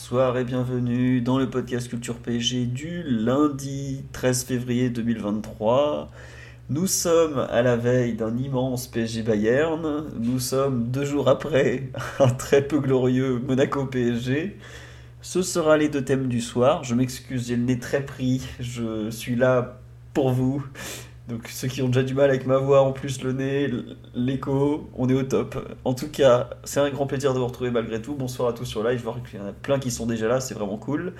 Bonsoir et bienvenue dans le podcast Culture PSG du lundi 13 février 2023. Nous sommes à la veille d'un immense PSG Bayern. Nous sommes deux jours après un très peu glorieux Monaco PSG. Ce sera les deux thèmes du soir. Je m'excuse, j'ai le nez très pris. Je suis là pour vous. Donc ceux qui ont déjà du mal avec ma voix, en plus le nez, l'écho, on est au top. En tout cas, c'est un grand plaisir de vous retrouver malgré tout. Bonsoir à tous sur live, je vois qu'il y en a plein qui sont déjà là, c'est vraiment cool.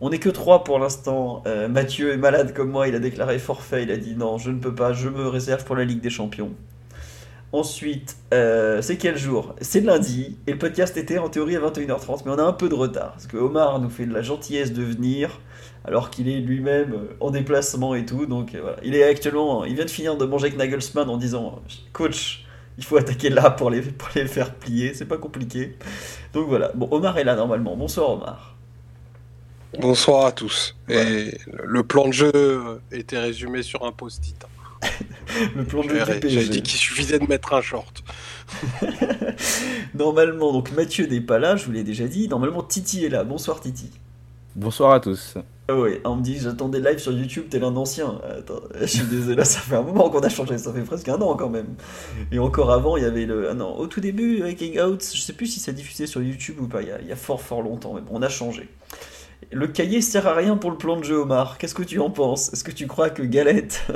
On n'est que trois pour l'instant. Euh, Mathieu est malade comme moi, il a déclaré forfait, il a dit non, je ne peux pas, je me réserve pour la Ligue des Champions. Ensuite, euh, c'est quel jour? C'est lundi, et le podcast était en théorie à 21h30, mais on a un peu de retard, parce que Omar nous fait de la gentillesse de venir, alors qu'il est lui-même euh, en déplacement et tout, donc euh, voilà. Il est actuellement, il vient de finir de manger avec Nagelsmann en disant, coach, il faut attaquer là pour les, pour les faire plier, c'est pas compliqué. Donc voilà, bon, Omar est là normalement, bonsoir Omar. Bonsoir à tous. Et le plan de jeu était résumé sur un post-it. le plan de jeu du PSG. j'avais dit qu'il suffisait de mettre un short. Normalement, donc Mathieu n'est pas là, je vous l'ai déjà dit. Normalement, Titi est là. Bonsoir Titi. Bonsoir à tous. Ah ouais, on me dit j'attendais live sur YouTube, t'es l'un ancien. Attends, je suis désolé, ça fait un moment qu'on a changé, ça fait presque un an quand même. Et encore avant, il y avait le. Ah non, au tout début, avec Hangouts, je sais plus si ça diffusait sur YouTube ou pas, il y a, il y a fort fort longtemps, mais bon, on a changé. Le cahier sert à rien pour le plan de jeu, Omar. Qu'est-ce que tu en penses? Est-ce que tu crois que Galette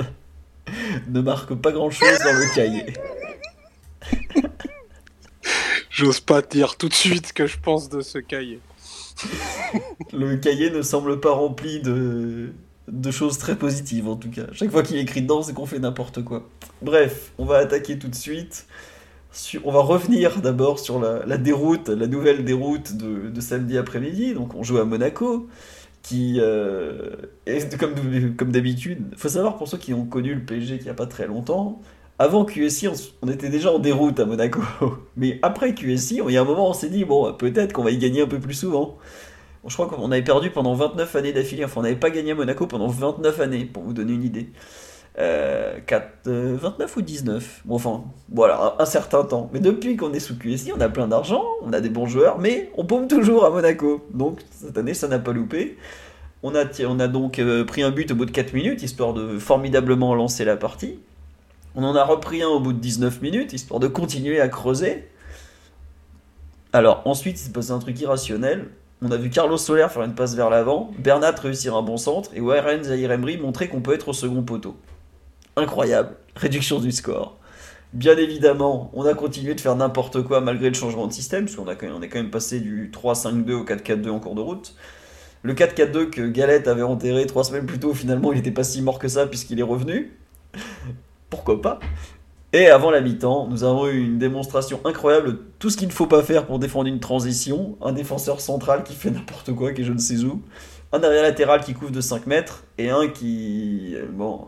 ne marque pas grand chose dans le cahier? J'ose pas dire tout de suite ce que je pense de ce cahier. Le cahier ne semble pas rempli de, de choses très positives en tout cas. Chaque fois qu'il écrit dedans, c'est qu'on fait n'importe quoi. Bref, on va attaquer tout de suite. On va revenir d'abord sur la, déroute, la nouvelle déroute de, de samedi après-midi. Donc on joue à Monaco, qui euh, est comme, comme d'habitude. Faut savoir pour ceux qui ont connu le PSG il n'y a pas très longtemps, avant QSI, on, était déjà en déroute à Monaco. Mais après QSI, il y a un moment, on s'est dit, bon, peut-être qu'on va y gagner un peu plus souvent. Je crois qu'on avait perdu pendant 29 années d'affilée. Enfin, on n'avait pas gagné à Monaco pendant 29 années, pour vous donner une idée. Euh, quatre- euh, 29 ou 19 Bon, enfin, voilà, un, certain temps. Mais depuis qu'on est sous QSI, on a plein d'argent, on a des bons joueurs, mais on paume toujours à Monaco. Donc, cette année, ça n'a pas loupé. On a, on a donc euh, pris un but au bout de 4 minutes, histoire de formidablement lancer la partie. On en a repris un au bout de 19 minutes, histoire de continuer à creuser. Alors, ensuite, il s'est passé un truc irrationnel. On a vu Carlos Soler faire une passe vers l'avant, Bernat réussir un bon centre, et Warren Zahir Emery montrer qu'on peut être au second poteau. Incroyable, réduction du score. Bien évidemment, on a continué de faire n'importe quoi malgré le changement de système, parce qu'on est quand même passé du 3-5-2 au 4-4-2 en cours de route. Le 4-4-2 que Galette avait enterré trois semaines plus tôt, finalement, il n'était pas si mort que ça puisqu'il est revenu. Pourquoi pas Et avant la mi-temps, nous avons eu une démonstration incroyable de tout ce qu'il ne faut pas faire pour défendre une transition. Un défenseur central qui fait n'importe quoi, qui est je ne sais où. Un arrière latéral qui couvre de 5 mètres. Et un qui, euh, bon,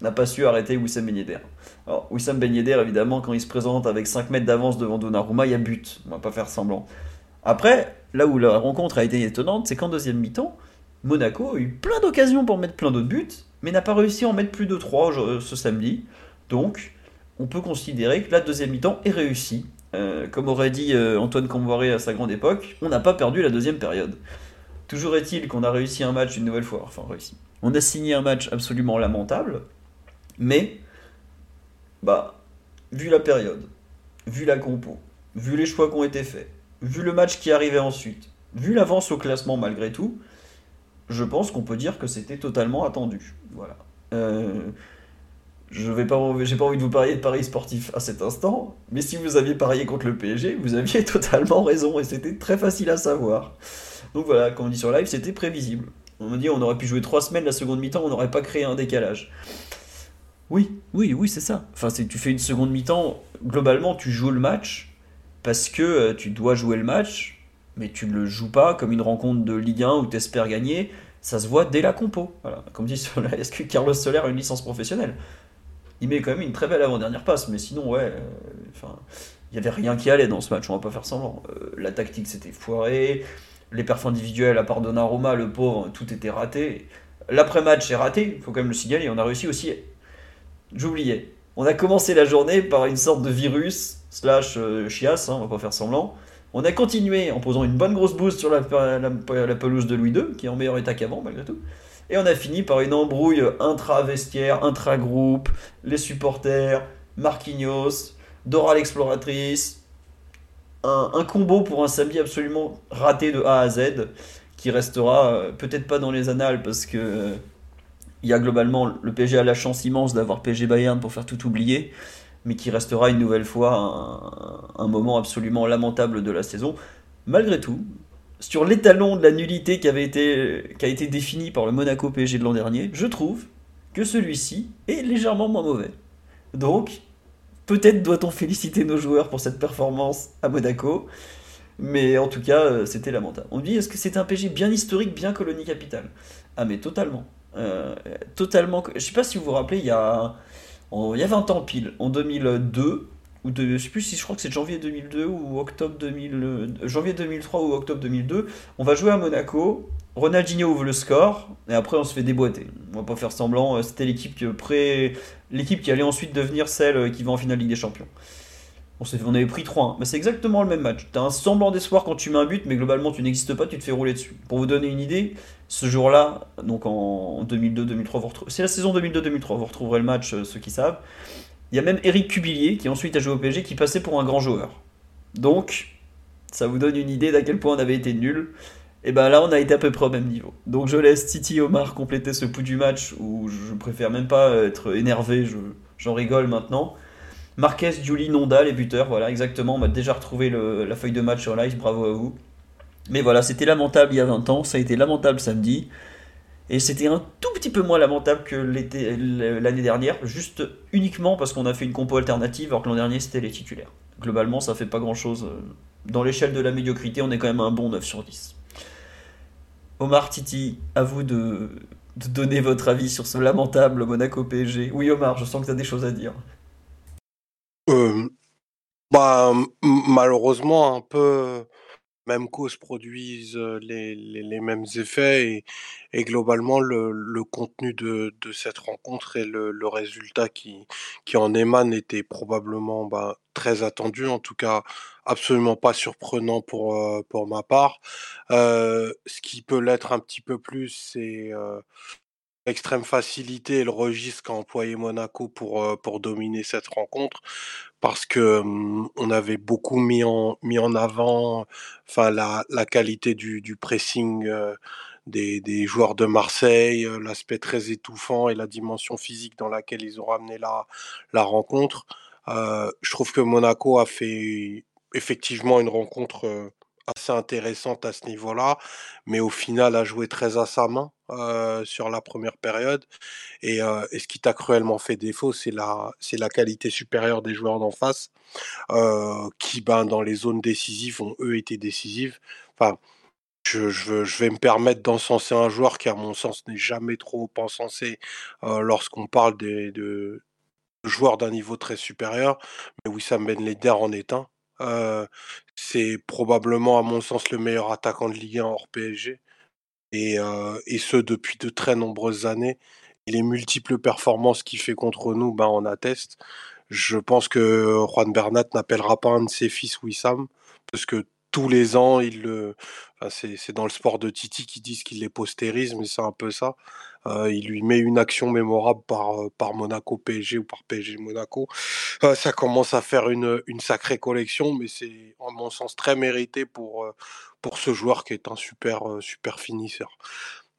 n'a pas su arrêter Wissam Ben Yedder. Alors, Wissam Ben Yedder, évidemment, quand il se présente avec 5 mètres d'avance devant Donnarumma, il y a but. On va pas faire semblant. Après, là où la rencontre a été étonnante, c'est qu'en deuxième mi-temps, Monaco a eu plein d'occasions pour mettre plein d'autres buts, mais n'a pas réussi à en mettre plus de 3 ce samedi. Donc, on peut considérer que la deuxième mi-temps est réussie. Euh, comme aurait dit euh, Antoine Camboiré à sa grande époque, on n'a pas perdu la deuxième période. Toujours est-il qu'on a réussi un match une nouvelle fois. Enfin, réussi. On a signé un match absolument lamentable, mais, bah, vu la période, vu la compo, vu les choix qui ont été faits, vu le match qui arrivait ensuite, vu l'avance au classement malgré tout, je pense qu'on peut dire que c'était totalement attendu. Voilà. Euh, je vais pas, j'ai pas envie de vous parier de paris sportif à cet instant, mais si vous aviez parié contre le PSG, vous aviez totalement raison et c'était très facile à savoir. Donc voilà, comme on dit sur live, c'était prévisible. On me dit on aurait pu jouer trois semaines la seconde mi-temps, on n'aurait pas créé un décalage. Oui, oui, oui, c'est ça. Enfin, c'est tu fais une seconde mi-temps, globalement, tu joues le match, parce que euh, tu dois jouer le match, mais tu ne le joues pas comme une rencontre de Ligue 1 où tu espères gagner. Ça se voit dès la compo. Comme dit est-ce que Carlos Soler a une licence professionnelle? Il met quand même une très belle avant-dernière passe, mais sinon, ouais, euh, il n'y avait rien qui allait dans ce match, on va pas faire semblant. Euh, la tactique s'était foirée, les perfs individuels à part Donnarumma, le pauvre, tout était raté. L'après-match est raté, il faut quand même le signaler, on a réussi aussi. J'oubliais. On a commencé la journée par une sorte de virus, slash euh, chiasse, hein, on va pas faire semblant. On a continué en posant une bonne grosse bouse sur la, pelouse de Louis II, qui est en meilleur état qu'avant, malgré tout. Et on a fini par une embrouille intra-vestiaire, intra-groupe, les supporters, Marquinhos, Dora l'exploratrice. Un, combo pour un samedi absolument raté de A à Z, qui restera euh, peut-être pas dans les annales parce que euh, y a globalement le PSG a la chance immense d'avoir PSG Bayern pour faire tout oublier, mais qui restera une nouvelle fois un, moment absolument lamentable de la saison. Malgré tout, sur l'étalon de la nullité qui avait été, qui a été défini par le Monaco PSG de l'an dernier, je trouve que celui-ci est légèrement moins mauvais. Donc, peut-être doit-on féliciter nos joueurs pour cette performance à Monaco, mais en tout cas, euh, c'était lamentable. On dit, est-ce que c'est un PSG bien historique, bien colonie capitale? Ah, mais totalement. Euh, totalement. Je sais pas si vous vous rappelez, il y a, il y a 20 ans pile, en 2002, ou de, je sais plus si je crois que c'est janvier 2002 ou octobre 2000, euh, janvier 2003 ou octobre 2002, on va jouer à Monaco. Ronaldinho ouvre le score et après on se fait déboîter. On va pas faire semblant. euh, C'était l'équipe qui pré... l'équipe qui allait ensuite devenir celle euh, qui va en finale Ligue des Champions. On, avait pris 3-1. Mais c'est exactement le même match. Tu as un semblant d'espoir quand tu mets un but, mais globalement tu n'existes pas, tu te fais rouler dessus. Pour vous donner une idée, ce jour-là, donc en 2002-2003, vous retrou- c'est la saison 2002-2003, vous retrouverez le match, euh, ceux qui savent. Il y a même Eric Cubillier, qui ensuite a joué au PSG, qui passait pour un grand joueur. Donc, ça vous donne une idée d'à quel point on avait été nul. Et ben là, on a été à peu près au même niveau. Donc je laisse Titi Omar compléter ce pouls du match où je préfère même pas être énervé, je- j'en rigole maintenant. Marquez, Julie, Nonda, les buteurs, voilà, exactement. On m'a déjà retrouvé la feuille de match sur live, bravo à vous. Mais voilà, c'était lamentable il y a 20 ans, ça a été lamentable samedi. Et c'était un tout petit peu moins lamentable que l'année dernière, juste uniquement parce qu'on a fait une compo alternative, alors que l'an dernier c'était les titulaires. Globalement, ça fait pas grand chose. Dans l'échelle de la médiocrité, on est quand même un bon 9 sur 10. Omar, Titi, à vous de, donner votre avis sur ce lamentable Monaco PSG. Oui, Omar, je sens que tu as des choses à dire. Euh, bah, malheureusement, un peu même cause produisent les, mêmes effets et, globalement le, contenu de, cette rencontre et le, résultat qui, en émane était probablement bah, très attendu, en tout cas absolument pas surprenant pour, ma part. Ce qui peut l'être un petit peu plus, c'est l'extrême facilité et le registre qu'a employé Monaco pour dominer cette rencontre parce que on avait beaucoup mis en, mis en avant enfin, la, la qualité du, du pressing des, des joueurs de Marseille, l'aspect très étouffant et la dimension physique dans laquelle ils ont ramené la, la rencontre. Euh, je trouve que Monaco a fait effectivement une rencontre assez intéressante à ce niveau-là, mais au final a joué très à sa main sur la première période. Et, ce qui t'a cruellement fait défaut, c'est la, la qualité supérieure des joueurs d'en face, qui, ben, dans les zones décisives, ont eux été décisives. Enfin, je, vais me permettre d'encenser un joueur qui, à mon sens, n'est jamais trop encensé lorsqu'on parle des, de joueurs d'un niveau très supérieur, mais Wissam Ben Yedder en est. Euh, c'est probablement, à mon sens, le meilleur attaquant de Ligue 1 hors PSG, et, euh, et ce depuis de très nombreuses années. Les multiples performances qu'il fait contre nous ben, en attestent. Je pense que Juan Bernat n'appellera pas un de ses fils Wissam, parce que tous les ans, c'est, dans le sport de Titi qui disent qu'il les postérise, mais c'est un peu ça. Euh, il lui met une action mémorable par, euh, Monaco PSG ou par PSG Monaco. Euh, ça commence à faire une, sacrée collection, mais c'est en mon sens très mérité pour, pour ce joueur qui est un super, super finisseur.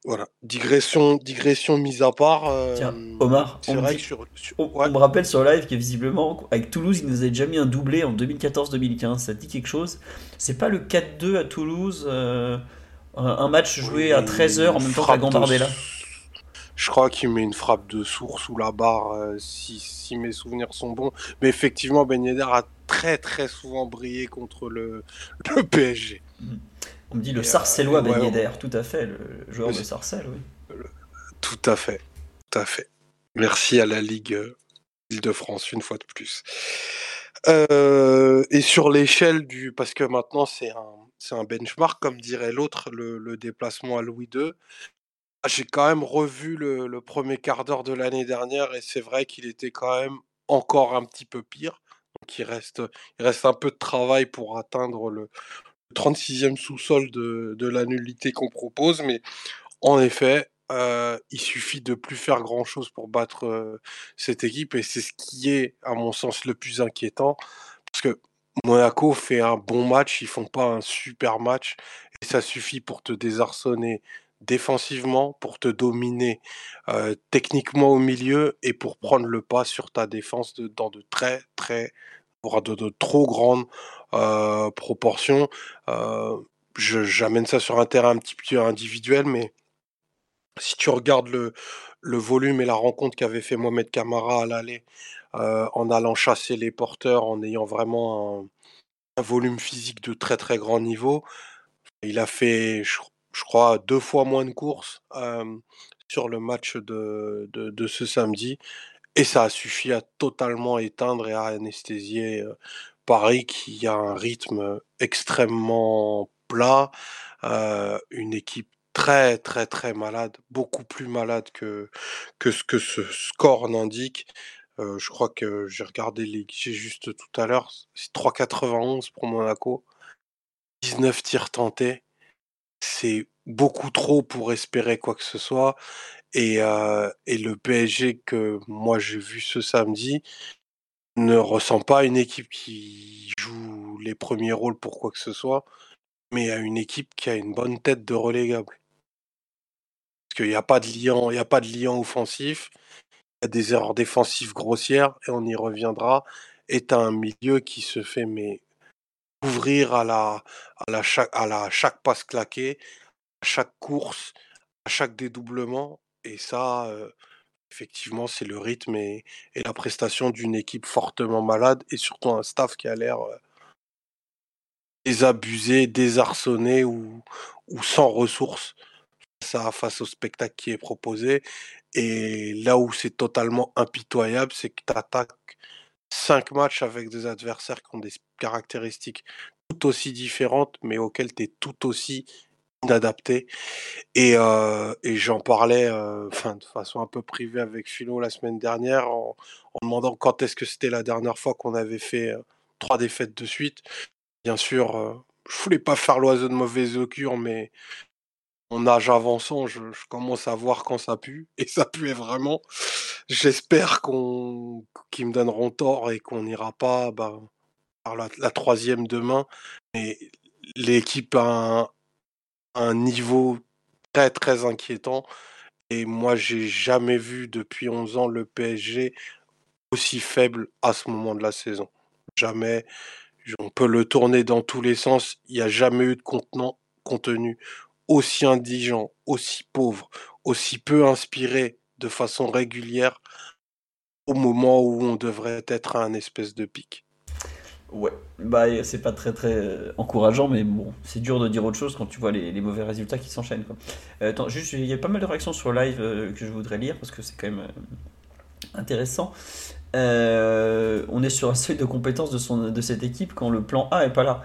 Voilà, digression, digression mise à part. euh, Tiens, Omar, c'est on me vrai dit- que sur, sur- On, ouais. on me rappelle sur live que visiblement, avec Toulouse, il nous avait déjà mis un doublé en 2014-2015. Ça te dit quelque chose? C'est pas le 4-2 à Toulouse euh, un- match joué à Oui, 13h en même temps qu'à de- Gambardella? Je crois qu'il met une frappe de source sous la barre, euh, si, si mes souvenirs sont bons. Mais effectivement, Ben Yedder a très très souvent brillé contre le, le PSG. On me dit le Sarcellois Ben Yedder, tout à fait, le joueur de Sarcelles, oui. Tout à fait, tout à fait. Merci à la Ligue Île-de-France une fois de plus. et sur l'échelle du, parce que maintenant c'est un, c'est un benchmark, comme dirait l'autre, le, déplacement à Louis II. J'ai quand même revu le, premier quart d'heure de l'année dernière et c'est vrai qu'il était quand même encore un petit peu pire. Donc il reste, il reste un peu de travail pour atteindre le, 36e sous-sol de, la nullité qu'on propose. Mais en effet, il suffit de plus faire grand-chose pour battre cette équipe et c'est ce qui est, à mon sens, le plus inquiétant. Parce que Monaco fait un bon match, ils font pas un super match et ça suffit pour te désarçonner défensivement, pour te dominer techniquement au milieu et pour prendre le pas sur ta défense dans de très très de, trop grandes proportions. J'amène ça sur un terrain un petit peu individuel, mais si tu regardes le, volume et la rencontre qu'avait fait Mohamed Kamara à l'aller euh, en allant chasser les porteurs, en ayant vraiment un, volume physique de très très grand niveau. Il a fait, je, crois, deux fois moins de courses euh, sur le match de, ce samedi. Et ça a suffi à totalement éteindre et à anesthésier euh, Paris qui a un rythme extrêmement plat, une équipe très très très malade, beaucoup plus malade que, ce que ce score n'indique. Euh, je crois que j'ai regardé les guichets juste tout à l'heure. C'est 3,91 pour Monaco. 19 tirs tentés. C'est beaucoup trop pour espérer quoi que ce soit. Et, et le PSG que moi j'ai vu ce samedi ne ressent pas une équipe qui joue les premiers rôles pour quoi que ce soit, mais à une équipe qui a une bonne tête de relégable. Parce qu'il n'y a pas de liant, il n'y a pas de liant offensif y a des erreurs défensives grossières et on y reviendra. Est un milieu qui se fait mais ouvrir à la, à la, chaque, à la chaque passe claquée, à chaque course, à chaque dédoublement. Et ça, effectivement, c'est le rythme et, la prestation d'une équipe fortement malade et surtout un staff qui a l'air désabusé, désarçonné ou, ou sans ressources ça face au spectacle qui est proposé. Et là où c'est totalement impitoyable, c'est que tu attaques cinq matchs avec des adversaires qui ont des caractéristiques tout aussi différentes, mais auxquelles tu es tout aussi inadapté. Et, euh, j'en parlais euh, de façon un peu privée avec Philo la semaine dernière en, demandant quand est-ce que c'était la dernière fois qu'on avait fait euh, trois défaites de suite. Bien sûr, je voulais pas faire l'oiseau de mauvaise augure, mais mon âge avançant, je, commence à voir quand ça pue, et ça puait vraiment. J'espère qu'on, qu'ils me donneront tort et qu'on n'ira pas bah, par la, troisième demain. Mais l'équipe a un, niveau très très inquiétant. Et moi, j'ai jamais vu depuis 11 ans le PSG aussi faible à ce moment de la saison. Jamais. On peut le tourner dans tous les sens. Il n'y a jamais eu de contenu aussi indigent, aussi pauvre, aussi peu inspiré de façon régulière au moment où on devrait être à un espèce de pic. Ouais, bah c'est pas très très euh, encourageant, mais bon, c'est dur de dire autre chose quand tu vois les, mauvais résultats qui s'enchaînent. Euh, attends, juste, il y a pas mal de réactions sur live euh, que je voudrais lire parce que c'est quand même intéressant. on est sur un seuil de compétence de, son, de cette équipe quand le plan A est pas là.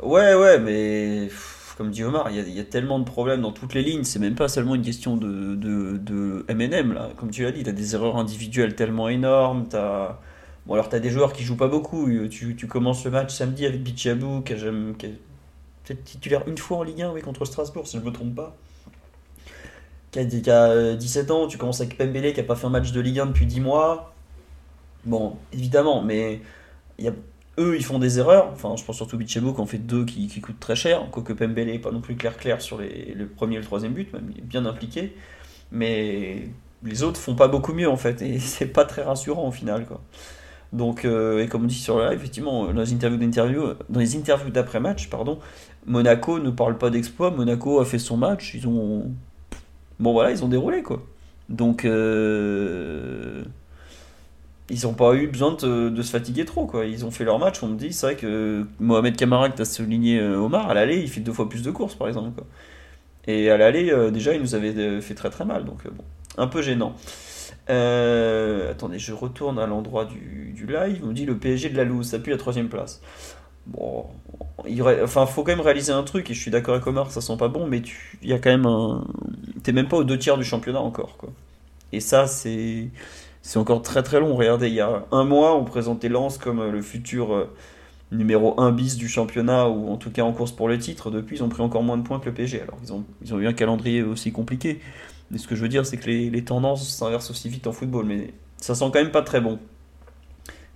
Ouais, ouais, mais comme dit Omar, il y, a, tellement de problèmes dans toutes les lignes, c'est même pas seulement une question de, de, MM. Comme tu l'as dit, tu as des erreurs individuelles tellement énormes, as... Bon, alors des joueurs qui jouent pas beaucoup. Tu, tu commences le match samedi avec Bichabou, qui, est peut-être titulaire une fois en Ligue 1 oui, contre Strasbourg, si je me trompe pas. Qui a, 17 ans, tu commences avec Pembele qui a pas fait un match de Ligue 1 depuis 10 mois. Bon, évidemment, mais il y a eux, ils font des erreurs. Enfin, je pense surtout Bichebo qui en fait deux qui, coûtent très cher. Quoique Pembele n'est pas non plus clair-clair sur le premier et le troisième but, même il est bien impliqué. Mais les autres font pas beaucoup mieux en fait. Et c'est pas très rassurant au final. Quoi. Donc, euh, et comme on dit sur le live, effectivement, dans les interviews d'interview, dans les interviews d'après-match, pardon, Monaco ne parle pas d'exploit. Monaco a fait son match. Ils ont. Bon voilà, ils ont déroulé quoi. Donc. Euh ils n'ont pas eu besoin de, se fatiguer trop. Quoi. Ils ont fait leur match. On me dit, c'est vrai que Mohamed Kamara, que tu as souligné Omar, à l'aller, il fait deux fois plus de courses par exemple. Et à l'aller, déjà, il nous avait fait très très mal. Donc, bon, un peu gênant. attendez, je retourne à l'endroit du, live. On me dit le PSG de la loose, ça pue la troisième place. Bon, il enfin, faut quand même réaliser un truc, et je suis d'accord avec Omar, ça sent pas bon, mais il y a quand même un. T'es même pas aux deux tiers du championnat encore, quoi. Et ça, c'est. C'est encore très très long. Regardez, il y a un mois, on présentait Lens comme le futur euh, numéro 1 bis du championnat, ou en tout cas en course pour le titre. Depuis, ils ont pris encore moins de points que le PSG. Alors, ils ont, ils ont eu un calendrier aussi compliqué. Mais ce que je veux dire, c'est que les, les tendances s'inversent aussi vite en football. Mais ça sent quand même pas très bon.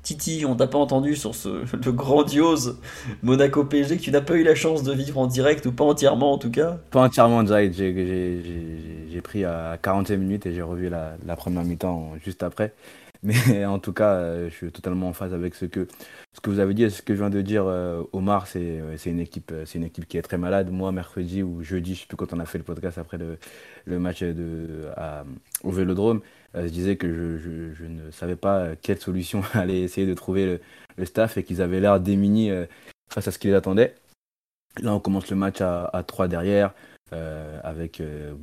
Titi, on t'a pas entendu sur ce, le grandiose Monaco PSG que tu n'as pas eu la chance de vivre en direct ou pas entièrement en tout cas Pas entièrement en direct, j'ai pris à 40 minutes et j'ai revu la, première mi-temps juste après. Mais en tout cas, euh, je suis totalement en phase avec ce que, ce que vous avez dit et ce que je viens de dire. Euh, Omar, c'est une, équipe, une équipe qui est très malade. Moi, mercredi ou jeudi, je ne sais plus quand on a fait le podcast après le, le match de, au Vélodrome, euh, je disais que je, ne savais pas quelle solution allait essayer de trouver le, staff et qu'ils avaient l'air démunis face à ce qui les attendait. Là, on commence le match à, à 3 derrière. Euh, avec euh,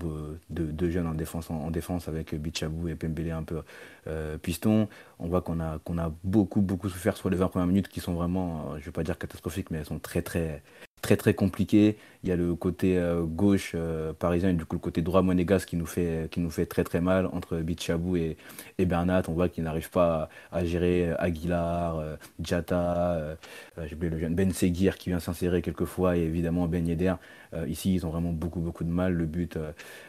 deux, jeunes en défense, en, défense avec Bichabou et Pembele un peu euh, piston. On voit qu'on a, a beaucoup, beaucoup souffert sur les 20 premières minutes qui sont vraiment, je ne vais pas dire catastrophiques, mais elles sont très, très, très très compliqué. Il y a le côté euh, gauche euh, parisien et du coup le côté droit monégasque qui nous fait, très très mal entre Bichabou et, Bernat. On voit qu'ils n'arrivent pas à, gérer Aguilar, euh, Jata, j'ai oublié le jeune Ben Seguir qui vient s'insérer quelquefois et évidemment Ben Yedder. ici ils ont vraiment beaucoup beaucoup de mal. Le but,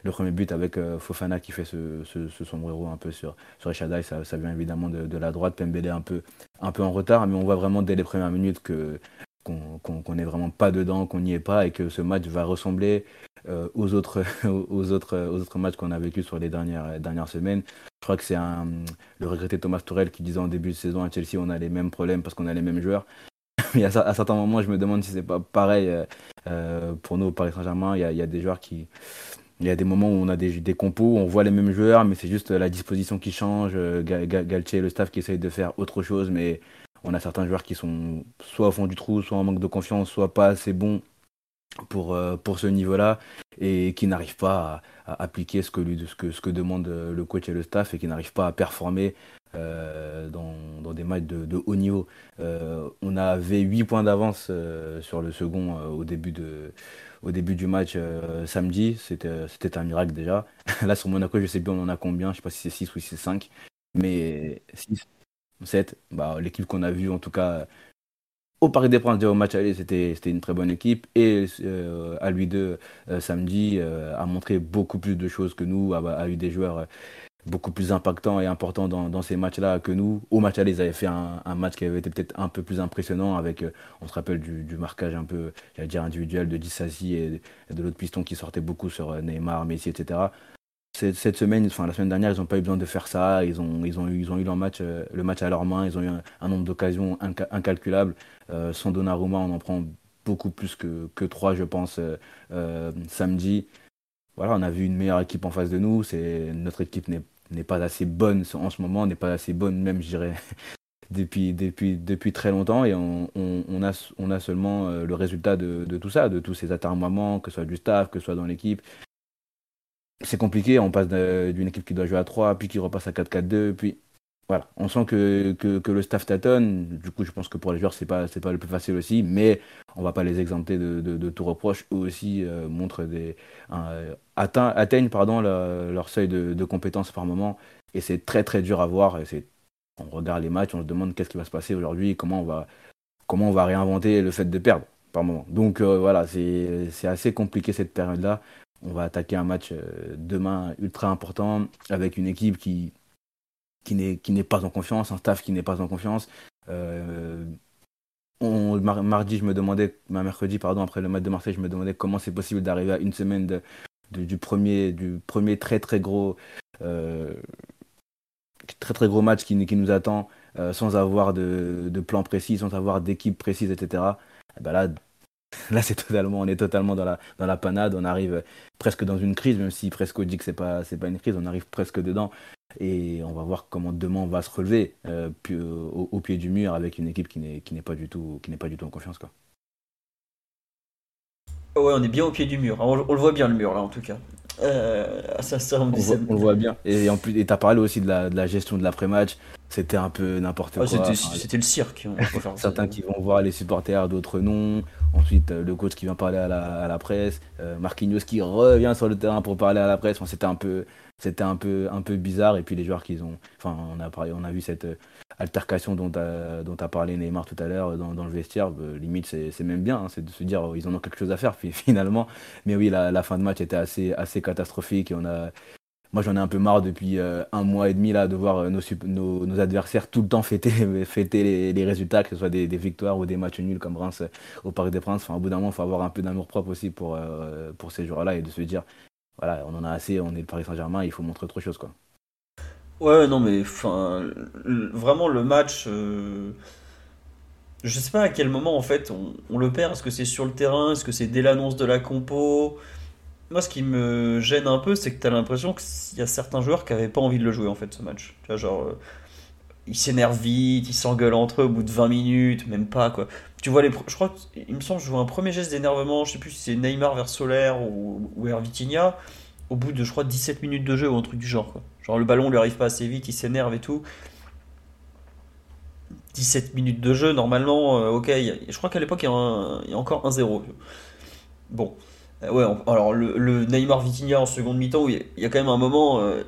le premier but avec Fofana qui fait ce, ce, sombrero un peu sur, sur Echadai, ça, ça vient évidemment de, la droite. Pembele un peu en retard, mais on voit vraiment dès les premières minutes que qu'on n'est vraiment pas dedans, qu'on n'y est pas et que ce match va ressembler euh, aux, autres, aux, autres, aux autres matchs qu'on a vécu sur les dernières, dernières semaines. Je crois que c'est le regretté Thomas Tourel qui disait en début de saison à Chelsea on a les mêmes problèmes parce qu'on a les mêmes joueurs. Mais à, certains moments, je me demande si c'est pas pareil euh, euh, pour nous au Paris Saint-Germain. Il y, a, des joueurs qui. Il y a des moments où on a des, des compos, on voit les mêmes joueurs, mais c'est juste la disposition qui change. Galtier, le staff qui essaye de faire autre chose, mais on a certains joueurs qui sont soit au fond du trou, soit en manque de confiance, soit pas assez bons pour, euh, pour ce niveau-là et qui n'arrivent pas à, appliquer ce que, ce, que, ce que demande le coach et le staff et qui n'arrivent pas à performer euh, dans, des matchs de, haut niveau. Euh, on avait 8 points d'avance sur le second au, début de, au début du match samedi. C'était un miracle déjà. Là sur Monaco, je sais plus on en a combien, je sais pas si c'est 6 ou si c'est 5. Mais 6, 7, bah, l'équipe qu'on a vue en tout cas au Parc des Princes au match aller, c'était une très bonne équipe. Et euh, à lui deux, euh, samedi, euh, a montré beaucoup plus de choses que nous, a, eu des joueurs beaucoup plus impactants et importants dans, ces matchs-là que nous. Au match aller, ils avaient fait un, match qui avait été peut-être un peu plus impressionnant avec, on se rappelle du, marquage un peu, j'allais dire individuel de Dissasi et de l'autre piston qui sortait beaucoup sur Neymar, Messi, etc cette semaine, enfin la semaine dernière, ils n'ont pas eu besoin de faire ça. Ils ont, eu, leur match, euh, le match à leurs mains. Ils ont eu un, nombre d'occasions incalculable. Euh, sans Donnarumma, on en prend beaucoup plus que, que 3, je pense, euh, samedi. Voilà, on a vu une meilleure équipe en face de nous. Notre équipe n'est pas assez bonne en ce moment, n'est pas assez bonne même, je dirais, depuis, très longtemps. Et on, a, seulement le résultat de, de, tout ça, de tous ces atermoiements, que ce soit du staff, que ce soit dans l'équipe c'est compliqué. On passe d'une équipe qui doit jouer à 3, puis qui repasse à 4-4-2, puis voilà. On sent que, que, le staff tâtonne. Du coup, je pense que pour les joueurs, c'est pas c'est pas le plus facile aussi, mais on va pas les exempter de, de, tout reproche. Eux aussi euh, montrent des euh, atteignent pardon leur seuil de, compétences par moment, et c'est très très dur à voir. Et c'est on regarde les matchs, on se demande qu'est-ce qui va se passer aujourd'hui, comment on va comment on va réinventer le fait de perdre par moment. Donc euh, voilà, c'est assez compliqué cette période-là on va attaquer un match euh, demain ultra important avec une équipe qui, n'est pas en confiance, un staff qui n'est pas en confiance. Euh, on, mardi, je me demandais, mercredi, pardon, après le match de Marseille, je me demandais comment c'est possible d'arriver à une semaine du, premier, du premier très très gros, euh, très très gros match qui, nous attend sans avoir de, plan précis, sans avoir d'équipe précise, etc. Et ben là, Là, c'est totalement, on est totalement dans la, panade. On arrive presque dans une crise, même si presque dit que c'est pas, pas une crise. On arrive presque dedans. Et on va voir comment demain on va se relever euh, au, pied du mur avec une équipe qui n'est pas du tout qui n'est pas du tout en confiance quoi. Ouais, on est bien au pied du mur. On, le voit bien le mur là en tout cas. Euh, ça, on, on, le voit bien. Et en plus, et t'as parlé aussi de la, de la gestion de l'après-match. C'était un peu n'importe quoi. C'était le cirque. certains qui vont voir les supporters, d'autres non. Ensuite, euh, le coach qui vient parler à la, à la presse. Euh, Marquinhos qui revient sur le terrain pour parler à la presse. c'était un peu, c'était un peu, un peu bizarre. Et puis les joueurs qui ont, enfin, on a parlé, on a vu cette altercation dont a, dont a parlé Neymar tout à l'heure dans, dans, le vestiaire. limite, c'est même bien, hein, c'est de se dire ils en ont quelque chose à faire puis, finalement. Mais oui, la, fin de match était assez, assez catastrophique et on a, moi j'en ai un peu marre depuis euh, un mois et demi là de voir euh, nos, nos, adversaires tout le temps fêter, fêter les, résultats, que ce soit des, victoires ou des matchs nuls comme Reims euh, au Parc des Princes. Enfin, au bout d'un moment, il faut avoir un peu d'amour propre aussi pour, pour ces joueurs-là et de se dire voilà, on en a assez, on est le Paris Saint-Germain, il faut montrer autre chose quoi. Ouais, non mais vraiment le match. Je sais pas à quel moment en fait on, le perd. Est-ce que c'est sur le terrain? Est-ce que c'est dès l'annonce de la compo? Moi, ce qui me gêne un peu, c'est que tu as l'impression qu'il y a certains joueurs qui n'avaient pas envie de le jouer, en fait, ce match. Tu genre, euh, ils s'énervent vite, ils s'engueulent entre eux au bout de 20 minutes, même pas, quoi. Tu vois, les, je crois il me semble je vois un premier geste d'énervement, je sais plus si c'est Neymar vers Solaire ou, ou Hervitinha, au bout de, je crois, 17 minutes de jeu ou un truc du genre, quoi. Genre, le ballon lui arrive pas assez vite, il s'énerve et tout. 17 minutes de jeu, normalement, euh, ok, je crois qu'à l'époque, il, y a encore 1-0. Bon. Euh, ouais, alors le, Neymar Vitinha en seconde mi-temps, où il y, a quand même un moment. Euh,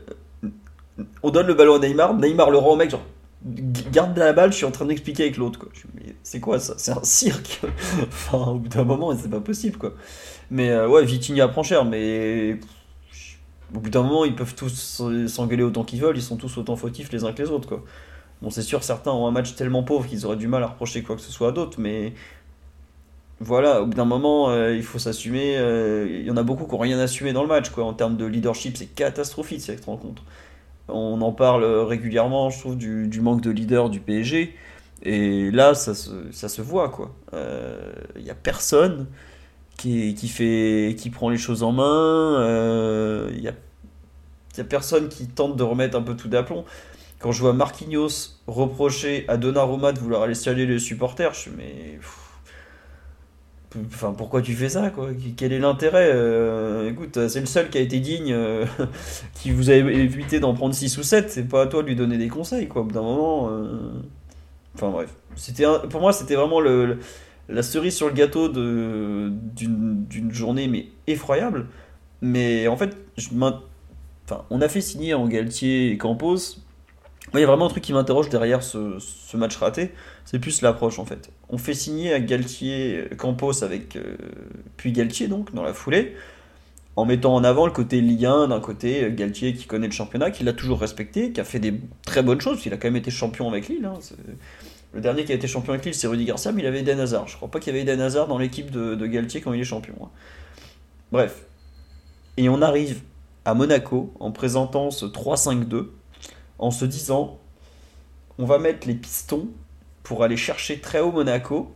on donne le ballon à Neymar, Neymar le rend au mec, genre garde la balle, je suis en train d'expliquer avec l'autre. C'est quoi ça? C'est un cirque Enfin, au bout d'un moment, c'est pas possible quoi. Mais ouais, Vitinha prend cher, mais au bout d'un moment, ils peuvent tous s'engueuler autant qu'ils veulent, ils sont tous autant fautifs les uns que les autres. Bon, c'est sûr, certains ont un match tellement pauvre qu'ils auraient du mal à reprocher quoi que ce soit à d'autres, mais voilà, au bout d'un moment, euh, il faut s'assumer. Euh, il y en a beaucoup qui n'ont rien assumé dans le match. Quoi. En termes de leadership, c'est catastrophique cette rencontre. On en parle régulièrement, je trouve, du, manque de leader du PSG. Et là, ça se, ça se voit. quoi. Il euh, n'y a personne qui, fait, qui prend les choses en main. Il n'y a, personne qui tente de remettre un peu tout d'aplomb. Quand je vois Marquinhos reprocher à Donnarumma de vouloir aller saluer les supporters, je me mais... Enfin, pourquoi tu fais ça, quoi? Quel est l'intérêt? Euh, Écoute, c'est le seul qui a été digne, euh, qui vous a évité d'en prendre 6 ou 7. C'est pas à toi de lui donner des conseils, quoi. D'un moment. Euh, enfin, bref. Pour moi, c'était vraiment le, la cerise sur le gâteau d'une journée, mais effroyable. Mais en fait, on a fait signer en Galtier et Campos. Il y a vraiment un truc qui m'interroge derrière ce, match raté c'est plus l'approche en fait. On fait signer à Galtier Campos avec euh, puis Galtier donc dans la foulée, en mettant en avant le côté Ligue 1 d'un côté Galtier qui connaît le championnat, qui l'a toujours respecté, qui a fait des très bonnes choses, il a quand même été champion avec Lille. Hein, le dernier qui a été champion avec Lille, c'est Rudy Garcia, mais il avait Eden Hazard. Je crois pas qu'il y avait Eden Hazard dans l'équipe de, Galtier quand il est champion. Hein. Bref. Et on arrive à Monaco en présentant ce 3-5-2, en se disant on va mettre les pistons pour aller chercher très haut Monaco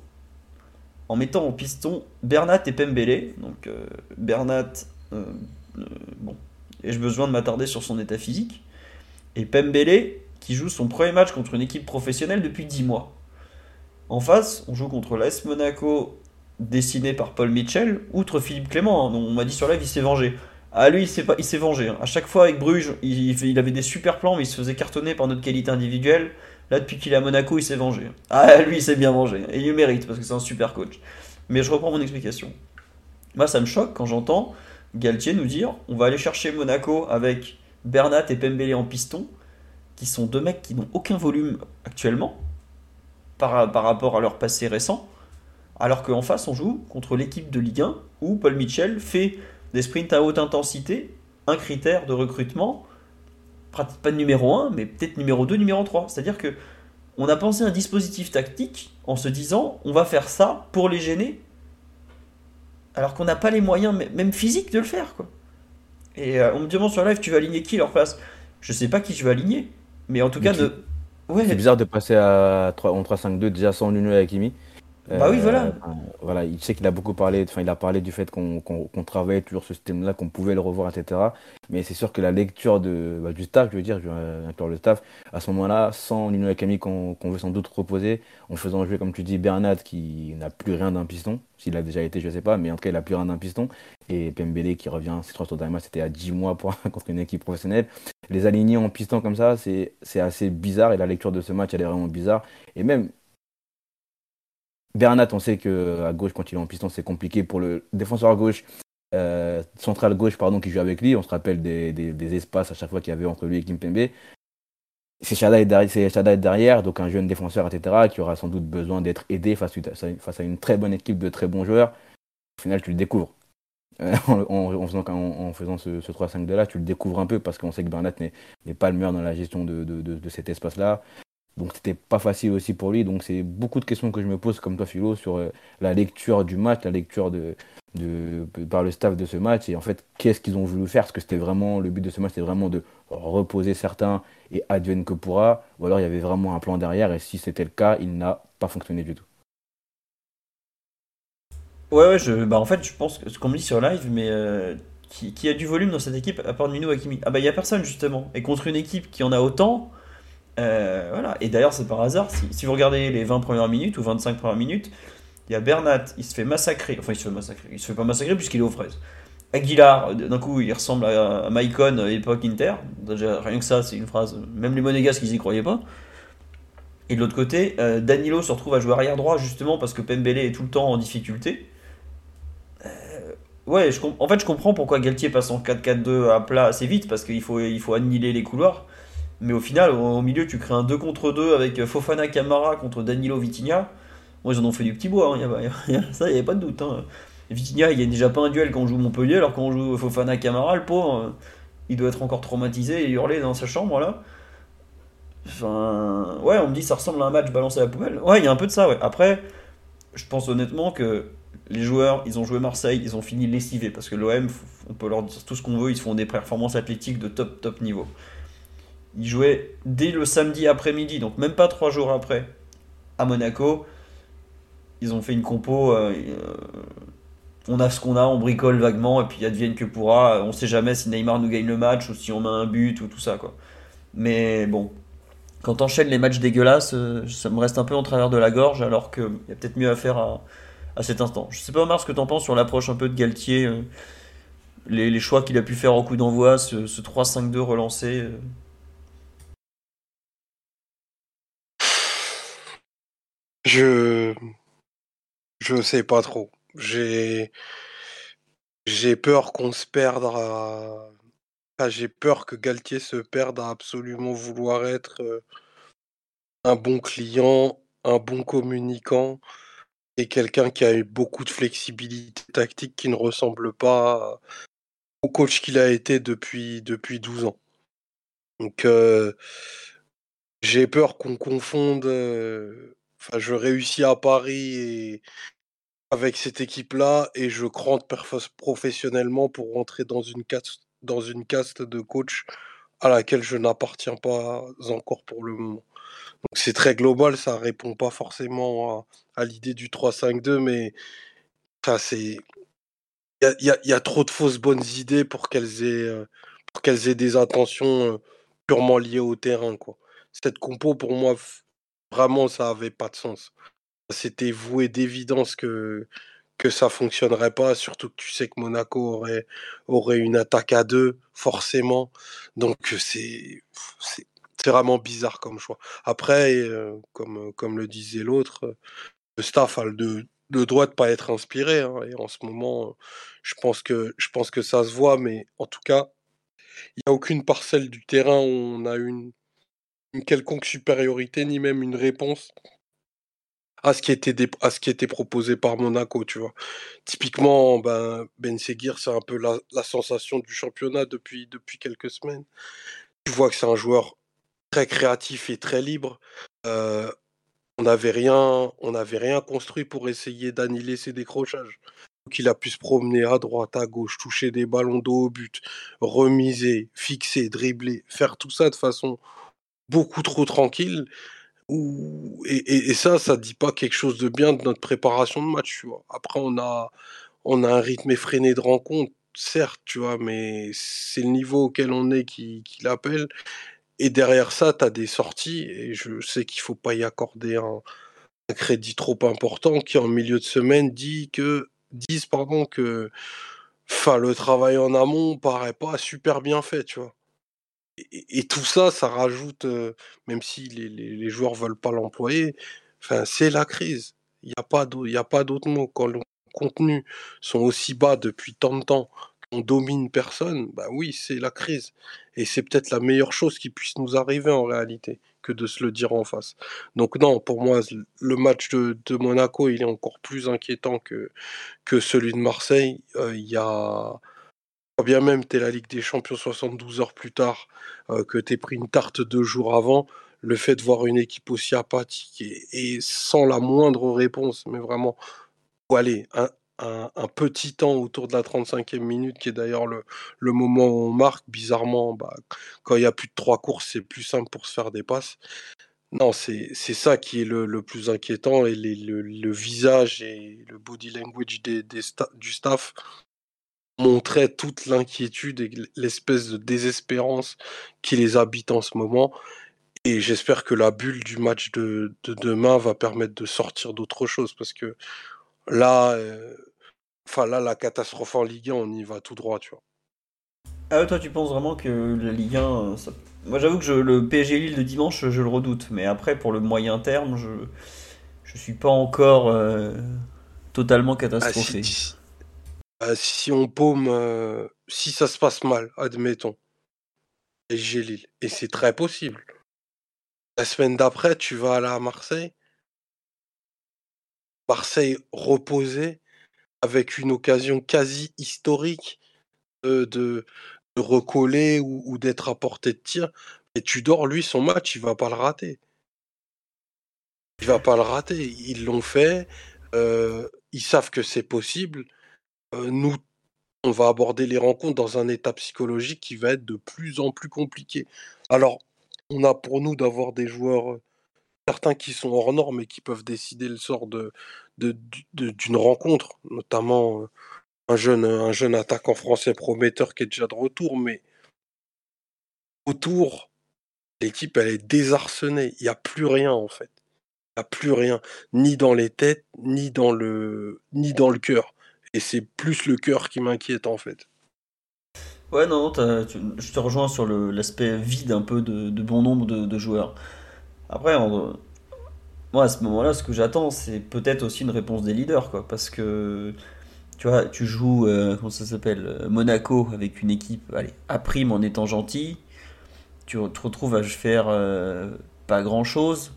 en mettant au piston Bernat et Pembele. Donc euh, Bernat, euh, euh, bon, ai-je besoin de m'attarder sur son état physique? Et Pembele qui joue son premier match contre une équipe professionnelle depuis 10 mois. En face, on joue contre l'AS Monaco dessiné par Paul Mitchell, outre Philippe Clément, hein, on m'a dit sur live il s'est vengé. Ah lui il s'est vengé. Hein. À chaque fois avec Bruges, il, il, avait des super plans mais il se faisait cartonner par notre qualité individuelle. Là, depuis qu'il est à Monaco, il s'est vengé. Ah, lui, il s'est bien vengé. Et il le mérite parce que c'est un super coach. Mais je reprends mon explication. Moi, ça me choque quand j'entends Galtier nous dire on va aller chercher Monaco avec Bernat et Pembele en piston, qui sont deux mecs qui n'ont aucun volume actuellement par, rapport à leur passé récent. Alors qu'en face, on joue contre l'équipe de Ligue 1 où Paul Mitchell fait des sprints à haute intensité, un critère de recrutement pas numéro 1, mais peut-être numéro 2, numéro 3. C'est-à-dire que on a pensé un dispositif tactique en se disant on va faire ça pour les gêner, alors qu'on n'a pas les moyens, même physiques, de le faire. Quoi. Et euh, on me demande sur live tu vas aligner qui leur place? Je sais pas qui je vais aligner, mais en tout cas, de... ouais. c'est bizarre de passer à 3, en 3-5-2 déjà sans Nuno et Hakimi. Bah oui, voilà. Euh, voilà, il sait qu'il a beaucoup parlé, enfin, il a parlé du fait qu'on travaillait toujours ce système-là, qu'on pouvait le revoir, etc. Mais c'est sûr que la lecture de, bah, du staff, je veux dire, je vais inclure le staff, à ce moment-là, sans Nino Akami qu'on qu'on veut sans doute reposer, en faisant jouer, comme tu dis, Bernat qui n'a plus rien d'un piston, s'il a déjà été, je sais pas, mais en tout cas, il a plus rien d'un piston, et Pembele qui revient, c'est trois Daima, c'était à 10 mois pour, contre une équipe professionnelle. Les aligner en piston comme ça, c'est assez bizarre, et la lecture de ce match, elle est vraiment bizarre. Et même, Bernat, on sait que à gauche, quand il est en piston, c'est compliqué pour le défenseur gauche, euh, central gauche, pardon, qui joue avec lui. On se rappelle des, espaces à chaque fois qu'il y avait entre lui et Kimpembe. C'est Chada derrière, derrière, donc un jeune défenseur, etc., qui aura sans doute besoin d'être aidé face, à une- très bonne équipe de très bons joueurs. Au final, tu le découvres. Euh, en, faisant, ce, ce 3-5-2 là, tu le découvres un peu parce qu'on sait que Bernat n'est pas le meilleur dans la gestion de cet espace-là. Donc c'était pas facile aussi pour lui. Donc c'est beaucoup de questions que je me pose comme toi Philo sur euh, la lecture du match, la lecture de, de, par le staff de ce match et en fait qu'est-ce qu'ils ont voulu faire? Parce que c'était vraiment le but de ce match c'était vraiment de reposer certains et advienne que pourra ou alors il y avait vraiment un plan derrière et si c'était le cas il n'a pas fonctionné du tout. Ouais, ouais, je, bah en fait, je pense que ce qu'on me dit sur live, mais euh, qui, a du volume dans cette équipe à part Mino Hakimi? Ah bah il y a personne justement. Et contre une équipe qui en a autant, euh, voilà. Et d'ailleurs c'est par hasard, si, vous regardez les 20 premières minutes ou 25 premières minutes, il y a Bernat, il se fait massacrer. Enfin il se fait massacrer, il se fait pas massacrer puisqu'il est aux fraises. Aguilar, d'un coup il ressemble à, à Maicon à l'époque Inter. Déjà rien que ça c'est une phrase, même les Monégasques ils y croyaient pas. Et de l'autre côté, euh, Danilo se retrouve à jouer arrière droit justement parce que Pembele est tout le temps en difficulté. Ouais, en fait, je comprends pourquoi Galtier passe en 4-4-2 à plat assez vite, parce qu'il faut, il faut annihiler les couloirs. Mais au final, au, milieu, tu crées un 2 contre 2 avec Fofana Camara contre Danilo Vitinha. Bon, ils en ont fait du petit bois, hein, a a- ça, il n'y avait pas de doute. Hein. Vitinha, il gagne déjà pas un duel quand on joue Montpellier, alors quand on joue Fofana Camara, le pauvre, euh, il doit être encore traumatisé et hurler dans sa chambre, là. Enfin, ouais, on me dit ça ressemble à un match balancé à la poubelle. Ouais, il y a un peu de ça. Après, je pense honnêtement que les joueurs, ils ont joué Marseille, ils ont fini lessivés parce que l'OM, on peut leur dire tout ce qu'on veut, ils font des performances athlétiques de top top niveau. Ils jouaient dès le samedi après-midi, donc même pas trois jours après, à Monaco. Ils ont fait une compo. euh, euh, on a ce qu'on a, on bricole vaguement, et puis advienne que pourra. On sait jamais si Neymar nous gagne le match ou si on met un but ou tout ça, quoi. Mais bon, quand t'enchaînes les matchs dégueulasses, euh, ça me reste un peu en travers de la gorge, alors qu'il y a peut-être mieux à faire à, cet instant. Je sais pas, Omar, ce que t'en penses sur l'approche un peu de Galtier, les, choix qu'il a pu faire au coup d'envoi, ce 3-5-2 relancé. Je je sais pas trop. J'ai j'ai peur qu'on se perde à enfin, j'ai peur que Galtier se perde à absolument vouloir être euh, un bon client, un bon communicant et quelqu'un qui a eu beaucoup de flexibilité tactique qui ne ressemble pas au coach qu'il a été depuis depuis 12 ans. Donc euh, j'ai peur qu'on confonde euh, je réussis à Paris avec cette équipe-là et je crante professionnellement pour rentrer dans une caste, dans une caste de coach à laquelle je n'appartiens pas encore pour le moment. Donc c'est très global, ça répond pas forcément à, l'idée du 3-5-2, mais enfin, c'est il y y a- trop de fausses bonnes idées pour qu'elles aient euh, pour qu'elles aient des intentions euh, purement liées au terrain, quoi. Cette compo, pour moi, vraiment, ça avait pas de sens c'était voué d'évidence que, que ça fonctionnerait pas, surtout que tu sais que Monaco aurait, aurait une attaque à deux, forcément. Donc c'est c'est vraiment bizarre comme choix. Après, euh, comme, comme le disait l'autre, euh, le staff a le, le droit de pas être inspiré. hein, et en ce moment, euh, je pense que je pense que ça se voit, mais en tout cas, il n'y a aucune parcelle du terrain où on a une, une quelconque supériorité, ni même une réponse à ce qui était à ce qui était proposé par Monaco, tu vois. Typiquement, ben Ben Seguir, c'est un peu la, sensation du championnat depuis depuis quelques semaines. Tu vois que c'est un joueur très créatif et très libre. Euh, on n'avait rien, on n'avait rien construit pour essayer d'annihiler ses décrochages. Donc il a pu se promener à droite, à gauche, toucher des ballons dos au but, remiser, fixer, dribbler, faire tout ça de façon beaucoup trop tranquille. Ou, et, et, ça, ça dit pas quelque chose de bien de notre préparation de match, tu vois. Après, on a, on a un rythme effréné de rencontre, certes, tu vois, mais c'est le niveau auquel on est qui, l'appelle. Et derrière ça, tu as des sorties, et je sais qu'il faut pas y accorder un, crédit trop important, qui en milieu de semaine dit que, disent pardon, que le travail en amont paraît pas super bien fait, tu vois. Et, tout ça, ça rajoute, même si les, joueurs veulent pas l'employer, c'est la crise. Il n'y a pas d'autre mot. Quand les contenus sont aussi bas depuis tant de temps, qu'on domine personne, bah oui, c'est la crise. Et c'est peut-être la meilleure chose qui puisse nous arriver en réalité, que de se le dire en face. Donc non, pour moi, le match de, Monaco, il est encore plus inquiétant que, que celui de Marseille. Il y a quand bien même tu es la Ligue des Champions 72 heures plus tard, euh, que tu pris une tarte deux jours avant, le fait de voir une équipe aussi apathique et, sans la moindre réponse, mais vraiment, ou aller un, un, petit temps autour de la 35e minute, qui est d'ailleurs le, moment où on marque, bizarrement, bah, quand il y a plus de trois courses, c'est plus simple pour se faire des passes. Non, c'est ça qui est le, plus inquiétant et le, visage et le body language du staff montrait toute l'inquiétude et l'espèce de désespérance qui les habite en ce moment. Et j'espère que la bulle du match de, de, demain va permettre de sortir d'autre chose parce que là, euh, enfin là, la catastrophe en Ligue 1, on y va tout droit, tu vois. Ah toi, tu penses vraiment que la Ligue 1, euh, moi j'avoue que je, le PSG Lille de dimanche, je le redoute. Mais après, pour le moyen terme, je je suis pas encore euh, totalement ah, catastrophé. Bah, si on paume, euh, si ça se passe mal, admettons, et j'ai Lille, et c'est très possible. La semaine d'après, tu vas aller à Marseille. Marseille reposé, avec une occasion quasi historique de, de, recoller ou, d'être à portée de tir. Et tu dors, lui, son match, il va pas le rater. Il va pas le rater. Ils l'ont fait. Euh, ils savent que c'est possible. Euh, nous, on va aborder les rencontres dans un état psychologique qui va être de plus en plus compliqué. Alors, on a pour nous d'avoir des joueurs, euh, certains qui sont hors normes et qui peuvent décider le sort de, d'une rencontre, notamment euh, un jeune, un jeune attaquant français prometteur qui est déjà de retour, mais autour, l'équipe, elle est désarçonnée. Il n'y a plus rien, en fait. Il n'y a plus rien, ni dans les têtes, ni dans le, ni dans le cœur. Et c'est plus le cœur qui m'inquiète en fait. Ouais, non, je te rejoins sur l'aspect vide un peu de, bon nombre de, joueurs. Après, moi à ce moment-là, ce que j'attends, c'est peut-être aussi une réponse des leaders, quoi. Parce que tu vois, tu joues, euh, comment ça s'appelle, euh, Monaco avec une équipe, allez, à prime en étant gentil. Tu te retrouves à faire euh, pas grand-chose,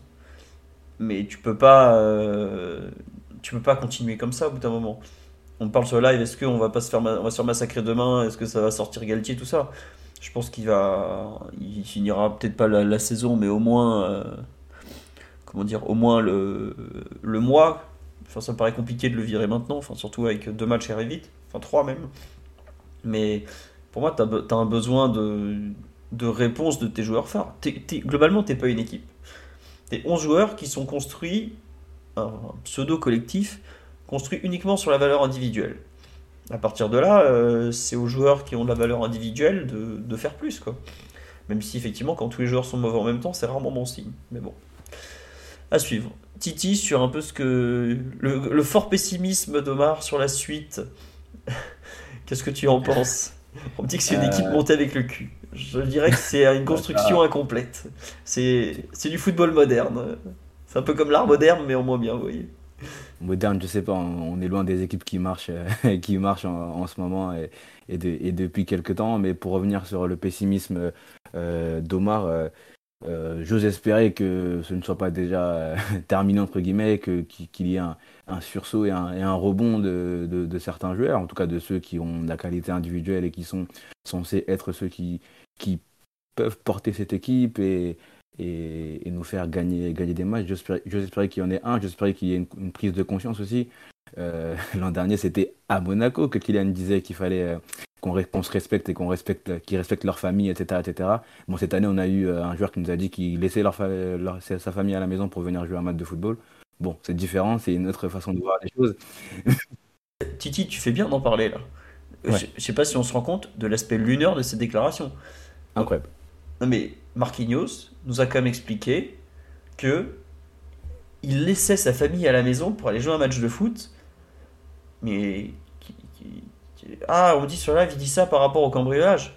mais tu peux pas, tu peux pas continuer comme ça au bout d'un moment on parle sur live, est-ce qu'on va pas se faire, on va se faire massacrer demain Est-ce que ça va sortir Galtier, tout ça? Je pense qu'il va, il finira peut-être pas la, saison, mais au moins, euh, comment dire, au moins le, le mois. Enfin, ça me paraît compliqué de le virer maintenant, enfin, surtout avec deux matchs et vite, enfin trois même. Mais pour moi, tu as, un besoin de, de réponse de tes joueurs phares. globalement, tu pas une équipe. Tu 11 joueurs qui sont construits, un pseudo-collectif, construit uniquement sur la valeur individuelle. À partir de là, euh, c'est aux joueurs qui ont de la valeur individuelle de, faire plus. Quoi. Même si effectivement, quand tous les joueurs sont mauvais en même temps, c'est rarement bon signe. Mais bon. À suivre. Titi sur un peu ce que. Le, fort pessimisme d'Omar sur la suite. Qu'est-ce que tu en penses? On me dit que c'est une équipe euh. montée avec le cul. Je dirais que c'est une construction incomplète. C'est du football moderne. C'est un peu comme l'art moderne, mais en moins bien, vous voyez moderne, je sais pas, on, est loin des équipes qui marchent, euh, qui marchent en, ce moment et, depuis quelques temps. Mais pour revenir sur le pessimisme euh, d'Omar, euh, j'ose espérer que ce ne soit pas déjà terminé, entre guillemets, qu'il y ait un, sursaut et un, rebond de, de, certains joueurs, en tout cas de ceux qui ont la qualité individuelle et qui sont censés être ceux qui, qui peuvent porter cette équipe et, et, nous faire gagner, gagner des matchs. J'espérais qu'il y en ait un, j'espérais qu'il y ait une, prise de conscience aussi. Euh, l'an dernier, c'était à Monaco que Kylian disait qu'il fallait, euh, qu'on se respecte et qu'on respecte, qu'ils respectent leur famille, etc., etc. Bon, cette année, on a eu un joueur qui nous a dit qu'il laissait leur, sa famille à la maison pour venir jouer un match de football. Bon, c'est différent, c'est une autre façon de voir les choses. Titi, tu fais bien d'en parler là. Je, ne sais pas si on se rend compte de l'aspect lunaire de ces déclarations. Incroyable. Non mais Marquinhos nous a quand même expliqué que il laissait sa famille à la maison pour aller jouer un match de foot. Mais ah, on dit sur live, il dit ça par rapport au cambriolage.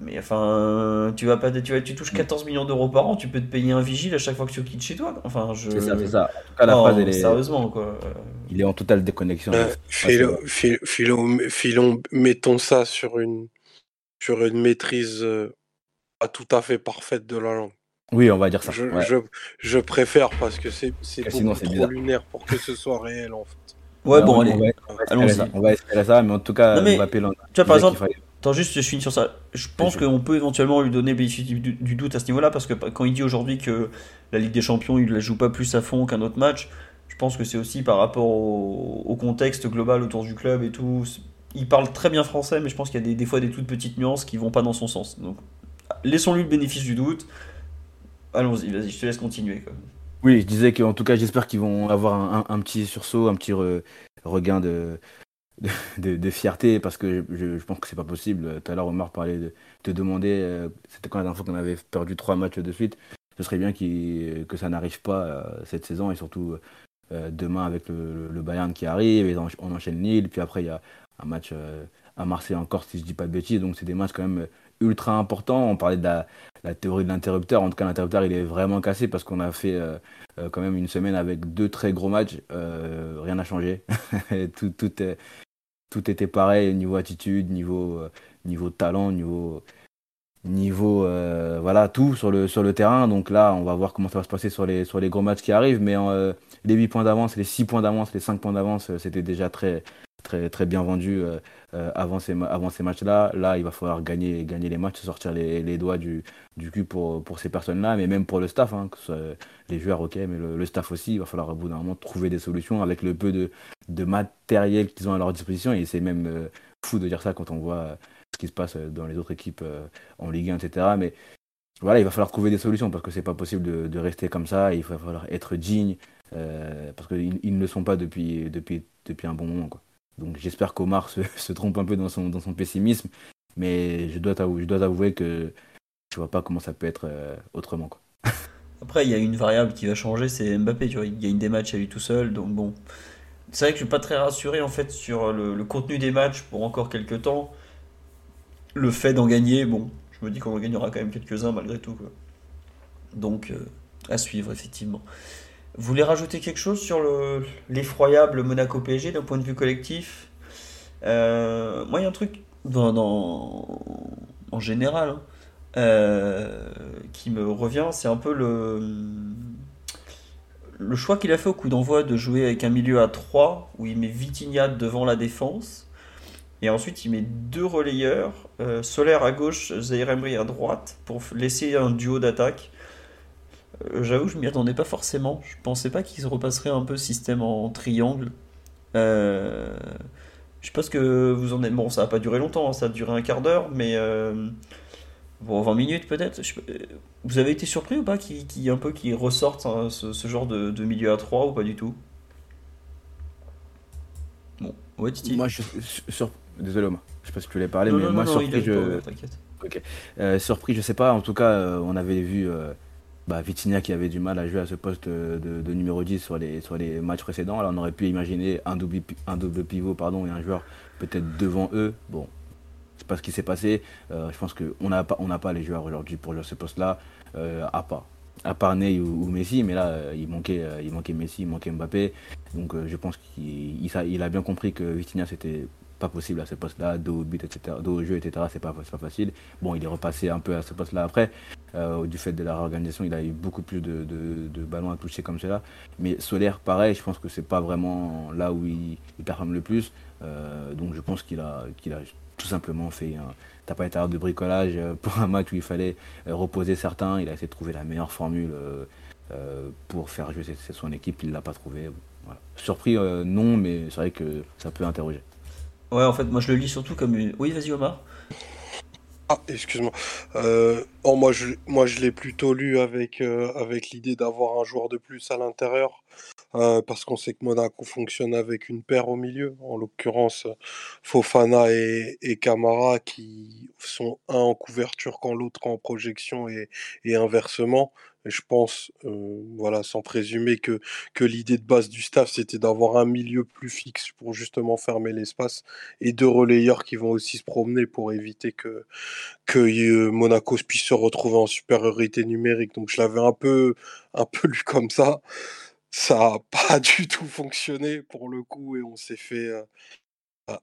Mais enfin, tu vas pas, tu, tu touches 14 millions d'euros par an, tu peux te payer un vigile à chaque fois que tu quittes chez toi. Enfin, je. C'est ça, c'est ça. En tout cas, la phrase, elle est... Sérieusement, quoi. Il est en totale déconnexion. Euh, filons, mettons ça sur une, sur une maîtrise euh, pas tout à fait parfaite de la langue. Oui, on va dire ça. Je, je, préfère parce que c'est beaucoup trop lunaire pour que ce soit réel en fait. Ouais, bon, allez, allons-y. On va espérer ça, mais en tout cas, on va Tu vois, par exemple, Attends, juste, je finis sur ça. Je pense qu'on peut éventuellement lui donner du, doute à ce niveau-là, parce que quand il dit aujourd'hui que la Ligue des Champions, il ne la joue pas plus à fond qu'un autre match, je pense que c'est aussi par rapport au, contexte global autour du club et tout. Il parle très bien français, mais je pense qu'il y a des, des, fois des toutes petites nuances qui vont pas dans son sens. Donc, laissons-lui le bénéfice du doute. Allons-y, vas-y, je te laisse continuer. Oui, je disais qu'en tout cas, j'espère qu'ils vont avoir un, petit sursaut, un petit regain de, fierté parce que je, pense que c'est pas possible. Tout à l'heure, Omar parlait de te demander, euh, c'était quand la dernière fois qu'on avait perdu trois matchs de suite. Ce serait bien que ça n'arrive pas euh, cette saison et surtout euh, demain avec le, Bayern qui arrive et on enchaîne Lille. Puis après, il y a un match à Marseille encore, si je dis pas de bêtises. Donc c'est des matchs quand même ultra importants. On parlait de la, théorie de l'interrupteur. En tout cas, l'interrupteur, il est vraiment cassé parce qu'on a fait quand même une semaine avec deux très gros matchs. rien n'a changé. tout, tout, tout était pareil niveau attitude, niveau, euh, niveau talent, niveau, niveau euh, voilà tout sur le, sur le terrain. Donc là, on va voir comment ça va se passer sur les, sur les gros matchs qui arrivent. Mais euh, les 8 points d'avance, les 6 points d'avance, les 5 points d'avance, c'était déjà très, très, très bien vendu avant ces, avant ces matchs-là. Là, il va falloir gagner, gagner les matchs, sortir les, les doigts du, du cul pour, pour ces personnes-là, mais même pour le staff, hein, les joueurs, ok, mais le, staff aussi, il va falloir au bout d'un moment trouver des solutions avec le peu de, de matériel qu'ils ont à leur disposition. Et c'est même euh, fou de dire ça quand on voit euh, ce qui se passe dans les autres équipes euh, en Ligue 1, etc. Mais voilà, il va falloir trouver des solutions parce que c'est pas possible de, rester comme ça. Il va falloir être digne parce qu'ils ils ne le sont pas depuis, depuis, depuis un bon moment. Quoi. Donc j'espère qu'Omar se, trompe un peu dans son, pessimisme, mais je dois, je dois avouer que je vois pas comment ça peut être autrement. Quoi. Après, il y a une variable qui va changer, c'est Mbappé. Tu vois, il gagne des matchs à lui tout seul, donc bon. C'est vrai que je suis pas très rassuré en fait sur le, contenu des matchs pour encore quelques temps. Le fait d'en gagner, bon, je me dis qu'on en gagnera quand même quelques-uns malgré tout. Donc, euh, à suivre effectivement. Vous voulez rajouter quelque chose sur l'effroyable Monaco PSG d'un point de vue collectif? Euh, Moi, il y a un truc dans, en général. Hein. Euh, qui me revient, c'est un peu le, le choix qu'il a fait au coup d'envoi de jouer avec un milieu à 3 où il met Vitinha devant la défense et ensuite il met deux relayeurs, euh, Solaire à gauche, Zaire Emery à droite pour laisser un duo d'attaque. Euh, j'avoue, je m'y attendais pas forcément. Je pensais pas qu'il se repasserait un peu système en triangle. Euh, je sais pas ce que vous en êtes. Bon, ça a pas duré longtemps, hein, ça a duré un quart d'heure, mais Bon, 20 minutes peut-être. Vous avez été surpris ou pas qui, qui un peu qui ressortent hein, ce, genre de, milieu à 3 ou pas du tout? Bon, ouais Titi. Moi je suis sur... désolé Omar, je sais pas si tu voulais parler, mais moi surpris je. ok. Euh, surpris, je sais pas. En tout cas, euh, on avait vu euh, bah, qui avait du mal à jouer à ce poste de, numéro 10 sur les, sur les matchs précédents. Alors on aurait pu imaginer un double, pivot pardon, et un joueur peut-être devant eux. Bon, c'est pas ce qui s'est passé. Euh, je pense qu'on n'a pas, pas les joueurs aujourd'hui pour jouer ce poste-là, euh, à part. À part Ney ou, Messi, mais là, euh, il, manquait, il manquait Messi, il manquait Mbappé. Donc je pense qu'il il, a bien compris que Vitinha, c'était pas possible à ce poste-là, dos au but, etc., dos au jeu, etc., c'est pas, pas facile. Bon, il est repassé un peu à ce poste-là après. du fait de la réorganisation, il a eu beaucoup plus de, ballons à toucher comme cela. Mais Solaire, pareil, je pense que c'est pas vraiment là où il, performe le plus. donc je pense qu'il a, a tout simplement fait un tapage de bricolage euh, pour un match où il fallait euh, reposer certains. Il a essayé de trouver la meilleure formule euh, pour faire jouer son équipe. Il ne l'a pas trouvé. Surpris, non, mais c'est vrai que ça peut interroger. Ouais, en fait, moi je le lis surtout comme une. Oui, vas-y, Omar. Ah, excuse-moi. Euh, oh, moi, je, l'ai plutôt lu avec, euh, avec l'idée d'avoir un joueur de plus à l'intérieur, euh, parce qu'on sait que Monaco fonctionne avec une paire au milieu, en l'occurrence Fofana et, et Camara, qui sont un en couverture quand l'autre en projection et inversement. Je pense, euh, voilà, sans présumer que, l'idée de base du staff, c'était d'avoir un milieu plus fixe pour justement fermer l'espace et deux relayeurs qui vont aussi se promener pour éviter que, que euh, Monaco puisse se retrouver en supériorité numérique. Donc je l'avais un peu, un lu comme ça. Ça n'a pas du tout fonctionné pour le coup et on s'est fait euh,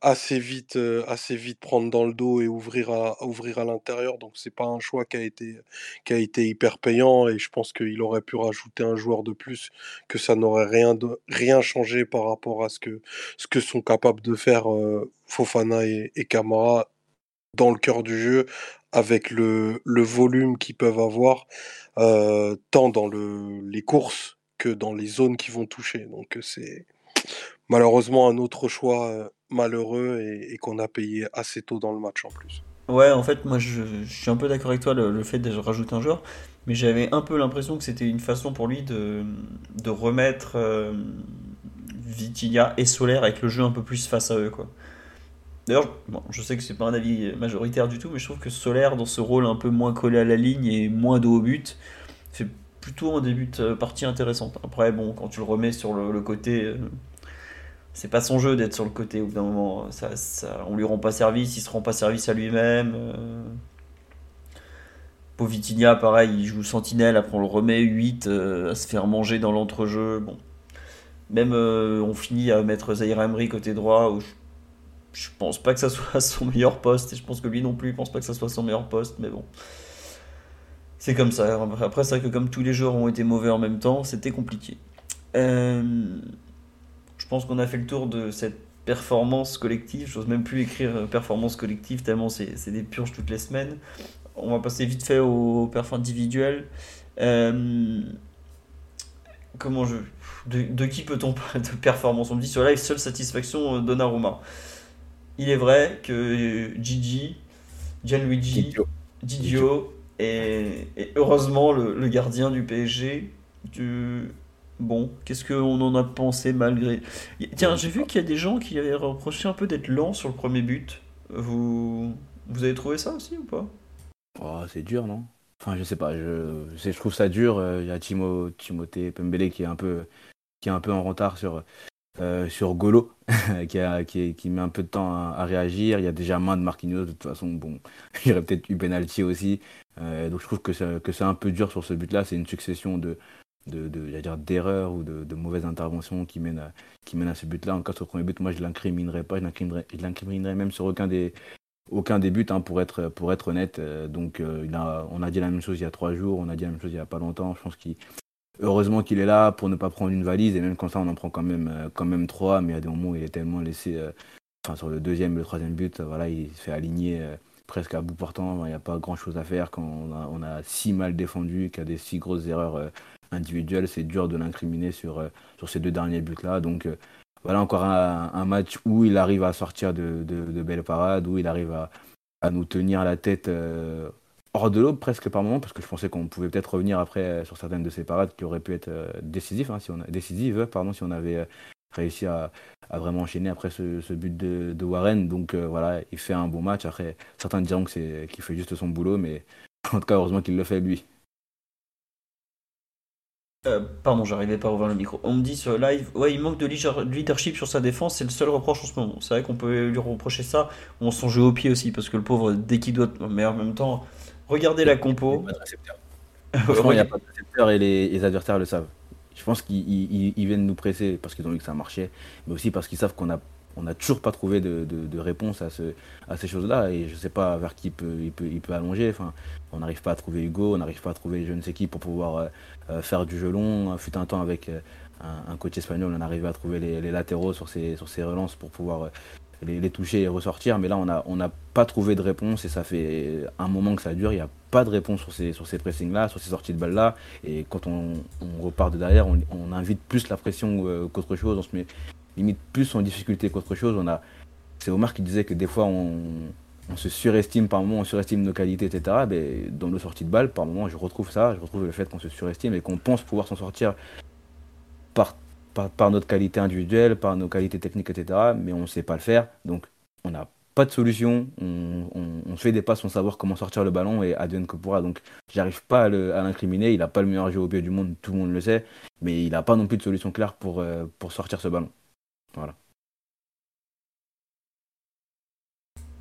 assez vite, assez vite prendre dans le dos et ouvrir à, ouvrir à l'intérieur. Donc c'est pas un choix qui a été, qui a été hyper payant et je pense qu'il aurait pu rajouter un joueur de plus, que ça n'aurait rien, de, rien changé par rapport à ce que, ce que sont capables de faire Fofana et, et Camara dans le cœur du jeu avec le, le volume qu'ils peuvent avoir, tant dans le, les courses que dans les zones qui vont toucher. Donc c'est malheureusement un autre choix malheureux et, qu'on a payé assez tôt dans le match en plus. Ouais, en fait, moi je, suis un peu d'accord avec toi, le, fait de rajouter un joueur, mais j'avais un peu l'impression que c'était une façon pour lui de, de remettre euh, et Solaire avec le jeu un peu plus face à eux, quoi. D'ailleurs, bon, je sais que c'est pas un avis majoritaire du tout, mais je trouve que Solaire, dans ce rôle un peu moins collé à la ligne et moins dos au but, fait plutôt un début de partie intéressante. Après, bon, quand tu le remets sur le, le côté, euh, c'est pas son jeu d'être sur le côté au bout d'un moment. Ça, ça, on lui rend pas service, il se rend pas service à lui-même. Euh... Povitinia, pareil, il joue sentinelle, après on le remet 8 euh, à se faire manger dans l'entrejeu. Bon. Même euh, on finit à mettre Zaire Emery côté droit, où je, je pense pas que ça soit son meilleur poste, et je pense que lui non plus, il pense pas que ça soit son meilleur poste, mais bon. C'est comme ça. Après, c'est vrai que comme tous les joueurs ont été mauvais en même temps, c'était compliqué. Euh, je pense qu'on a fait le tour de cette performance collective. J'ose même plus écrire performance collective tellement c'est des purges toutes les semaines. On va passer vite fait aux perfs individuels. Euh, comment je. De, de qui peut-on parler de performance? On me dit sur live, seule satisfaction Donnarumma. Il est vrai que Gigi, Gianluigi, Didio, et, heureusement le, le, gardien du PSG. Du... Bon, qu'est-ce qu'on en a pensé malgré. Tiens, j'ai vu qu'il y a des gens qui avaient reproché un peu d'être lent sur le premier but. Vous, vous avez trouvé ça aussi ou pas? Oh, C'est dur, non? Enfin, je sais pas, je, je, trouve ça dur. Il y a Timo, Timothée Pembele qui est un peu, qui est un peu en retard sur, euh, sur Golo, qui, a, qui, qui, met un peu de temps à, à, réagir. Il y a déjà main de Marquinhos, de toute façon, bon, il y aurait peut-être eu penalty aussi. Euh, donc je trouve que c'est, que c'est un peu dur sur ce but-là. C'est une succession de, de, ou de, de, mauvaises interventions qui mènent à, qui à ce but-là. En cas, sur premier but, moi, je ne l'incriminerais pas. Je l'incriminerais, je l'incriminerais même sur aucun des, aucun des buts, hein, pour, être, pour être honnête. Euh, donc, euh, a, on a dit la même chose il y a trois jours, on a dit la même chose il n'y a pas longtemps. Je pense qu'il, heureusement qu'il est là pour ne pas prendre une valise. Et même comme ça, on en prend quand même, euh, quand même trois. Mais il y a des moments où il est tellement laissé. Enfin, sur le deuxième le troisième but, voilà, il se fait aligner presque à bout portant. Il n'y a pas grand chose à faire quand on a si mal défendu, qu'il y a des si grosses erreurs individuelles. C'est dur de l'incriminer sur, sur ces deux derniers buts-là. Donc, voilà encore un, match où il arrive à sortir de, de, belles parades, où il arrive à, à nous tenir la tête euh, hors de l'aube presque par moment, parce que je pensais qu'on pouvait peut-être revenir après sur certaines de ces parades qui auraient pu être euh, décisives, hein, si on décisives, pardon, si on avait euh, réussi à, à, vraiment enchaîner après ce, ce but de, Warren. Donc euh, voilà, il fait un bon match. Après, certains diront qu'il fait juste son boulot, mais en tout cas, heureusement qu'il le fait lui. Euh, pardon, j'arrivais pas à ouvrir le micro. On me dit sur live, ouais, il manque de leadership sur sa défense, c'est le seul reproche en ce moment. C'est vrai qu'on peut lui reprocher ça. On s'en joue au pied aussi, parce que le pauvre, dès qu'il doit. Mais en même temps, regardez la compo. Franchement, il n'y a pas de récepteur et les, les, adversaires le savent. Je pense qu'ils ils, ils viennent nous presser parce qu'ils ont vu que ça marchait, mais aussi parce qu'ils savent qu'on a on n'a toujours pas trouvé de, de, réponse à, ce, à ces choses-là. Et je ne sais pas vers qui il peut, il peut, il peut allonger. Enfin, on n'arrive pas à trouver Hugo, on n'arrive pas à trouver je ne sais qui pour pouvoir euh, faire du jeu long. Fut un temps avec euh, un, coach espagnol, on arrivait à trouver les, latéraux sur ces, sur ces relances pour pouvoir euh, les, les, toucher et ressortir. Mais là, on n'a on pas trouvé de réponse et ça fait un moment que ça dure. Il n'y a pas de réponse sur ces, sur ces pressings-là, sur ces sorties de balles-là. Et quand on, on, repart de derrière, on, on invite plus la pression qu'autre chose. On se met limite plus en difficulté qu'autre chose. On a c'est Omar qui disait que des fois on, on se surestime par moment, on surestime nos qualités, etc. Mais dans nos sorties de balles, par moment, je retrouve ça, je retrouve le fait qu'on se surestime et qu'on pense pouvoir s'en sortir par, par, par, notre qualité individuelle, par nos qualités techniques, etc. Mais on ne sait pas le faire, donc on n'a pas de solution, on, fait des passes sans savoir comment sortir le ballon et que pourra. Donc j'arrive pas à l'incriminer, il n'a pas le meilleur jeu au pied du monde, tout le monde le sait, mais il n'a pas non plus de solution claire pour, euh, pour sortir ce ballon. Voilà.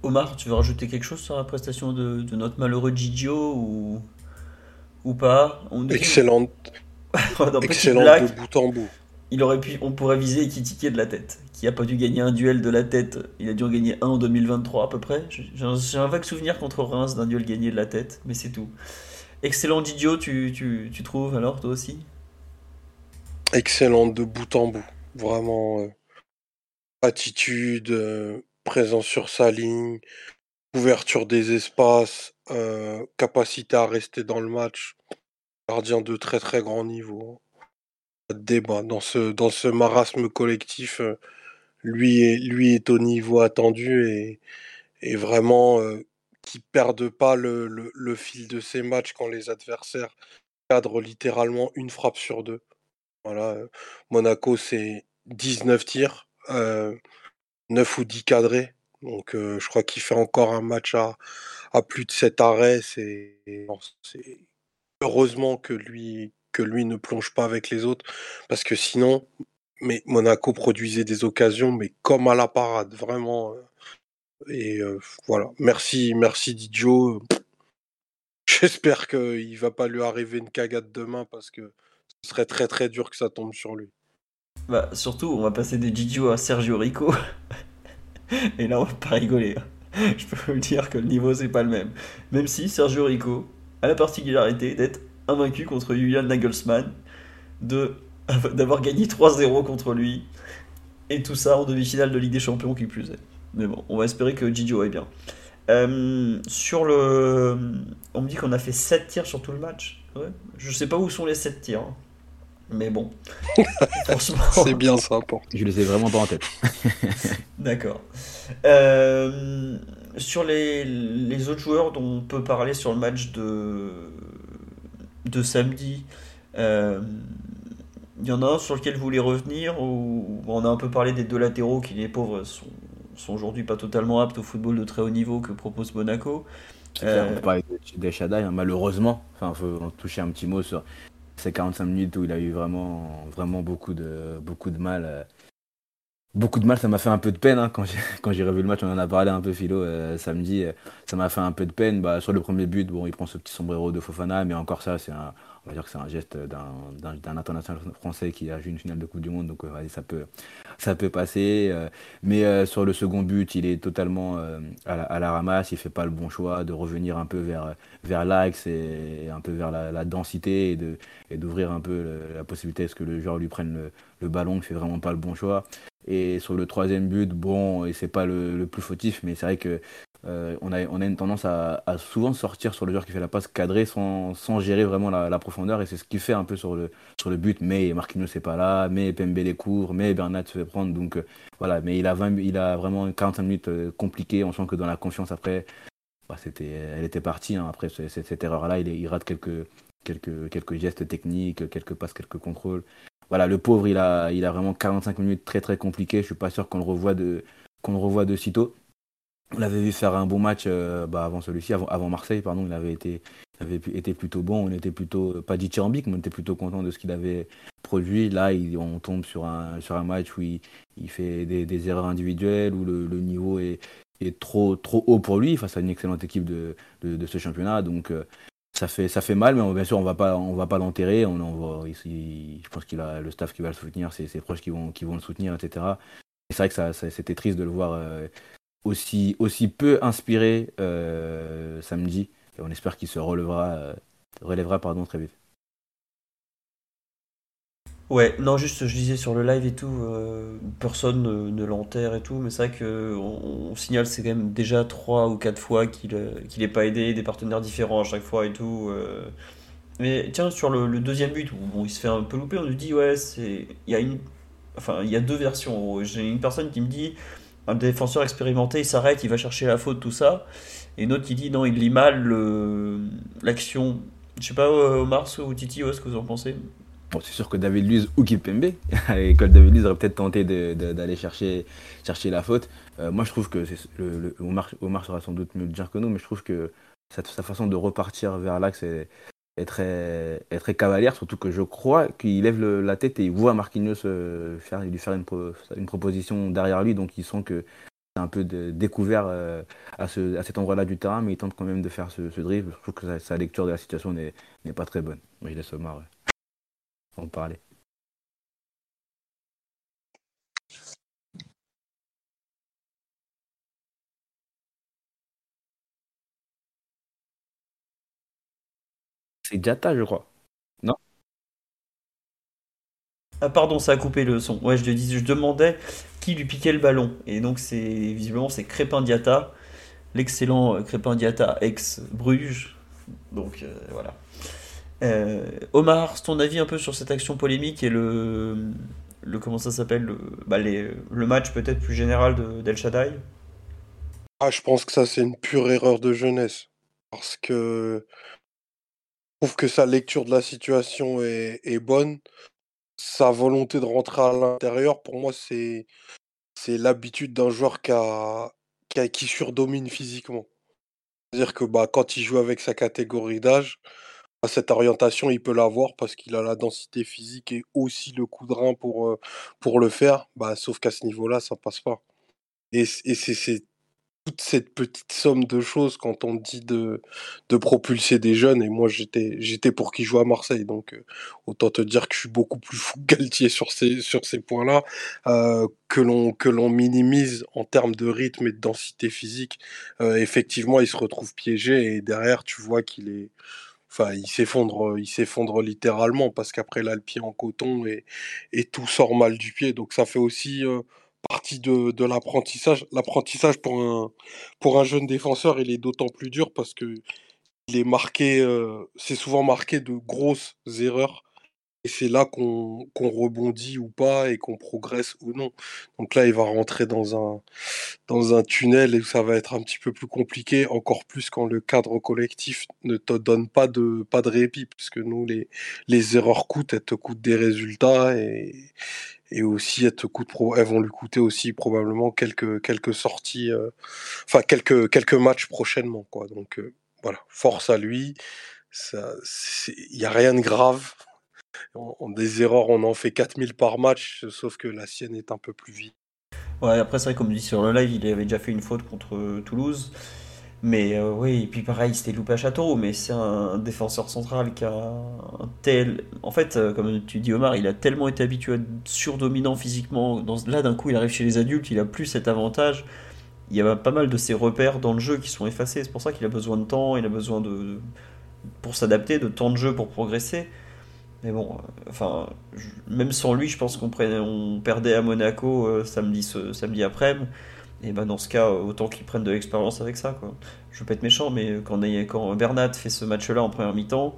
Omar, tu veux rajouter quelque chose sur la prestation de, de notre malheureux Gigio ou, ou pas? On Excellente. Excellente de bout en bout. Il aurait pu, on pourrait viser Ekitike de la tête, qui a pas dû gagner un duel de la tête. Il a dû en gagner un en 2023 à peu près. J'ai un, un, vague souvenir contre Reims d'un duel gagné de la tête, mais c'est tout. Excellent Gigio, tu, tu, tu, trouves alors toi aussi? Excellente de bout en bout. Vraiment. Euh, attitude. Euh présence sur sa ligne, ouverture des espaces, euh, capacité à rester dans le match. Gardien de très très grand niveau. Pas de. Dans ce, marasme collectif, euh, lui, est, lui est au niveau attendu et, vraiment qui perde pas le, le, fil de ses matchs quand les adversaires cadrent littéralement une frappe sur deux. Monaco c'est 19 tirs. 9 ou 10 cadrés. Donc euh, je crois qu'il fait encore un match à, plus de 7 arrêts. C'est heureusement que lui que lui ne plonge pas avec les autres parce que sinon mais Monaco produisait des occasions mais comme à la parade vraiment et euh, voilà merci merci Didio j'espère qu'il va pas lui arriver une cagade demain parce que ce serait très très dur que ça tombe sur lui bah, surtout, on va passer de Gigio à Sergio Rico. Et là, on va pas rigoler. Je peux vous dire que le niveau, c'est pas le même. Même si Sergio Rico a la particularité d'être invaincu contre Julian Nagelsmann, d'avoir gagné 3-0 contre lui, et tout ça en demi-finale de Ligue des Champions qui plus est. Mais bon, on va espérer que Gigio est bien. Euh, sur le. On me dit qu'on a fait 7 tirs sur tout le match. Je sais pas où sont les 7 tirs. Hein. Mais bon, franchement. C'est bien ça, Je les ai vraiment pas en tête. D'accord. Euh, sur les, les, autres joueurs dont on peut parler sur le match de, de samedi, euh, il y en a un sur lequel vous voulez revenir ou on a un peu parlé des deux latéraux qui, les pauvres, sont, sont aujourd'hui pas totalement aptes au football de très haut niveau que propose Monaco. Euh... On peut parler de Shadai, hein, malheureusement. Enfin, il faut toucher un petit mot sur ces 45 minutes où il a eu vraiment, vraiment beaucoup de, beaucoup de mal. Euh, beaucoup de mal, ça m'a fait un peu de peine hein, quand j'ai revu le match. On en a parlé un peu philo euh, samedi. Euh, ça m'a fait un peu de peine. Bah, sur le premier but, bon, il prend ce petit sombrero de Fofana, mais encore ça, c'est un, on va dire que c'est un geste d'un international français qui a joué une finale de Coupe du Monde, donc ça peut, ça peut passer. Euh, mais euh, sur le second but, il est totalement euh, à la, à, la, ramasse, il fait pas le bon choix de revenir un peu vers, vers l'axe et, un peu vers la, la densité et, de, et d'ouvrir un peu la possibilité à ce que le joueur lui prenne le, le ballon, il fait vraiment pas le bon choix. Et sur le troisième but, bon, et c'est pas le, le, plus fautif, mais c'est vrai que euh, on, a, une tendance à, souvent sortir sur le joueur qui fait la passe cadrée sans, gérer vraiment la, profondeur et c'est ce qu'il fait un peu sur le, but. Mais Marquinhos c'est pas là, mais Pembe les court, mais Bernat se fait prendre. Donc euh, voilà, mais il a, 20, il a vraiment 45 minutes euh, compliquées. On sent que dans la confiance après, bah, c'était, elle était partie. Hein. Après cette, erreur-là, il, il, rate quelques, quelques, gestes techniques, quelques passes, quelques contrôles. Voilà, le pauvre, il a, il a vraiment 45 minutes très très compliquées. Je suis pas sûr qu'on le revoit de, qu'on le revoit de sitôt. On l'avait vu faire un bon match euh, bah, avant celui-ci, avant, Marseille, pardon. Il avait été, avait été plutôt bon. On était plutôt, pas mais on était plutôt content de ce qu'il avait produit. Là, on tombe sur un, match où il, fait des, erreurs individuelles, où le, niveau est, trop, haut pour lui face à une excellente équipe de, ce championnat. Donc, euh, ça fait, mal, mais bien sûr, on va pas, on va pas l'enterrer. On, je pense qu'il a le staff qui va le soutenir, ses, ses proches qui vont, le soutenir, etc. C'est vrai que c'était triste de le voir. Euh, aussi, aussi peu inspiré euh, samedi. Et on espère qu'il se relèvera, euh, relèvera pardon, très vite. Ouais, non, juste je disais sur le live et tout, euh, personne ne, l'enterre et tout, mais c'est vrai qu'on on signale c'est quand même déjà trois ou quatre fois qu'il n'est pas aidé, des partenaires différents à chaque fois et tout. Euh. Mais tiens, sur le, deuxième but, où bon, il se fait un peu louper, on lui dit ouais. Il y a une. Enfin, il y a deux versions. J'ai une personne qui me dit un défenseur expérimenté, il s'arrête, il va chercher la faute, tout ça. Et une autre qui dit non, il lit mal l'action. Je sais pas, euh, Omar ou Titi, est-ce que vous en pensez? Bon, c'est sûr que David Luiz ou Kipembe, et que David Luiz aurait peut-être tenté d'aller chercher, chercher la faute. Euh, moi, je trouve que le, le, Omar, Omar, sera sans doute mieux dire que nous, mais je trouve que sa façon de repartir vers l'axe est, très, cavalière, surtout que je crois qu'il lève la tête et il voit Marquinhos euh, lui faire une, proposition derrière lui, donc il sent que c'est un peu de, découvert euh, à, ce, à, cet endroit-là du terrain, mais il tente quand même de faire ce, ce. Je trouve que sa, lecture de la situation n'est pas très bonne. Moi, je laisse Omar en parler. C'est Jata, je crois. Non Ah pardon, ça a coupé le son. Ouais, je, dis, je demandais qui lui piquait le ballon. Et donc c'est visiblement c'est Crépin Diata, l'excellent euh, Crépin Diata ex Bruges. Donc euh, voilà. Euh, Omar, ton avis un peu sur cette action polémique et le, le comment ça s'appelle le, bah, le match peut-être plus général d'El Shaddai? Ah, je pense que ça c'est une pure erreur de jeunesse parce que que sa lecture de la situation est, bonne. Sa volonté de rentrer à l'intérieur, pour moi, c'est c'est l'habitude d'un joueur qui, a, qui, surdomine physiquement. C'est-à-dire que bah, quand il joue avec sa catégorie d'âge, cette orientation, il peut l'avoir parce qu'il a la densité physique et aussi le coup de rein pour, euh, pour le faire. Bah, sauf qu'à ce niveau-là, ça passe pas. Et, c'est toute cette petite somme de choses quand on dit de, propulser des jeunes. Et moi, j'étais, j'étais pour qu'il joue à Marseille. Donc, euh, autant te dire que je suis beaucoup plus fou Galtier sur ces, points-là, euh, que, l'on, minimise en termes de rythme et de densité physique. effectivement, il se retrouve piégé et derrière, tu vois qu'il est Enfin, il s'effondre, il s'effondre littéralement parce qu'après là, le pied en coton et tout sort mal du pied. Donc ça fait aussi partie de, de l'apprentissage. L'apprentissage pour un, pour un jeune défenseur, il est d'autant plus dur parce que il est marqué, c'est souvent marqué de grosses erreurs et c'est là qu'on rebondit ou pas et qu'on progresse ou non. Donc là, il va rentrer dans un, dans un tunnel et ça va être un petit peu plus compliqué, encore plus quand le cadre collectif ne te donne pas de, pas de répit, puisque nous, les, les erreurs coûtent, elles te coûtent des résultats et, et aussi elles, vont lui coûter aussi probablement quelques, quelques sorties, euh, enfin quelques, quelques matchs prochainement. Donc euh, voilà, force à lui. Il n'y a rien de grave on, des erreurs, on en fait 4000 par match, sauf que la sienne est un peu plus vide. Ouais, après, c'est vrai, comme dit sur le live, il avait déjà fait une faute contre euh, Toulouse. Mais euh, oui, et puis pareil, c'était loupé à Châteauroux, mais c'est un défenseur central qui a un tel. En fait, euh, comme tu dis, Omar, il a tellement été habitué à être surdominant physiquement. Là, d'un coup, il arrive chez les adultes, il a plus cet avantage. Il y a pas mal de ses repères dans le jeu qui sont effacés. C'est pour ça qu'il a besoin de temps, il a besoin de. pour s'adapter, de temps de jeu pour progresser. Mais bon, euh, enfin, même sans lui, je pense qu'on on perdait à Monaco samedi, samedi après. Et ben dans ce cas, autant qu'ils prennent de l'expérience avec ça. Quoi. Je veux pas être méchant, mais quand, Bernat fait ce match-là en première mi-temps,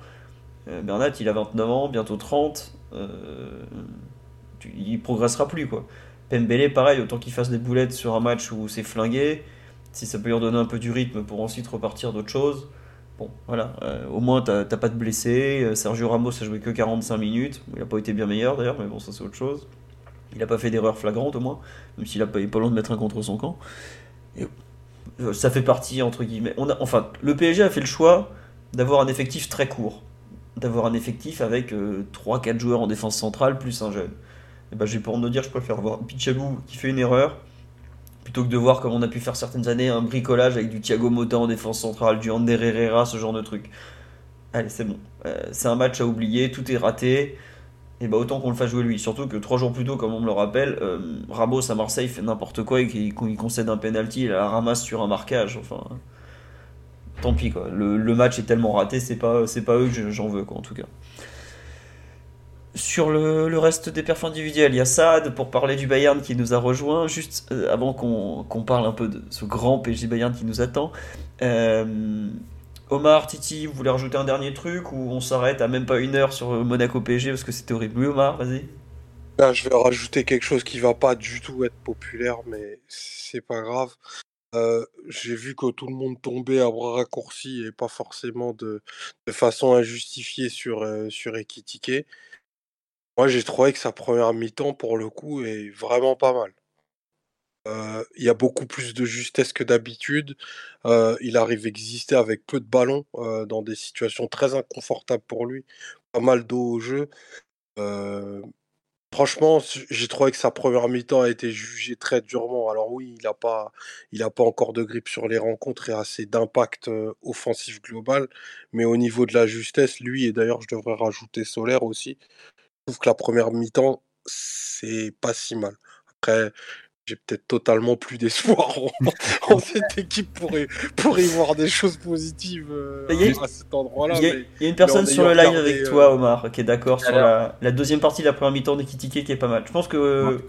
euh, Bernat il a 29 ans, bientôt 30, il progressera plus. quoi. Pembele, pareil, autant qu'il fasse des boulettes sur un match où c'est flingué, si ça peut lui redonner un peu du rythme pour ensuite repartir d'autre chose, Bon, voilà, euh, au moins t'as pas de blessés. Euh, Sergio Ramos a joué que 45 minutes. Il n'a pas été bien meilleur d'ailleurs, mais bon, ça c'est autre chose. Il n'a pas fait d'erreur flagrante au moins, même s'il a pas, pas loin de mettre un contre son camp. Euh, ça fait partie, entre guillemets. On a, enfin, le PSG a fait le choix d'avoir un effectif très court. D'avoir un effectif avec 3-4 joueurs en défense centrale plus un jeune. Et ben, j'ai pour me dire, je préfère voir Pichabou qui fait une erreur plutôt que de voir comme on a pu faire certaines années un bricolage avec du Thiago Motta en défense centrale, du Ander Herrera, ce genre de truc. Allez, c'est bon. Euh, c'est un match à oublier, tout est raté. Et bah autant qu'on le fasse jouer lui. Surtout que trois jours plus tôt, comme on me le rappelle, euh, Ramos à Marseille fait n'importe quoi et qu'il concède un penalty, il la ramasse sur un marquage. Enfin, tant pis quoi. Le, match est tellement raté, c'est pas, pas eux que j'en veux quoi en tout cas. Sur le, reste des perfs individuels, il y a Saad pour parler du Bayern qui nous a rejoint. Juste euh, avant qu'on parle un peu de ce grand PSG Bayern qui nous attend. Euh, Omar, Titi, vous voulez rajouter un dernier truc ou on s'arrête à même pas une heure sur Monaco PSG parce que c'était horrible Oui, Omar, vas-y. Je vais rajouter quelque chose qui va pas du tout être populaire, mais c'est pas grave. Euh, j'ai vu que tout le monde tombait à bras raccourcis et pas forcément de, façon injustifiée sur, euh, sur. Moi, j'ai trouvé que sa première mi-temps, pour le coup, est vraiment pas mal. Euh, il y a beaucoup plus de justesse que d'habitude. Euh, il arrive à exister avec peu de ballons euh, dans des situations très inconfortables pour lui. Pas mal d'eau au jeu. franchement, j'ai trouvé que sa première mi-temps a été jugée très durement. Alors oui, il n'a pas, pas encore de grippe sur les rencontres et assez d'impact offensif global. Mais au niveau de la justesse, lui, et d'ailleurs je devrais rajouter Solaire aussi, je trouve que la première mi-temps, c'est pas si mal. Après, j'ai peut-être totalement plus d'espoir en, cette équipe pour y, pour y voir des choses positives euh, à cet endroit-là. Il y, a une personne sur le live avec toi, euh, Omar, qui est d'accord sur la, la, deuxième partie de la première mi-temps d'Ekitike qui est pas mal. Je pense que.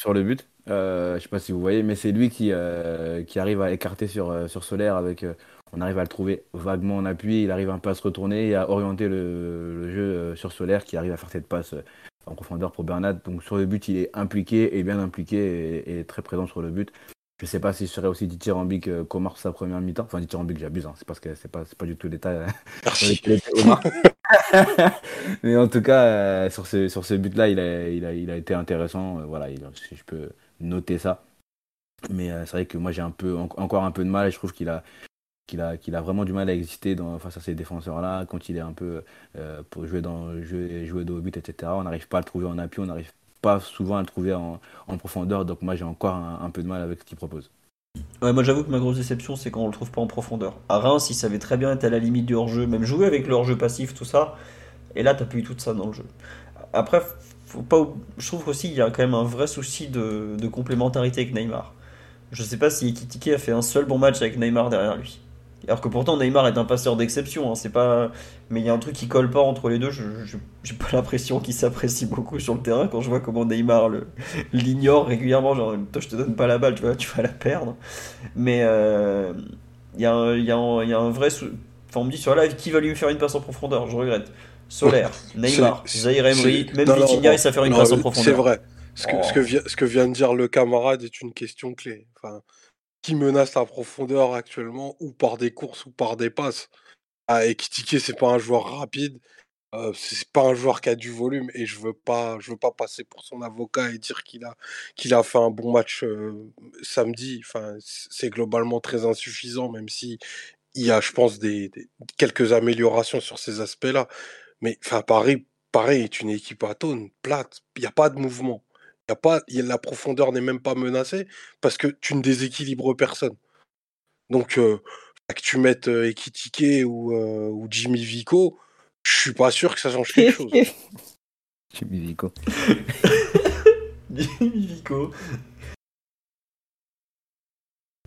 Sur le but, euh, je sais pas si vous voyez, mais c'est lui qui, euh, qui arrive à écarter sur, sur Solaire avec. on arrive à le trouver vaguement en appui, il arrive un peu à se retourner et à orienter le, le jeu sur Solaire qui arrive à faire cette passe en profondeur pour Bernat. Donc sur le but, il est impliqué et bien impliqué et, très présent sur le but. Je ne sais pas si ce serait aussi dithyrambique euh, qu'Omar sa première mi-temps. Enfin, dithyrambique, j'abuse, hein. c'est parce que c'est pas, pas du tout l'état. Mais en tout cas, euh, sur ce, sur ce but-là, il a, il, a, il a été intéressant. Euh, voilà, si je peux noter ça. Mais c'est vrai que moi, j'ai un peu, encore un peu de mal et je trouve qu'il a, qu'il a, a vraiment du mal à exister face à ces défenseurs-là, quand il est un peu euh, pour jouer, dans, jouer, jouer de but, etc. On n'arrive pas à le trouver en appui, on n'arrive pas souvent à le trouver en, profondeur, donc moi j'ai encore un, peu de mal avec ce qu'il propose. Moi j'avoue que ma grosse déception c'est qu'on le trouve pas en profondeur. À Reims, il savait très bien être à la limite du hors-jeu, même jouer avec le hors-jeu passif, tout ça, et là t'as plus tout ça dans le jeu. Après, faut pas, je trouve aussi qu'il y a quand même un vrai souci de, de complémentarité avec Neymar. Je sais pas si Ekitike a fait un seul bon match avec Neymar derrière lui. Alors que pourtant Neymar est un passeur d'exception, hein, c'est pas. Mais il y a un truc qui colle pas entre les deux. Je j'ai pas l'impression qu'il s'apprécie beaucoup sur le terrain quand je vois comment Neymar l'ignore régulièrement. Genre, toi je te donne pas la balle, tu vas, tu vas la perdre. Mais euh, il y, a un, y, a y a un vrai. Enfin, on me dit sur live qui va lui faire une passe en profondeur? Je regrette. Solaire, Neymar, Zahir Emery, même Vitinha, il sait faire une passe en profondeur. C'est vrai. Ce que, ce, que vient, ce que vient de dire le camarade est une question clé. Enfin, qui menace la profondeur actuellement, ou par des courses ou par des passes. Ah, Ekitike, c'est pas un joueur rapide, euh, c'est pas un joueur qui a du volume, et je veux pas, je veux pas passer pour son avocat et dire qu'il a, qu'il a fait un bon match euh, samedi. Enfin, c'est globalement très insuffisant, même si il y a, je pense, des, quelques améliorations sur ces aspects-là. Mais enfin, Paris, pareil, est une équipe atone, plate. Il n'y a pas de mouvement a pas, la profondeur n'est même pas menacée parce que tu ne déséquilibres personne. Donc, euh, que tu mettes euh, Ekitike ou, euh, ou Jimmy Vico, je suis pas sûr que ça change quelque chose. Jimmy Vico. Jimmy Vico.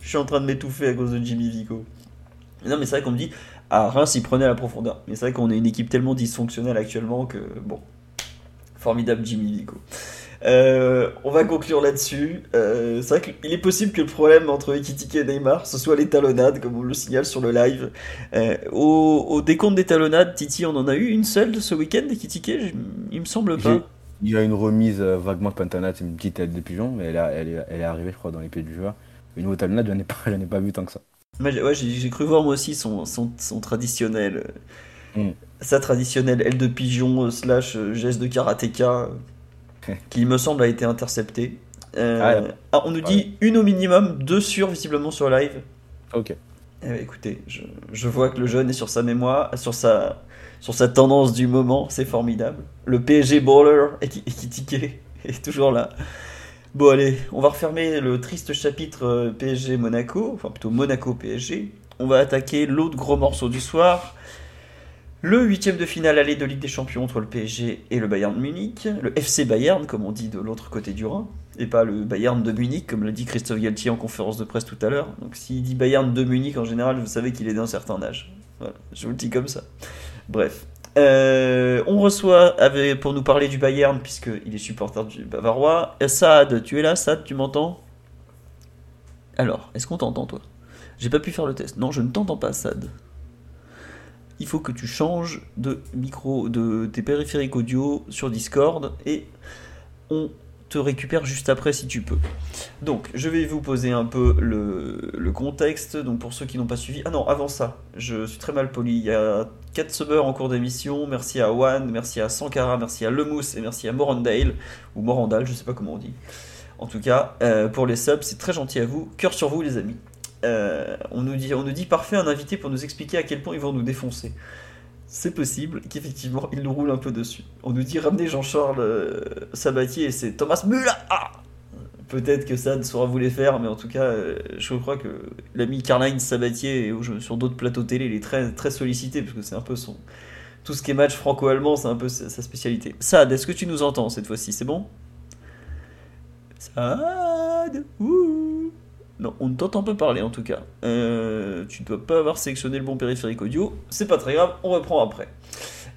Je suis en train de m'étouffer à cause de Jimmy Vico. Non, mais c'est vrai qu'on me dit, ah, Reims, il prenait la profondeur. Mais c'est vrai qu'on est une équipe tellement dysfonctionnelle actuellement que, bon, formidable Jimmy Vico. Euh, on va conclure là-dessus. Euh, c'est vrai qu'il est possible que le problème entre Ekitike et Neymar, ce soit les talonnades, comme on le signale sur le live. Euh, au, décompte des talonnades, Titi, on en a eu une seule ce week-end, Ekitike Il me semble pas. Il y a une remise vaguement de une petite tête de pigeon, mais elle, est, arrivée, je crois, dans les pieds du joueur. Une autre talonnade, je n'en ai, pas, pas vu tant que ça. ouais, j'ai cru voir moi aussi son, son, traditionnel. Mm. Sa traditionnelle aile de pigeon slash geste de karatéka qui me semble a été intercepté. Euh, ah, ah, on nous dit une au minimum, deux sur visiblement sur live. Ok. Eh écoutez, je, je, vois que le jeune est sur sa mémoire, sur sa, sur sa tendance du moment, c'est formidable. Le PSG baller tiqué est toujours là. Bon allez, on va refermer le triste chapitre euh, PSG Monaco, enfin plutôt Monaco PSG. On va attaquer l'autre gros morceau du soir, le huitième de finale aller de Ligue des Champions entre le PSG et le Bayern de Munich, le FC Bayern comme on dit de l'autre côté du Rhin, et pas le Bayern de Munich comme l'a dit Christophe Galtier en conférence de presse tout à l'heure. Donc s'il dit Bayern de Munich en général, vous savez qu'il est d'un certain âge. Voilà, je vous le dis comme ça. Bref. Euh, on reçoit pour nous parler du Bayern, puisqu'il est supporter du Bavarois. Saad, tu es là Saad, tu m'entends? Alors, est-ce qu'on t'entend toi? J'ai pas pu faire le test. Non, je ne t'entends pas, Saad. Il faut que tu changes de micro, de tes périphériques audio sur Discord et on te récupère juste après si tu peux. Donc, je vais vous poser un peu le, contexte. Donc, pour ceux qui n'ont pas suivi. Ah non, avant ça, je suis très mal poli. Il y a 4 subbers en cours d'émission. Merci à One, merci à Sankara, merci à Lemous et merci à Morandale. Ou Morandal, je sais pas comment on dit. En tout cas, euh, pour les subs, c'est très gentil à vous. Cœur sur vous, les amis. Euh, on, nous dit, on nous dit parfait un invité pour nous expliquer à quel point ils vont nous défoncer c'est possible qu'effectivement il nous roule un peu dessus. On nous dit ramener Jean-Charles euh, Sabatier et c'est Thomas Müller. Ah Peut-être que ça ne saura vous les faire, mais en tout cas, euh, je crois que l'ami Carline Sabatier sur d'autres plateaux télé, il est très, très sollicité parce que c'est un peu son. Tout ce qui est match franco-allemand, c'est un peu sa, spécialité. Sad, est-ce que tu nous entends cette fois-ci? C'est bon? Sad Ouh on ne t'entend pas parler en tout cas. Euh, tu ne dois pas avoir sélectionné le bon périphérique audio. C'est pas très grave, on reprend après.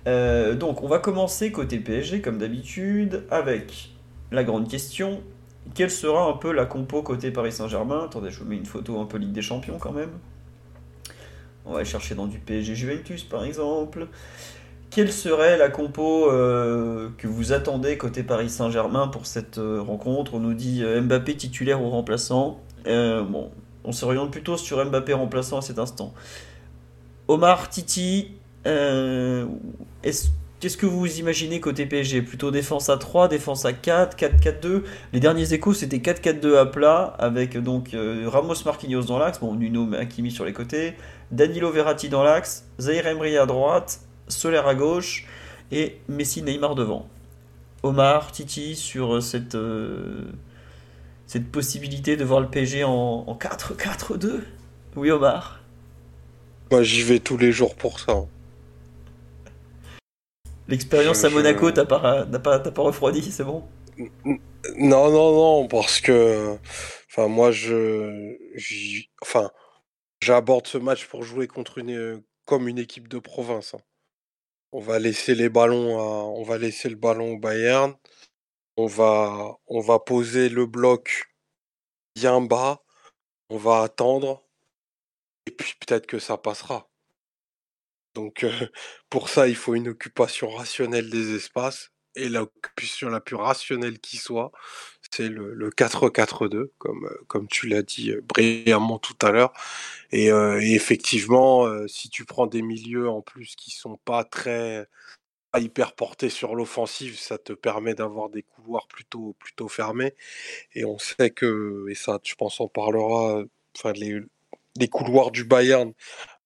Euh, donc on va commencer côté PSG comme d'habitude avec la grande question. Quelle sera un peu la compo côté Paris Saint-Germain? Attendez, je vous mets une photo un peu Ligue des Champions quand même. On va aller chercher dans du PSG Juventus par exemple. Quelle serait la compo euh, que vous attendez côté Paris Saint-Germain pour cette rencontre? On nous dit Mbappé titulaire ou remplaçant. Euh, bon, on s'oriente plutôt sur Mbappé remplaçant à cet instant. Omar, Titi, euh, qu'est-ce que vous imaginez côté PSG Plutôt défense à 3, défense à 4, 4-4-2 Les derniers échos c'était 4-4-2 à plat avec donc euh, Ramos Marquinhos dans l'axe, Nuno Hakimi sur les côtés, Danilo Verratti dans l'axe, Zaire Emery à droite, Soler à gauche et Messi Neymar devant. Omar, Titi sur cette cette possibilité de voir le PSG en, 4-4-2 Oui, Omar Moi, j'y vais tous les jours pour ça. L'expérience à Monaco, t'as pas, pas, pas refroidi, c'est bon? Non, non, non, parce que. Enfin, moi, je. Enfin, j'aborde ce match pour jouer contre une. comme une équipe de province. Hein. On va laisser les ballons On va laisser le ballon au Bayern on va, poser le bloc bien bas, on va attendre, et puis peut-être que ça passera. Donc euh, pour ça, il faut une occupation rationnelle des espaces, et l'occupation la plus rationnelle qui soit, c'est le, 4-4-2, comme, euh, comme tu l'as dit euh, brillamment tout à l'heure. Et, et, effectivement, si tu prends des milieux en plus qui sont pas très hyper porté sur l'offensive, ça te permet d'avoir des couloirs plutôt, plutôt fermés. Et on sait que, et ça, je pense, on parlera, enfin, les, les couloirs du Bayern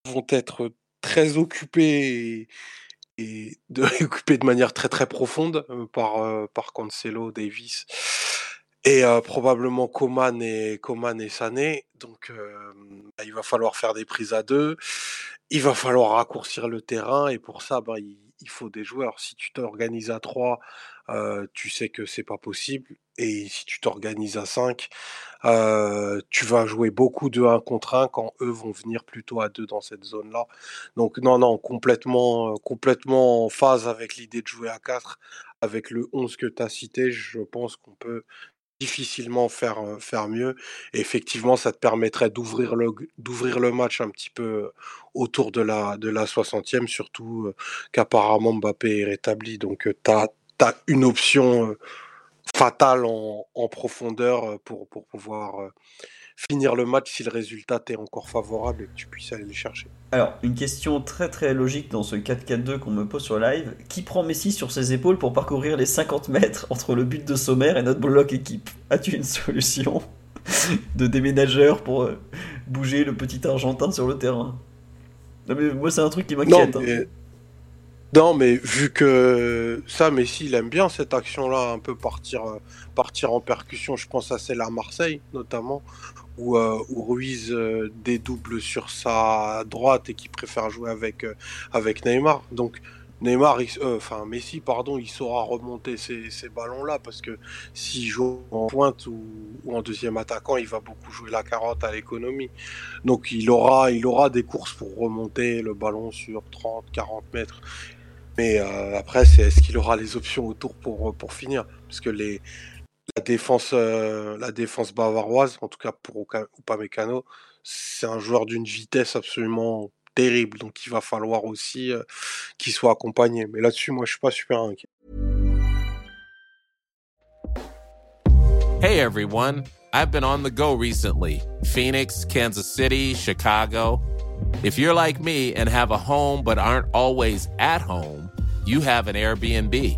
vont être très occupés et, de, occupés de manière très très profonde euh, par, euh, par Cancelo, Davis et euh, probablement Coman et Coman et Sané. Donc bah, il va falloir faire des prises à deux, il va falloir raccourcir le terrain et pour ça, bah, il, il faut des joueurs. Si tu t'organises à 3, tu sais que c'est pas possible. Et si tu t'organises à 5, tu vas jouer beaucoup de 1 contre 1 quand eux vont venir plutôt à 2 dans cette zone-là. Donc non, non, complètement, complètement en phase avec l'idée de jouer à 4. Avec le 11 que tu as cité, je pense qu'on peut difficilement faire, faire mieux. effectivement, ça te permettrait d'ouvrir le, d'ouvrir le match un petit peu autour de la, de la 60e, surtout qu'apparemment Mbappé est rétabli. Donc, tu as, une option fatale en, en, profondeur pour, pour pouvoir finir le match si le résultat est encore favorable et que tu puisses aller le chercher. Alors, une question très très logique dans ce 4-4-2 qu'on me pose sur live. Qui prend Messi sur ses épaules pour parcourir les 50 mètres entre le but de Sommer et notre bloc équipe? As-tu une solution de déménageur pour euh, bouger le petit Argentin sur le terrain? Non, mais Moi, c'est un truc qui m'inquiète. Hein. Non, mais vu que ça, Messi, il aime bien cette action-là, un peu partir, euh, partir en percussion. Je pense à celle à Marseille, notamment, où, euh, Ruiz euh, dédouble sur sa droite et qui préfère jouer avec, euh, avec Neymar. Donc Neymar, enfin Messi, pardon, il saura remonter ces, ces ballons-là parce que s'il joue en pointe ou, en deuxième attaquant, il va beaucoup jouer la carotte à l'économie. Donc il aura, il aura des courses pour remonter le ballon sur 30, 40 mètres. Mais après, c'est est-ce qu'il aura les options autour pour, pour finir? Parce que les, la défense, euh, la défense bavaroise, en tout cas pour Upamecano, c'est un joueur d'une vitesse absolument terrible. Donc il va falloir aussi euh, qu'il soit accompagné. Mais là-dessus, moi, je suis pas super inquiet. Hey everyone, I've been on the go recently Phoenix, Kansas City, Chicago. If you're like me and have a home but aren't always at home, you have an Airbnb.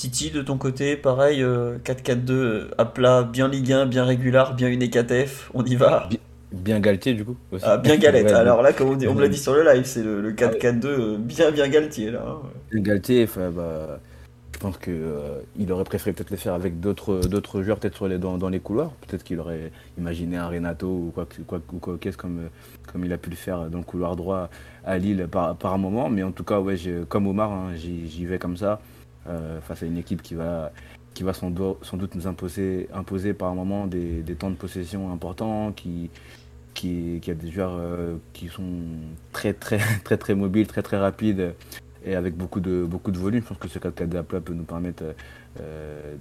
Titi, de ton côté, pareil, euh, 4-4-2 euh, à plat, bien Ligue 1, bien régulier, bien une 4F, on y va. Bi- Bien Galtier, du coup. aussi. Ah, bien galette. Ouais, Alors là, comme on, dit- on me l'a dit sur le live, c'est le, le 4-4-2 euh, bien bien Galtier là. hein. Bien Galtier, enfin, bah, je pense que euh, il aurait préféré peut-être le faire avec d'autres d'autres joueurs, peut-être les, dans, dans les couloirs. Peut-être qu'il aurait imaginé un Renato ou quoi, que- quoi, ou quoi qu'est-ce comme, euh, comme il a pu le faire dans le couloir droit à Lille par, par un moment. Mais en tout cas, ouais, j'ai- comme Omar, hein, j'y j'y vais comme ça, euh, face à une équipe qui va, qui va sans, sans doute nous imposer, imposer par un moment des, des temps de possession importants, qui, qui, qui a des joueurs euh, qui sont très très très très mobiles, très très rapides et avec beaucoup de beaucoup de volume. Je pense que ce 4-4 à plat peut nous permettre euh,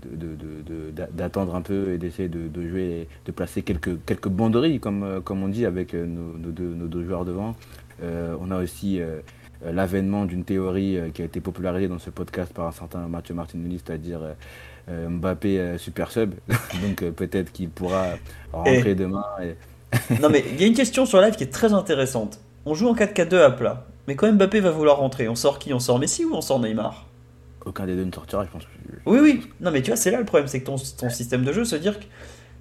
d'attendre un peu et d'essayer de, jouer, de placer quelques quelques banderies comme euh, comme on dit avec euh, nos, deux, nos deux joueurs devant. Euh, on a aussi euh, euh, l'avènement d'une théorie euh, qui a été popularisée dans ce podcast par un certain Mathieu Martinelli, c'est-à-dire euh, euh, Mbappé euh, super sub. Donc euh, peut-être qu'il pourra rentrer demain. Et... Non mais il y a une question sur live qui est très intéressante. On joue en 4-4-2 à plat, mais quand Mbappé va vouloir rentrer, on sort qui? On sort Messi ou on sort Neymar? Aucun des deux ne sortira, je pense. Oui, oui. Non, mais tu vois, c'est là le problème, c'est que ton, ton système de jeu, se dire que.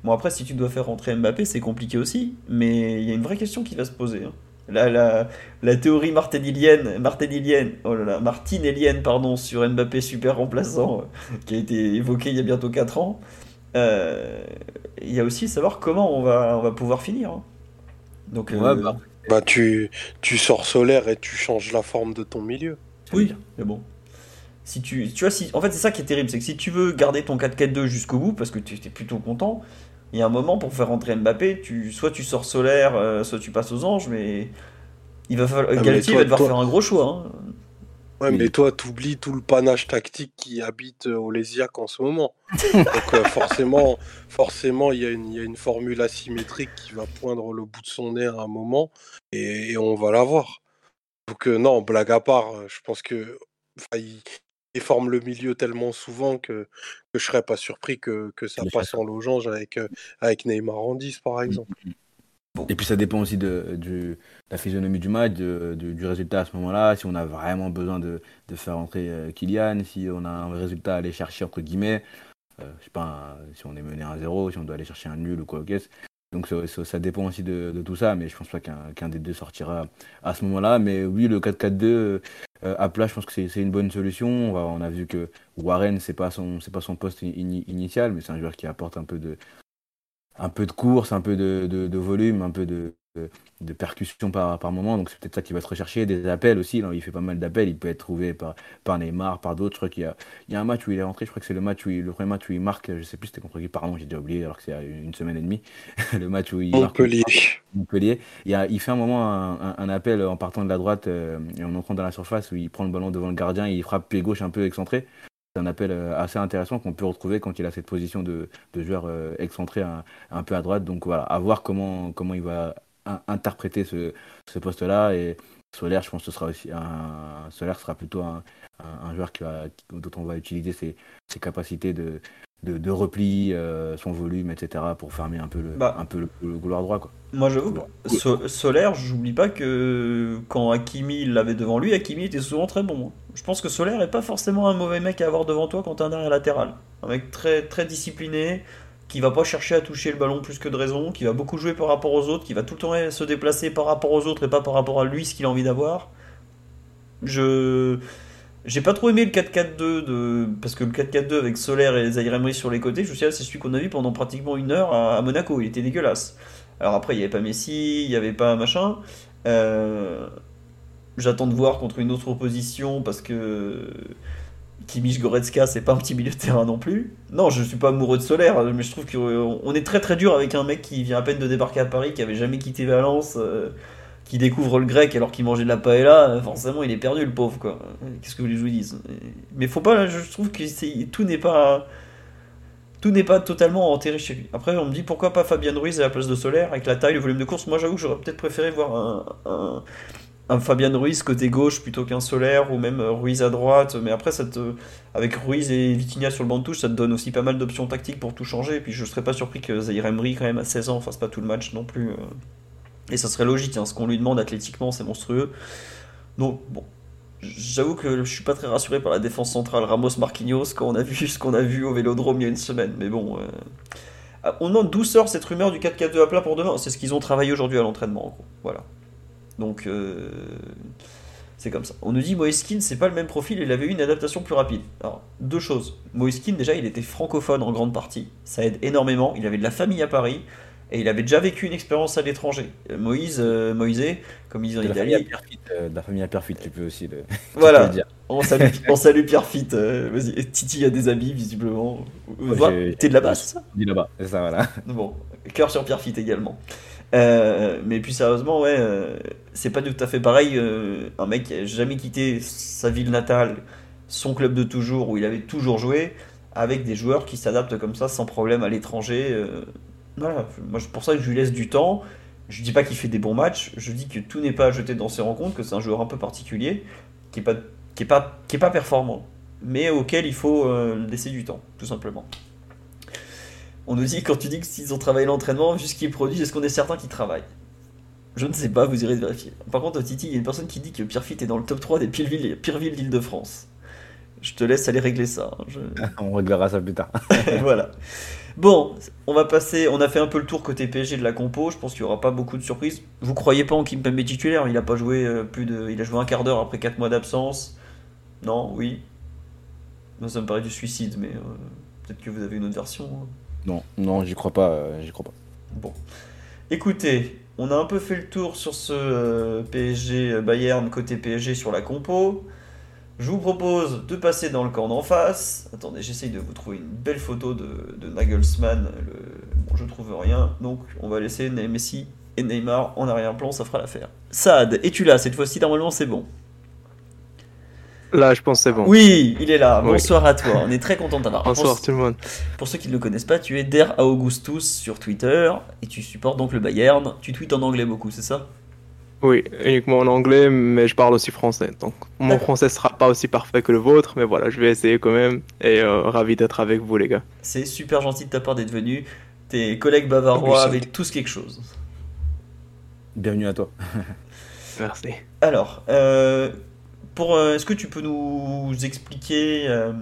Bon, après, si tu dois faire rentrer Mbappé, c'est compliqué aussi, mais il y a une vraie question qui va se poser. hein. La, la, la théorie martinellienne, martinellienne, oh là là, martinellienne, pardon, sur Mbappé super remplaçant, euh, qui a été évoquée il y a bientôt 4 ans, euh, il y a aussi savoir comment on va, on va pouvoir finir. hein. Donc, euh, Ouais, bah, Bah, tu, tu sors solaire et tu changes la forme de ton milieu. Oui, mais bon. Si tu, tu vois, si, en fait, c'est ça qui est terrible, c'est que si tu veux garder ton 4-4-2 jusqu'au bout, parce que tu es plutôt content, il y a un moment pour faire rentrer Mbappé, tu, soit tu sors solaire, euh, soit tu passes aux anges, mais il va falloir, Ah, mais Galtier toi- va devoir toi- faire un gros choix. hein. Ouais, Oui. mais toi, t'oublies tout le panache tactique qui habite euh, au Lésiac en ce moment. Donc euh, forcément, forcément, il y, a une- il y a une formule asymétrique qui va poindre le bout de son nez à un moment et, et on va la voir. Donc euh, non, blague à part, euh, je pense que enfin, il déforme le milieu tellement souvent que, que je serais pas surpris que, que ça passe en logange avec, euh, avec Neymar en 10 par exemple. Et puis ça dépend aussi de, la physionomie du match, de- du, résultat à ce moment-là, si on a vraiment besoin de, de faire entrer euh, Kylian, si on a un résultat à aller chercher entre guillemets, euh, je sais pas, un- si on est mené 1-0, si on doit aller chercher un nul ou quoi qu'est-ce. Donc ça, dépend aussi de, tout ça, mais je pense pas qu'un des deux sortira à ce moment-là. Mais oui, le 4-4-2 euh, à plat, je pense que c'est une bonne solution. On, a vu que Warren, c'est pas son, c'est pas son poste ini- initial, mais c'est un joueur qui apporte un peu de, un peu de course, un peu de- de volume, un peu de, de, de percussion par, par moment. Donc c'est peut-être ça qui va se rechercher. Des appels aussi. Là, il fait pas mal d'appels. Il peut être trouvé par, par Neymar, par d'autres. Je crois qu'il y a, il y a un match où il est rentré. Je crois que c'est le match où il- le premier match où il marque. Je sais plus c'était contre qui. Pardon, j'ai déjà oublié alors que c'est une semaine et demie. le match où il marque Montpellier. Il, y a- il fait un moment un, un- un appel en partant de la droite euh, et en entrant dans la surface où il prend le ballon devant le gardien et il frappe pied gauche un peu excentré. C'est un appel euh, assez intéressant qu'on peut retrouver quand il a cette position de, de joueur euh, excentré un, un peu à droite. Donc voilà, à voir comment, comment il va interpréter ce, ce poste-là. Et Solaire, je pense que ce sera aussi un, Solaire sera plutôt un, un- un joueur qui va, dont on va utiliser ses, ses capacités de, de, de repli, euh, son volume, etc. pour fermer un peu le, Bah. un peu le, le couloir droit. Quoi. Moi j'avoue, So- Solaire, j'oublie pas que quand Hakimi l'avait devant lui, Hakimi était souvent très bon. Je pense que Solaire est pas forcément un mauvais mec à avoir devant toi quand t'es un arrière latéral. Un mec très, très discipliné, qui va pas chercher à toucher le ballon plus que de raison, qui va beaucoup jouer par rapport aux autres, qui va tout le temps se déplacer par rapport aux autres et pas par rapport à lui ce qu'il a envie d'avoir. Je. J'ai pas trop aimé le 4-4-2 de... parce que le 4-4-2 avec Solaire et Zaire Emery sur les côtés, je me suis ah, c'est celui qu'on a vu pendant pratiquement une heure à, Monaco, il était dégueulasse. Alors après, il n'y avait pas Messi, il n'y avait pas machin. Euh, J'attends de voir contre une autre opposition parce que Kimmich Goretzka, c'est pas un petit milieu de terrain non plus. Non, je suis pas amoureux de Solaire, mais je trouve qu'on est très très dur avec un mec qui vient à peine de débarquer à Paris, qui avait jamais quitté Valence, euh, qui découvre le grec alors qu'il mangeait de la paella. euh, Forcément, il est perdu le pauvre quoi. Qu'est-ce que vous voulez que je vous dise Mais faut pas, je trouve que tout n'est pas tout n'est pas totalement enterré chez lui. Après, on me dit pourquoi pas Fabien Ruiz à la place de Solaire avec la taille, le volume de course? Moi, j'avoue que j'aurais peut-être préféré voir un, un Fabien Ruiz côté gauche plutôt qu'un Solaire ou même euh, Ruiz à droite. Mais après, avec Ruiz et Vitinha sur le banc de touche, ça te donne aussi pas mal d'options tactiques pour tout changer. Et puis, je serais pas surpris que Zaire Emery, quand même à 16 ans, fasse pas tout le match non plus. euh. Et ça serait logique. hein. Ce qu'on lui demande athlétiquement, c'est monstrueux. Donc, bon. J'avoue que je suis pas très rassuré par la défense centrale Ramos-Marquinhos quand on a vu ce qu'on a vu au Vélodrome il y a une semaine. Mais bon, euh, ah, on demande douceur cette rumeur du 4-4-2 à plat pour demain? C'est ce qu'ils ont travaillé aujourd'hui à l'entraînement, en gros. Voilà. Donc, euh, c'est comme ça. On nous dit Moeskin, c'est pas le même profil, il avait eu une adaptation plus rapide. Alors, deux choses. Moeskin, déjà, il était francophone en grande partie. Ça aide énormément. Il avait de la famille à Paris. Et il avait déjà vécu une expérience à l'étranger. Euh, Moïse, euh, Moïse, comme ils disent en De la famille à Italie, Pierrefitte, euh, de la famille à Pierrefitte, tu peux aussi le, voilà. le dire. On salue, on salue Pierre Fitt. euh, Vas-y, Titi a des amis, visiblement. Voilà. T'es de là-bas, c'est ça Dis là-bas, c'est ça, voilà. Bon, cœur sur Pierre Fitt également. Euh, mais puis sérieusement, ouais, euh, c'est pas tout à fait pareil. euh, un mec qui a jamais quitté sa ville natale, son club de toujours, où il avait toujours joué, avec des joueurs qui s'adaptent comme ça sans problème à l'étranger. voilà, moi c'est pour ça que je lui laisse du temps. Je dis pas qu'il fait des bons matchs, je dis que tout n'est pas à jeter dans ses rencontres, que c'est un joueur un peu particulier, qui est pas, qui est pas, qui est pas performant, mais auquel il faut laisser du temps, tout simplement. On nous dit, quand tu dis que s'ils ont travaillé l'entraînement, vu ce qu'ils produisent, est-ce qu'on est certain qu'ils travaillent? Je ne sais pas, vous irez vérifier. Par contre, Titi, il y a une personne qui dit que Pierrefitte est dans le top 3 des pires villes, pires villes d'Île-de-France. Je te laisse aller régler ça. hein, je- On réglera ça plus tard. voilà. Bon, on va passer. On a fait un peu le tour côté PSG de la compo. Je pense qu'il n'y aura pas beaucoup de surprises. Vous croyez pas en Kimpembe titulaire Il a pas joué euh, plus de. Il a joué un quart d'heure après 4 mois d'absence. Non Oui. Moi, ça me paraît du suicide, mais euh, peut-être que vous avez une autre version. hein. Non, non, j'y crois pas, euh, j'y crois pas. Bon. Écoutez, on a un peu fait le tour sur ce euh, PSG euh, Bayern côté PSG sur la compo. Je vous propose de passer dans le camp d'en face. Attendez, j'essaye de vous trouver une belle photo de, de Nagelsmann. Le... Bon, je trouve rien, donc on va laisser Messi et Neymar en arrière-plan, ça fera l'affaire. Saad, es-tu là Cette fois-ci, normalement, c'est bon. Là, je pense que c'est bon. Oui, il est là. Oui. Bonsoir à toi. On est très content de t'avoir. Bonsoir Pour- tout le monde. Pour ceux qui ne le connaissent pas, tu es Der Augustus sur Twitter et tu supportes donc le Bayern. Tu tweets en anglais beaucoup, c'est ça? Oui, uniquement en anglais, mais je parle aussi français. Donc mon français sera pas aussi parfait que le vôtre, mais voilà, je vais essayer quand même. Et euh, ravi d'être avec vous, les gars. C'est super gentil de ta part d'être venu. Tes collègues bavarois avaient tous quelque chose. Bienvenue à toi. Merci. Alors, euh, pour, euh, est-ce que tu peux nous expliquer euh,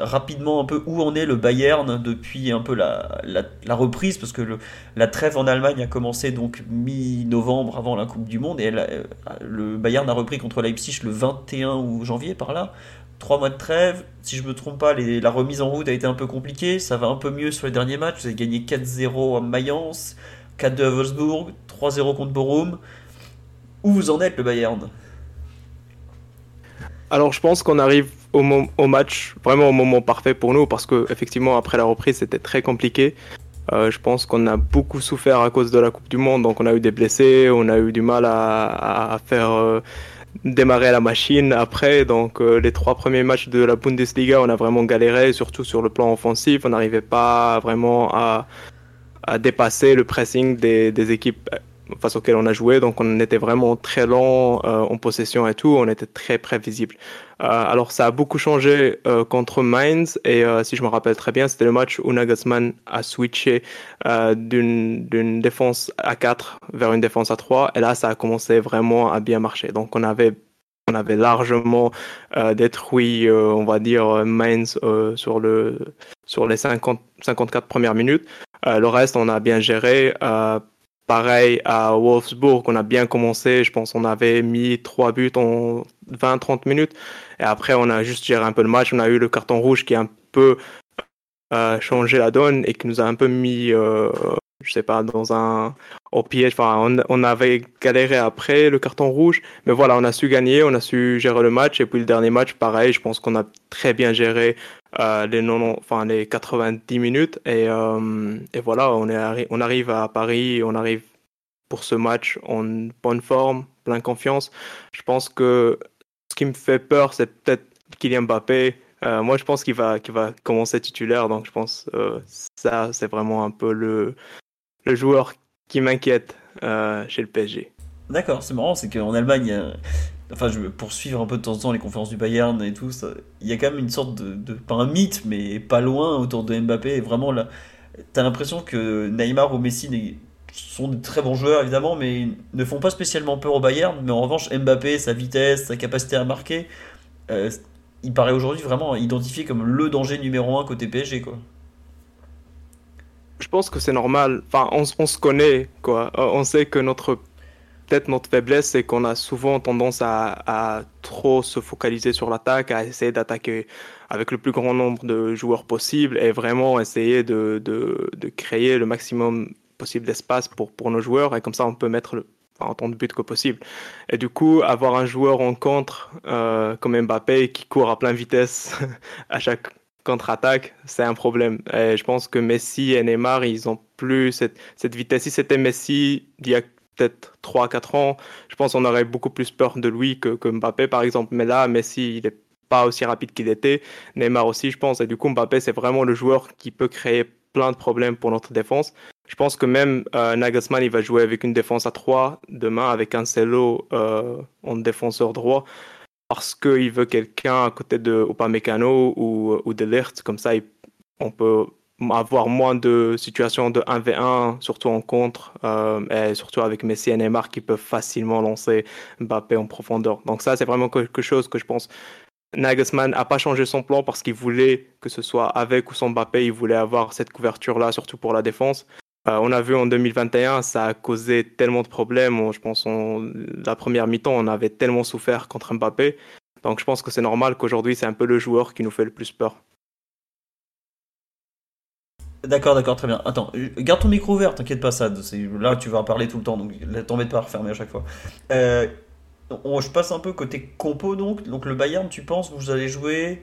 rapidement un peu où en est le Bayern depuis un peu la, reprise? Parce que la trêve en Allemagne a commencé donc mi-novembre avant la Coupe du Monde et euh, le Bayern a repris contre Leipzig le 21 ou janvier par là. Trois mois de trêve, si je me trompe pas, la remise en route a été un peu compliquée. Ça va un peu mieux sur les derniers matchs. Vous avez gagné 4-0 à Mayence, 4-2 à Wolfsburg, 3-0 contre Bochum. Où vous en êtes le Bayern? Alors je pense qu'on arrive au, match vraiment au moment parfait pour nous parce que effectivement après la reprise c'était très compliqué. Euh, je pense qu'on a beaucoup souffert à cause de la Coupe du Monde, donc on a eu des blessés, on a eu du mal à, faire euh, démarrer la machine après. Donc euh, les trois premiers matchs de la Bundesliga, on a vraiment galéré, surtout sur le plan offensif. On n'arrivait pas vraiment à, dépasser le pressing des équipes face auquel on a joué. Donc on était vraiment très lent euh, en possession et tout. On était très prévisible. Euh, alors ça a beaucoup changé euh, contre Mainz et si je me rappelle très bien, c'était le match où Nagelsmann a switché d'une défense à 4 vers une défense à 3 et là ça a commencé vraiment à bien marcher. Donc on avait on avait largement détruit, on va dire, Mainz sur, le, sur les 50, 54 premières minutes. le reste, on a bien géré. Pareil à Wolfsburg, on a bien commencé. Je pense qu'on avait mis trois buts en 20-30 minutes. Et après, on a juste géré un peu le match. On a eu le carton rouge qui a un peu euh, changé la donne et qui nous a un peu mis, euh, je sais pas, dans un au piège. Enfin, on, avait galéré après le carton rouge. Mais voilà, on a su gagner, on a su gérer le match. Et puis le dernier match, pareil, je pense qu'on a très bien géré euh, les, non, enfin, les 90 minutes. Et, euh, et voilà, on, est, on arrive à Paris, on arrive pour ce match en bonne forme, plein confiance. Je pense que ce qui me fait peur, c'est peut-être Kylian Mbappé. Euh, moi, je pense qu'il va, qu'il va commencer titulaire, donc je pense que ça, c'est vraiment un peu le, le joueur qui m'inquiète chez le PSG. D'accord, c'est marrant, c'est qu'en Allemagne, enfin, je, pour suivre un peu de temps en temps les conférences du Bayern et tout, il y a quand même une sorte de, pas un mythe, mais pas loin autour de Mbappé. Et vraiment, là, t'as l'impression que Neymar ou Messi sont de très bons joueurs, évidemment, mais ne font pas spécialement peur au Bayern. Mais en revanche, Mbappé, sa vitesse, sa capacité à marquer, euh, il paraît aujourd'hui vraiment identifié comme le danger numéro un côté PSG, quoi. Je pense que c'est normal. Enfin, on, se connaît, quoi. On sait que notre peut-être notre faiblesse, c'est qu'on a souvent tendance à, trop se focaliser sur l'attaque, à essayer d'attaquer avec le plus grand nombre de joueurs possible et vraiment essayer de, de, créer le maximum possible d'espace pour, pour nos joueurs et comme ça on peut mettre le, enfin, autant de buts que possible. Et du coup, avoir un joueur en contre euh, comme Mbappé qui court à pleine vitesse à chaque contre-attaque, c'est un problème. Et je pense que Messi et Neymar, ils ont plus cette, cette vitesse. Si c'était Messi il y a peut-être 3-4 ans, je pense qu'on aurait beaucoup plus peur de lui que, que, Mbappé, par exemple. Mais là, Messi, il n'est pas aussi rapide qu'il était. Neymar aussi, je pense. Et du coup, Mbappé, c'est vraiment le joueur qui peut créer plein de problèmes pour notre défense. Je pense que même euh, Nagelsmann, il va jouer avec une défense à 3 demain, avec un euh, en défenseur droit, parce qu'il veut quelqu'un à côté de Upamecano ou, ou de. Comme ça, on peut avoir moins de situations de 1v1, surtout en contre, euh, et surtout avec Messi et Neymar qui peuvent facilement lancer Mbappé en profondeur. Donc ça, c'est vraiment quelque chose que je pense. Nagelsmann n'a pas changé son plan parce qu'il voulait que ce soit avec ou sans Mbappé, il voulait avoir cette couverture-là, surtout pour la défense. Euh, on a vu en 2021, ça a causé tellement de problèmes. Je pense en la première mi-temps, on avait tellement souffert contre Mbappé. Donc je pense que c'est normal qu'aujourd'hui, c'est un peu le joueur qui nous fait le plus peur. D'accord, d'accord, très bien. Attends, garde ton micro ouvert, t'inquiète pas, ça. Là, tu vas en parler tout le temps, donc t'embête pas à refermer à chaque fois. Euh, je passe un peu côté compo, donc. Donc, le Bayern, tu penses, vous allez jouer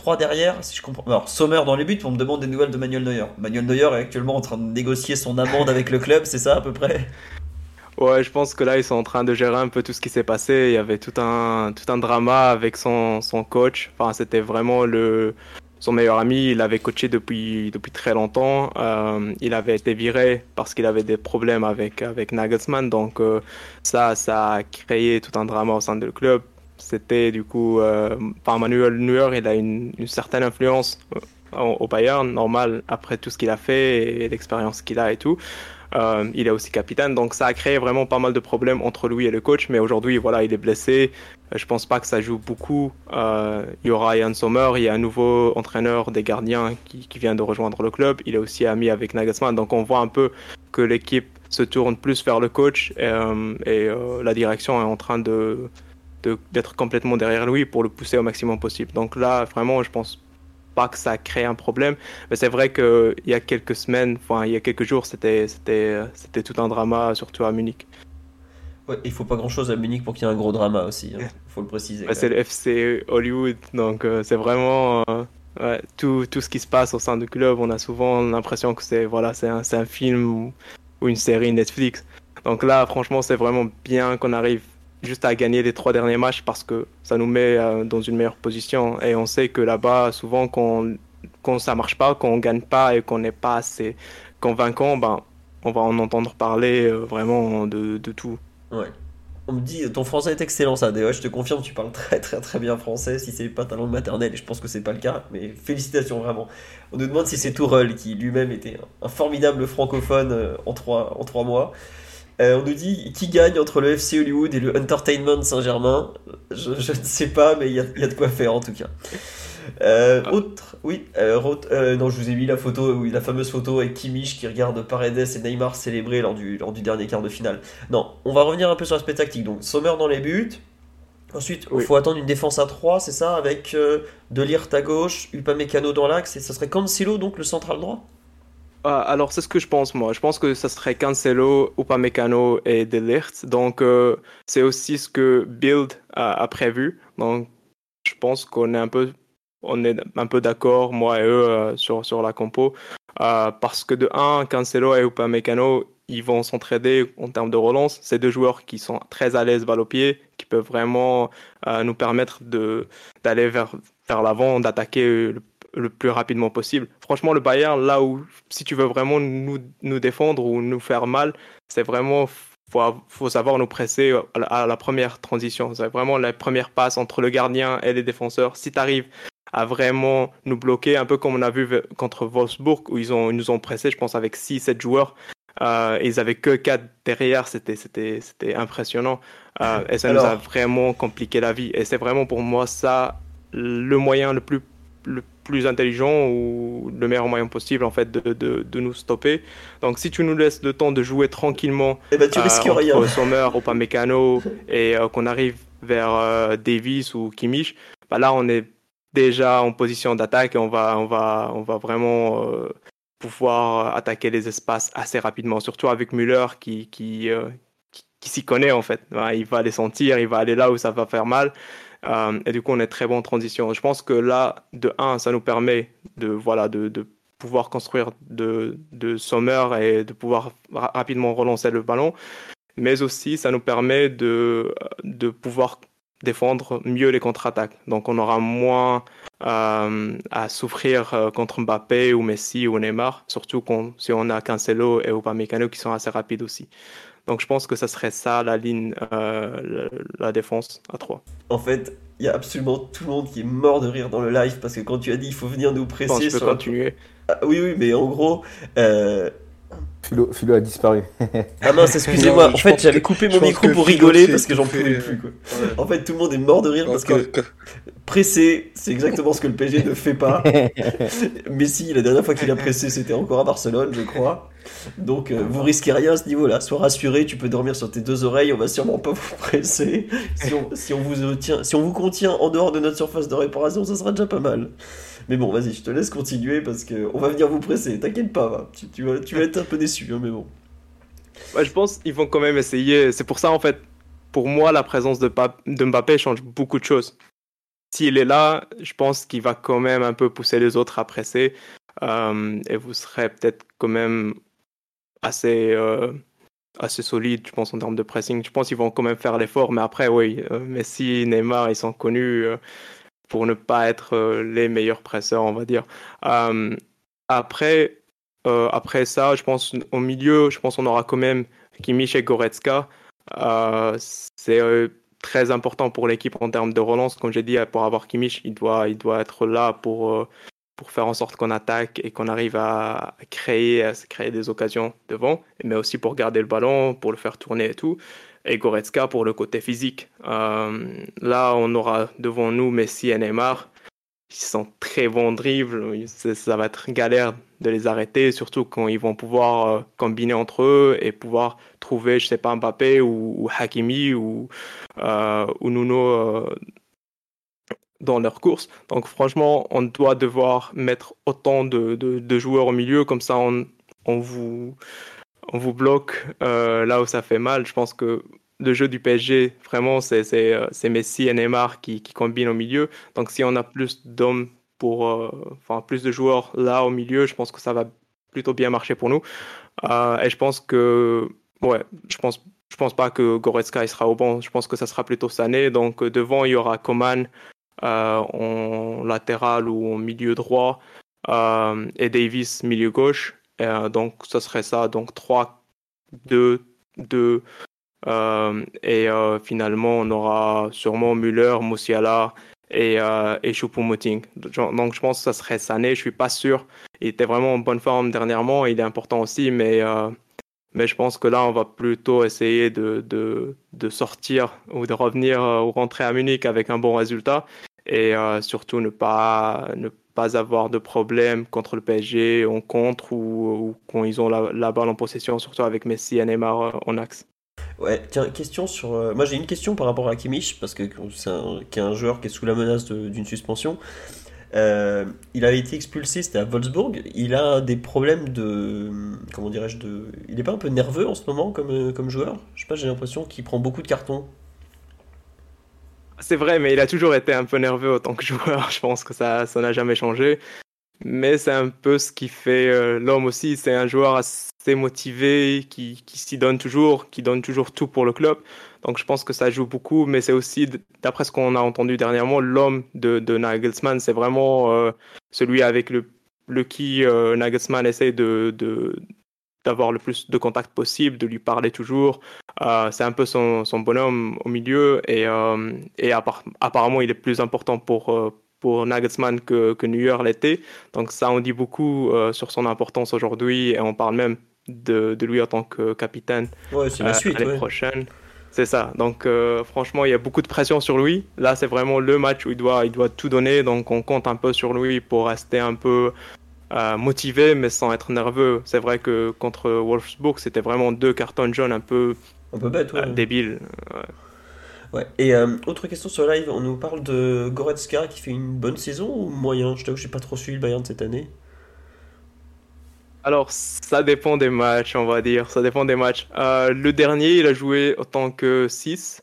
3 derrière, si je comprends. Sommer dans les buts, on me demande des nouvelles de Manuel Neuer. Manuel Neuer est actuellement en train de négocier son amende avec le club, c'est ça à peu près? Ouais, je pense que là, ils sont en train de gérer un peu tout ce qui s'est passé. Il y avait tout un, tout un drama avec son, son coach. Enfin, c'était vraiment le, son meilleur ami, il l'avait coaché depuis, depuis très longtemps. Euh, il avait été viré parce qu'il avait des problèmes avec, avec Nagelsmann. Donc euh, ça, ça a créé tout un drama au sein du club. C'était du coup, euh, par Manuel Neuer, il a une, certaine influence au, au Bayern, normal, après tout ce qu'il a fait et l'expérience qu'il a et tout. Euh, il est aussi capitaine, donc ça a créé vraiment pas mal de problèmes entre lui et le coach. Mais aujourd'hui, voilà, il est blessé. Euh, je pense pas que ça joue beaucoup. Euh, il y aura Ian Sommer, il y a un nouveau entraîneur des gardiens qui, vient de rejoindre le club. Il est aussi ami avec Nagelsmann, donc on voit un peu que l'équipe se tourne plus vers le coach et la direction est en train de d'être complètement derrière lui pour le pousser au maximum possible. Donc là, vraiment, je pense pas que ça crée un problème. Mais c'est vrai qu'il y a quelques semaines, enfin il y a quelques jours, c'était, tout un drama, surtout à Munich. Ouais, il faut pas grand chose à Munich pour qu'il y ait un gros drama aussi, il hein. faut le préciser. c'est le FC Hollywood, donc euh, c'est vraiment euh, ouais, tout, tout, ce qui se passe au sein du club. On a souvent l'impression que c'est, voilà, c'est, un, c'est un film ou une série Netflix. Donc là, franchement, c'est vraiment bien qu'on arrive juste à gagner les trois derniers matchs parce que ça nous met euh, dans une meilleure position. Et on sait que là-bas, souvent, quand, quand ça marche pas, quand on gagne pas et qu'on n'est pas assez convaincant, ben, on va en entendre parler euh, vraiment de, de tout. Ouais. On me dit, ton français est excellent, ça. D'ailleurs, je te confirme, tu parles très très très bien français. Si c'est pas ta langue maternelle, et je pense que c'est pas le cas, mais félicitations vraiment. On nous demande si c'est Tourelle qui lui-même était un formidable francophone euh, en trois, en trois mois. Euh, on nous dit qui gagne entre le FC Hollywood et le Entertainment Saint-Germain? Je, je ne sais pas, mais il y, a- il y a de quoi faire en tout cas. Euh, autre, oui, euh, euh, non, je vous ai mis la photo, oui, la fameuse photo avec Kimmich qui regarde Paredes et Neymar célébrer lors du, lors du dernier quart de finale. Non, on va revenir un peu sur l'aspect tactique. Donc, Sommer dans les buts. Ensuite, il Oui. faut attendre une défense à 3, c'est ça, avec euh, Delirte à gauche, Upamecano dans l'axe, et ça serait Cancelo, donc le central droit? Ah, alors, c'est ce que je pense, moi. Je pense que ça serait Cancelo, Upamecano et De Ligt. Donc, euh, c'est aussi ce que Build a, prévu. Donc, je pense qu'on est un peu, peu d'accord, moi et eux, euh, sur, sur la compo. Euh, parce que de 1, Cancelo et Upamecano, ils vont s'entraider en termes de relance. C'est deux joueurs qui sont très à l'aise balle au pied, qui peuvent vraiment nous permettre d'aller vers, vers l'avant, d'attaquer le le plus rapidement possible. Franchement, le Bayern, là où, si tu veux vraiment nous, nous défendre ou nous faire mal, c'est vraiment, faut, faut savoir nous presser à la, à la première transition. C'est vraiment la première passe entre le gardien et les défenseurs. Si tu arrives à vraiment nous bloquer, un peu comme on a vu contre Wolfsburg, où ils, ont, ils nous ont pressé, je pense, avec 6-7 joueurs. Euh, ils avaient que 4 derrière, c'était, c'était, c'était impressionnant. Euh, et ça nous a vraiment compliqué la vie. Et c'est vraiment pour moi ça le moyen le plus le plus intelligent ou le meilleur moyen possible en fait de, de, de nous stopper. Donc si tu nous laisses le temps de jouer tranquillement Eh ben, tu euh, risques entre rien. Sommer, Upamecano et euh, qu'on arrive vers euh, Davis ou Kimmich, bah là on est déjà en position d'attaque et on va on va on va vraiment pouvoir attaquer les espaces assez rapidement, surtout avec Müller qui qui, qui, qui s'y connaît en fait. Ouais, il va les sentir, il va aller là où ça va faire mal. Euh, et du coup, on est très bon en transition. Je pense que là, de 1, ça nous permet de, voilà, de, pouvoir construire de, de Sommer et de pouvoir ra- rapidement relancer le ballon. Mais aussi, ça nous permet de, de pouvoir défendre mieux les contre-attaques. Donc, on aura moins euh, à souffrir euh, contre Mbappé ou Messi ou Neymar, surtout si on a Cancelo et Upamecano qui sont assez rapides aussi. Donc, je pense que ça serait ça la ligne, euh, la, défense à 3. En fait, il y a absolument tout le monde qui est mort de rire dans le live parce que quand tu as dit il faut venir nous presser je peux sur continuer. Ah, oui, oui, mais en gros. euh, Philo, Philo a disparu. Ah mince, excusez-moi. En fait, j'avais coupé mon micro pour Philo rigoler parce que j'en pouvais euh, plus. Quoi. ouais. En fait, tout le monde est mort de rire parce que presser, c'est exactement ce que le PSG ne fait pas. Messi, la dernière fois qu'il a pressé, c'était encore à Barcelone, je crois. Donc, euh, vous risquez rien à ce niveau-là. Sois rassuré, tu peux dormir sur tes deux oreilles. On va sûrement pas vous presser. Si on, si on vous retient, si on vous contient en dehors de notre surface de réparation, ça sera déjà pas mal. Mais bon, vas-y, je te laisse continuer parce que on va venir vous presser. T'inquiète pas. Tu, vas, être un peu déçu, hein, mais bon. Je pense qu'ils vont quand même essayer. C'est pour ça, en fait, pour moi, la présence de, Mbappé change beaucoup de choses. S'il est là, je pense qu'il va quand même un peu pousser les autres à presser. Euh, et vous serez peut-être quand même assez, euh, assez solide, je pense, en termes de pressing. Je pense qu'ils vont quand même faire l'effort. Mais après, oui, euh, Messi, Neymar, ils sont connus pour ne pas être euh, les meilleurs presseurs, on va dire. Euh, après, euh, après ça, je pense au milieu, je pense qu'on aura quand même Kimmich et Goretzka. C'est très important pour l'équipe en termes de relance. Comme j'ai dit, pour avoir Kimmich, il doit, il doit être là pour, pour faire en sorte qu'on attaque et qu'on arrive à créer, à créer des occasions devant, mais aussi pour garder le ballon, pour le faire tourner et tout. Et Goretzka pour le côté physique. Euh, là, on aura devant nous Messi et Neymar. Ils sont très bons dribbles. Ça va être galère de les arrêter, surtout quand ils vont pouvoir euh, combiner entre eux et pouvoir trouver, je sais pas, Mbappé ou, Hakimi ou, euh, Nuno dans leur course. Donc franchement, on doit devoir mettre autant de, joueurs au milieu, comme ça on vous, on vous bloque euh, là où ça fait mal. Je pense que le jeu du PSG, vraiment, euh, c'est Messi et Neymar qui, combinent au milieu. Donc si on a plus d'hommes pour, euh, plus de joueurs là au milieu, je pense que ça va plutôt bien marcher pour nous. Et je pense que, ouais, je pense, je pense pas que Goretzka sera au banc. Je pense que ça sera plutôt Sané. Donc devant il y aura Coman en latéral ou en milieu droit et Davis milieu gauche. Euh, donc, ce serait ça. Donc, 3, 2, 2. et euh, finalement, on aura sûrement Müller, Musiala et, euh, et Choupo-Moting. Donc, je pense que ça serait Sané. Je suis pas sûr. Il était vraiment en bonne forme dernièrement. Il est important aussi, mais, mais je pense que là, on va plutôt essayer de, de, de sortir ou de revenir ou rentrer à Munich avec un bon résultat et surtout ne pas, pas avoir de problème contre le PSG en contre ou, quand ils ont la, balle en possession, surtout avec Messi et Neymar euh, en axe. Ouais, tiens, question sur. Euh, moi j'ai une question par rapport à Kimmich, parce que c'est un, joueur qui est sous la menace d'une suspension. Euh, il avait été expulsé, c'était à Wolfsburg. Il a des problèmes de. Comment dirais-je. Il est pas un peu nerveux en ce moment comme, comme joueur? Je sais pas, j'ai l'impression qu'il prend beaucoup de cartons. C'est vrai, mais il a toujours été un peu nerveux en tant que joueur. Je pense que ça, ça n'a jamais changé. Mais c'est un peu ce qui fait euh, l'homme aussi. C'est un joueur assez motivé, qui, qui s'y donne toujours, qui donne toujours tout pour le club. Donc je pense que ça joue beaucoup, mais c'est aussi, d'après ce qu'on a entendu dernièrement, l'homme de, de Nagelsmann. C'est vraiment euh, celui avec le, le qui euh, Nagelsmann essaie de, de, d'avoir le plus de contact possible, de lui parler toujours. Euh, c'est un peu son, son, bonhomme au milieu et, euh, et apparemment il est plus important pour, euh, pour Nagelsmann que, que New York l'était. Donc ça on dit beaucoup sur son importance aujourd'hui et on parle même de, de lui en tant que capitaine ouais, c'est la suite, l'année prochaine. C'est ça. Donc franchement, il y a beaucoup de pression sur lui. Là, c'est vraiment le match où il doit, il doit tout donner. Donc on compte un peu sur lui pour rester un peu motivé mais sans être nerveux. C'est vrai que contre Wolfsburg, c'était vraiment deux cartons jaunes un peu, un peu bête, ouais. débiles. Ouais. Et euh, autre question sur live, on nous parle de Goretzka qui fait une bonne saison ou moyen? Je t'avoue que j'ai pas trop suivi le Bayern cette année. Alors, ça dépend des matchs, on va dire. Ça dépend des matchs. Euh, le dernier, il a joué autant que 6.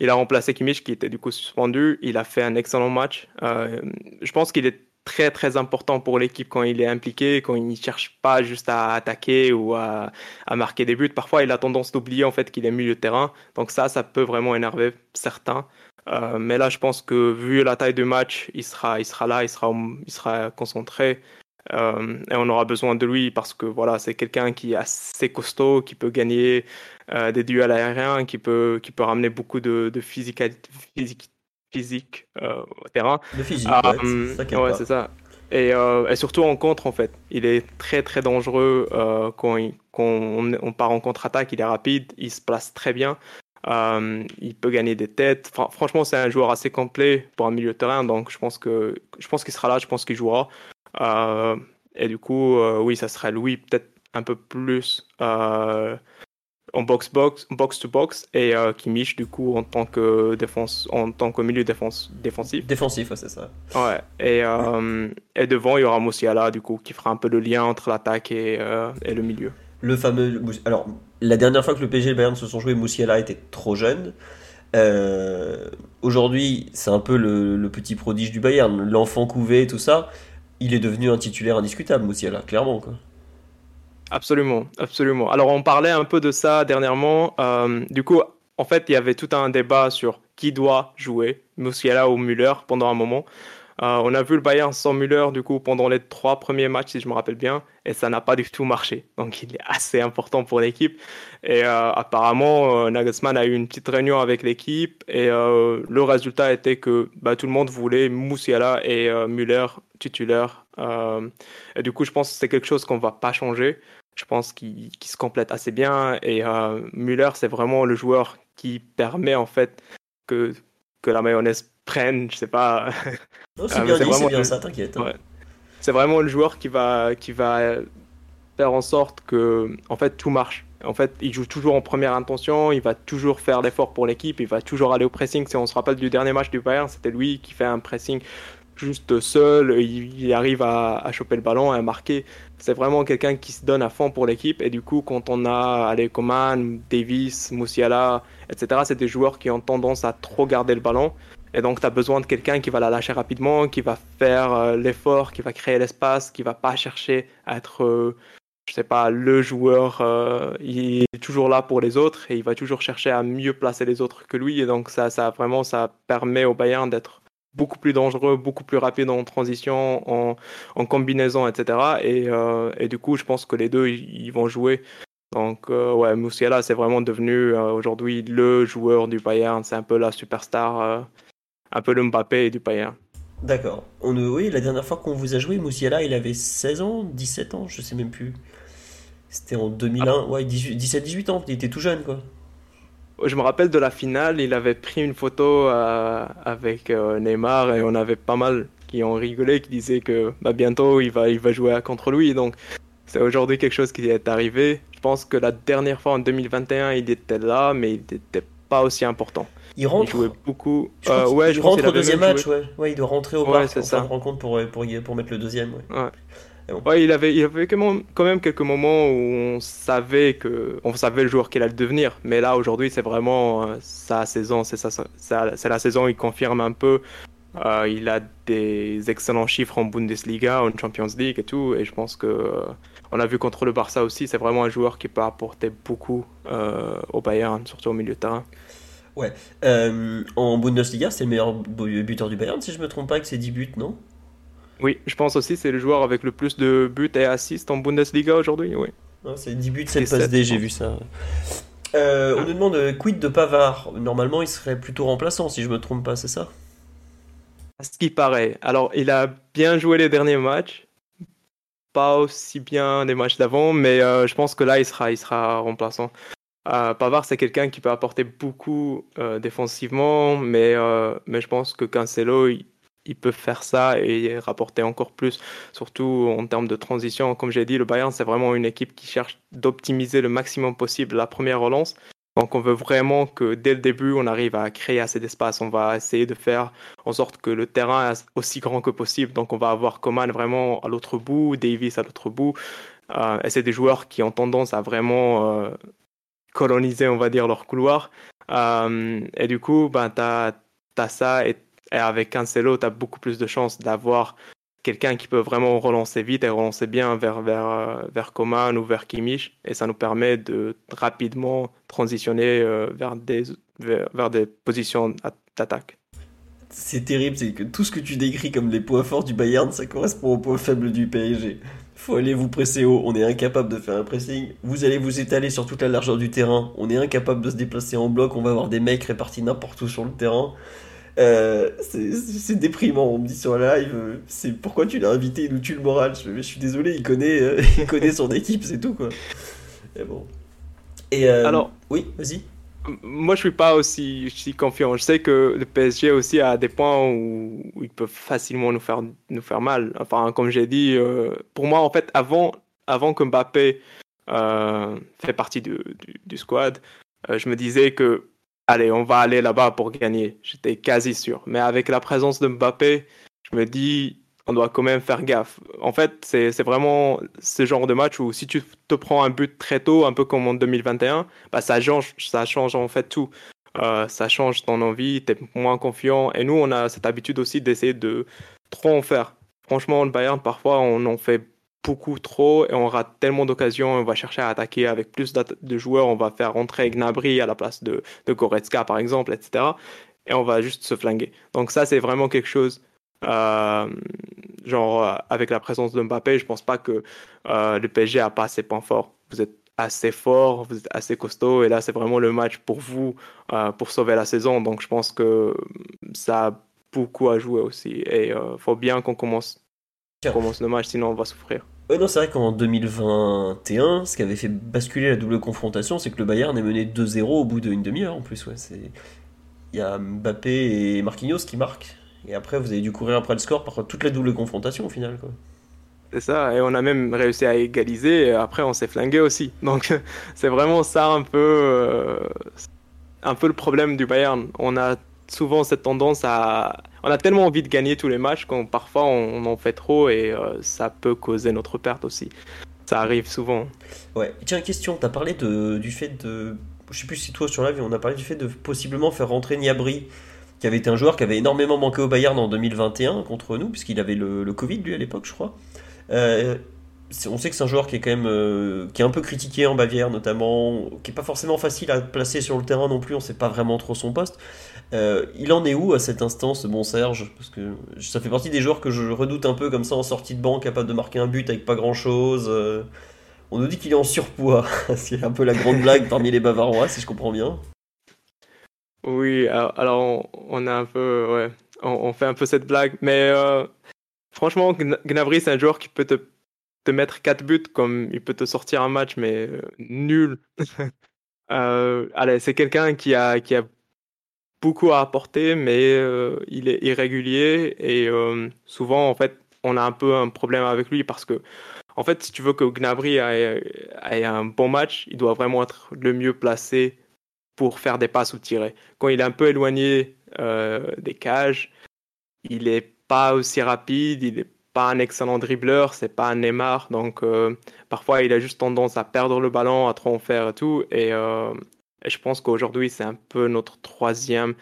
Il a remplacé Kimmich qui était du coup suspendu. Il a fait un excellent match. Euh, je pense qu'il est très très important pour l'équipe quand il est impliqué, quand il ne cherche pas juste à attaquer ou à, marquer des buts. Parfois, il a tendance d'oublier en fait qu'il est milieu de terrain. Donc ça, ça peut vraiment énerver certains. Euh, mais là, je pense que vu la taille du match, il sera, il sera là, il sera, il sera concentré. Euh, et on aura besoin de lui parce que voilà, c'est quelqu'un qui est assez costaud, qui peut gagner euh, des duels aériens, qui peut, qui peut ramener beaucoup de, de physique, physique euh, au terrain. Le physique, ouais, ouais, c'est ça. Et, euh, et, surtout en contre, en fait. Il est très très dangereux euh, quand, on, part en contre-attaque. Il est rapide, il se place très bien. il peut gagner des têtes. franchement, c'est un joueur assez complet pour un milieu de terrain. Donc, je pense que je pense qu'il sera là. Je pense qu'il jouera. et du coup, oui, ça serait Louis peut-être un peu plus en box box box to box et euh, Kimmich du coup en tant que défense en tant que milieu défense défensif. Défensif c'est ça. Ouais et, euh, et devant il y aura Musiala du coup qui fera un peu le lien entre l'attaque et, euh, et, le milieu. Le fameux alors la dernière fois que le PSG et le Bayern se sont joués Musiala était trop jeune. Aujourd'hui c'est un peu le, le, petit prodige du Bayern. L'enfant couvé tout ça il est devenu un titulaire indiscutable Musiala clairement quoi Absolument, absolument. Alors on parlait un peu de ça dernièrement. Euh, du coup, en fait, il y avait tout un débat sur qui doit jouer, Musiala ou Müller, pendant un moment. Euh, on a vu le Bayern sans Müller, du coup, pendant les trois premiers matchs, si je me rappelle bien, et ça n'a pas du tout marché. Donc il est assez important pour l'équipe. Et euh, apparemment, Nagelsmann a eu une petite réunion avec l'équipe, et le résultat était que bah, tout le monde voulait Musiala et Müller titulaires. et du coup, je pense que c'est quelque chose qu'on va pas changer je pense qu'il se complète assez bien. Et euh, Müller, c'est vraiment le joueur qui permet en fait que, que la mayonnaise prenne. Je sais pas. c'est bien, dit, bien ça, t'inquiète. Hein. C'est vraiment le joueur qui va, qui va faire en sorte que en fait tout marche. En fait, il joue toujours en première intention, il va toujours faire l'effort pour l'équipe, il va toujours aller au pressing. Si on se rappelle du dernier match du Bayern, c'était lui qui fait un pressing juste seul, il, arrive à, à, choper le ballon et à marquer. C'est vraiment quelqu'un qui se donne à fond pour l'équipe. Et du coup, quand on a Coman, Davis, Musiala, etc., c'est des joueurs qui ont tendance à trop garder le ballon. Et donc, tu as besoin de quelqu'un qui va la lâcher rapidement, qui va faire euh, l'effort, qui va créer l'espace, qui va pas chercher à être, euh, je sais pas, le joueur. Euh, il est toujours là pour les autres et il va toujours chercher à mieux placer les autres que lui. Et donc, ça, ça vraiment, ça permet au Bayern d'être beaucoup plus dangereux, beaucoup plus rapide en transition, en, en combinaison, etc. Et, euh, et, du coup, je pense que les deux, ils, vont jouer. Donc, euh, ouais, Moussiala, c'est vraiment devenu aujourd'hui le joueur du Bayern. C'est un peu la superstar, un peu le Mbappé du Bayern. D'accord. On, oui, la dernière fois qu'on vous a joué, Moussiala, il avait 16 ans, 17 ans, je sais même plus. C'était en 2001, ah. ouais, 17-18 ans, il était tout jeune, quoi. Je me rappelle de la finale, il avait pris une photo euh, avec euh, Neymar et on avait pas mal qui ont rigolé, qui disaient que bah, bientôt il va, il va jouer contre lui. Donc c'est aujourd'hui quelque chose qui est arrivé. Je pense que la dernière fois en 2021, il était là, mais il n'était pas aussi important. Il rentre. Il jouait beaucoup. Euh, ouais, je rentre au deuxième match, ouais. ouais. Il doit rentrer au ouais, parc ça. rencontre pour, pour, pour, mettre le deuxième. Ouais. ouais. Ouais, il avait, il avait quand même quelques moments où on savait que, on savait le joueur qu'il allait devenir. Mais là, aujourd'hui, c'est vraiment euh, sa saison, c'est c'est la saison. Il confirme un peu. Euh, il a des excellents chiffres en Bundesliga, en Champions League et tout. Et je pense que euh, on a vu contre le Barça aussi. C'est vraiment un joueur qui peut apporter beaucoup au Bayern, surtout au milieu de terrain. Ouais. en Bundesliga, c'est le meilleur buteur du Bayern, si je me trompe pas, avec ses 10 buts, non? Oui, je pense aussi c'est le joueur avec le plus de buts et assists en Bundesliga aujourd'hui. Oui. c'est 10 buts, 7 passes D, j'ai vu ça. Euh, on nous demande euh, quid de Pavard? Normalement, il serait plutôt remplaçant, si je me trompe pas, c'est ça? Ce qui paraît. Alors, il a bien joué les derniers matchs. Pas aussi bien des matchs d'avant, mais euh, je pense que là, il sera, il sera remplaçant. Pavard, c'est quelqu'un qui peut apporter beaucoup défensivement, mais, mais je pense que Cancelo, il, peuvent faire ça et rapporter encore plus, surtout en termes de transition. Comme j'ai dit, le Bayern, c'est vraiment une équipe qui cherche d'optimiser le maximum possible la première relance. Donc on veut vraiment que dès le début, on arrive à créer assez d'espace. On va essayer de faire en sorte que le terrain est aussi grand que possible. Donc on va avoir Coman vraiment à l'autre bout, Davis à l'autre bout. Euh, et c'est des joueurs qui ont tendance à vraiment euh, coloniser, on va dire, leur couloir. Euh, et du coup, ben, tu as, ça et et avec Cancelo, tu as beaucoup plus de chances d'avoir quelqu'un qui peut vraiment relancer vite et relancer bien vers, vers, euh, vers Coman ou vers Kimmich. Et ça nous permet de rapidement transitionner euh, vers des, vers, des positions d'attaque. C'est terrible, c'est que tout ce que tu décris comme les points forts du Bayern, ça correspond aux points faibles du PSG. Faut aller vous presser haut, on est incapable de faire un pressing. Vous allez vous étaler sur toute la largeur du terrain, on est incapable de se déplacer en bloc, on va avoir des mecs répartis n'importe où sur le terrain. Euh, c'est déprimant. On me dit sur la live, euh, c'est pourquoi tu l'as invité, il nous tue le moral. Je, suis désolé, il connaît, euh, il connaît son équipe, c'est tout quoi. Et bon. Et alors, oui, vas-y. Moi, je suis pas aussi, confiant. Je sais que le PSG aussi a des points où, ils peuvent facilement nous faire, nous faire mal. Enfin, comme j'ai dit, pour moi, en fait, avant, avant que Mbappé fait partie du, du squad, je me disais que allez, on va aller là-bas pour gagner. J'étais quasi sûr. Mais avec la présence de Mbappé, je me dis, on doit quand même faire gaffe. En fait, c'est vraiment ce genre de match où si tu te prends un but très tôt, un peu comme en 2021, bah ça change, ça change en fait tout. Euh, ça change ton envie, tu es moins confiant. Et nous, on a cette habitude aussi d'essayer de trop en faire. Franchement, le Bayern, parfois, on en fait beaucoup trop et on rate tellement d'occasions. On va chercher à attaquer avec plus de joueurs. On va faire rentrer Gnabry à la place de, de Goretzka, par exemple, etc. Et on va juste se flinguer. Donc, ça, c'est vraiment quelque chose. Euh, genre, euh, avec la présence de Mbappé, je pense pas que euh, le PSG a pas assez points forts. Vous êtes assez fort, vous êtes assez costaud, et là, c'est vraiment le match pour vous, pour sauver la saison. Donc, je pense que ça a beaucoup à jouer aussi. Et il faut bien qu'on commence, commence le match, sinon on va souffrir. Ouais, non, c'est vrai qu'en 2021, ce qui avait fait basculer la double confrontation, c'est que le Bayern est mené 2-0 au bout d'une demi-heure en plus. Ouais, c'est... Il y a Mbappé et Marquinhos qui marquent. Et après, vous avez dû courir après le score par toute la double confrontation au final. Quoi. C'est ça, et on a même réussi à égaliser, et après on s'est flingué aussi. Donc c'est vraiment ça un peu, euh, un peu le problème du Bayern. On a souvent cette tendance à... On a tellement envie de gagner tous les matchs qu'on parfois on, en fait trop et euh, ça peut causer notre perte aussi. Ça arrive souvent. Ouais. Tiens, question, tu as parlé de, du fait de... Je sais plus si toi sur live, on a parlé du fait de possiblement faire rentrer Niabri, qui avait été un joueur qui avait énormément manqué au Bayern en 2021 contre nous, puisqu'il avait le, Covid lui à l'époque, je crois. Euh, on sait que c'est un joueur qui est quand même euh, qui est un peu critiqué en Bavière notamment, qui est pas forcément facile à placer sur le terrain non plus. On sait pas vraiment trop son poste. Euh, il en est où à cet instant, ce bon Serge? Parce que ça fait partie des joueurs que je redoute un peu comme ça en sortie de banc, capable de marquer un but avec pas grand chose. on nous dit qu'il est en surpoids, c'est un peu la grande blague parmi les Bavarois, si je comprends bien. Oui, alors on, on fait un peu cette blague, mais euh, franchement, Gna- Gnabry, c'est un joueur qui peut te, te mettre 4 buts, comme il peut te sortir un match, mais euh, nul. Euh, allez, c'est quelqu'un qui a, qui a beaucoup à apporter, mais il est irrégulier et souvent, en fait, on a un peu un problème avec lui parce que, en fait, si tu veux que Gnabry ait, ait un bon match, il doit vraiment être le mieux placé pour faire des passes ou tirer. Quand il est un peu éloigné euh, des cages, il n'est pas aussi rapide, il n'est pas un excellent dribbleur, c'est pas un Neymar, donc euh, parfois il a juste tendance à perdre le ballon, à trop en faire et tout, et, euh, et je pense qu'aujourd'hui c'est un peu notre troisième,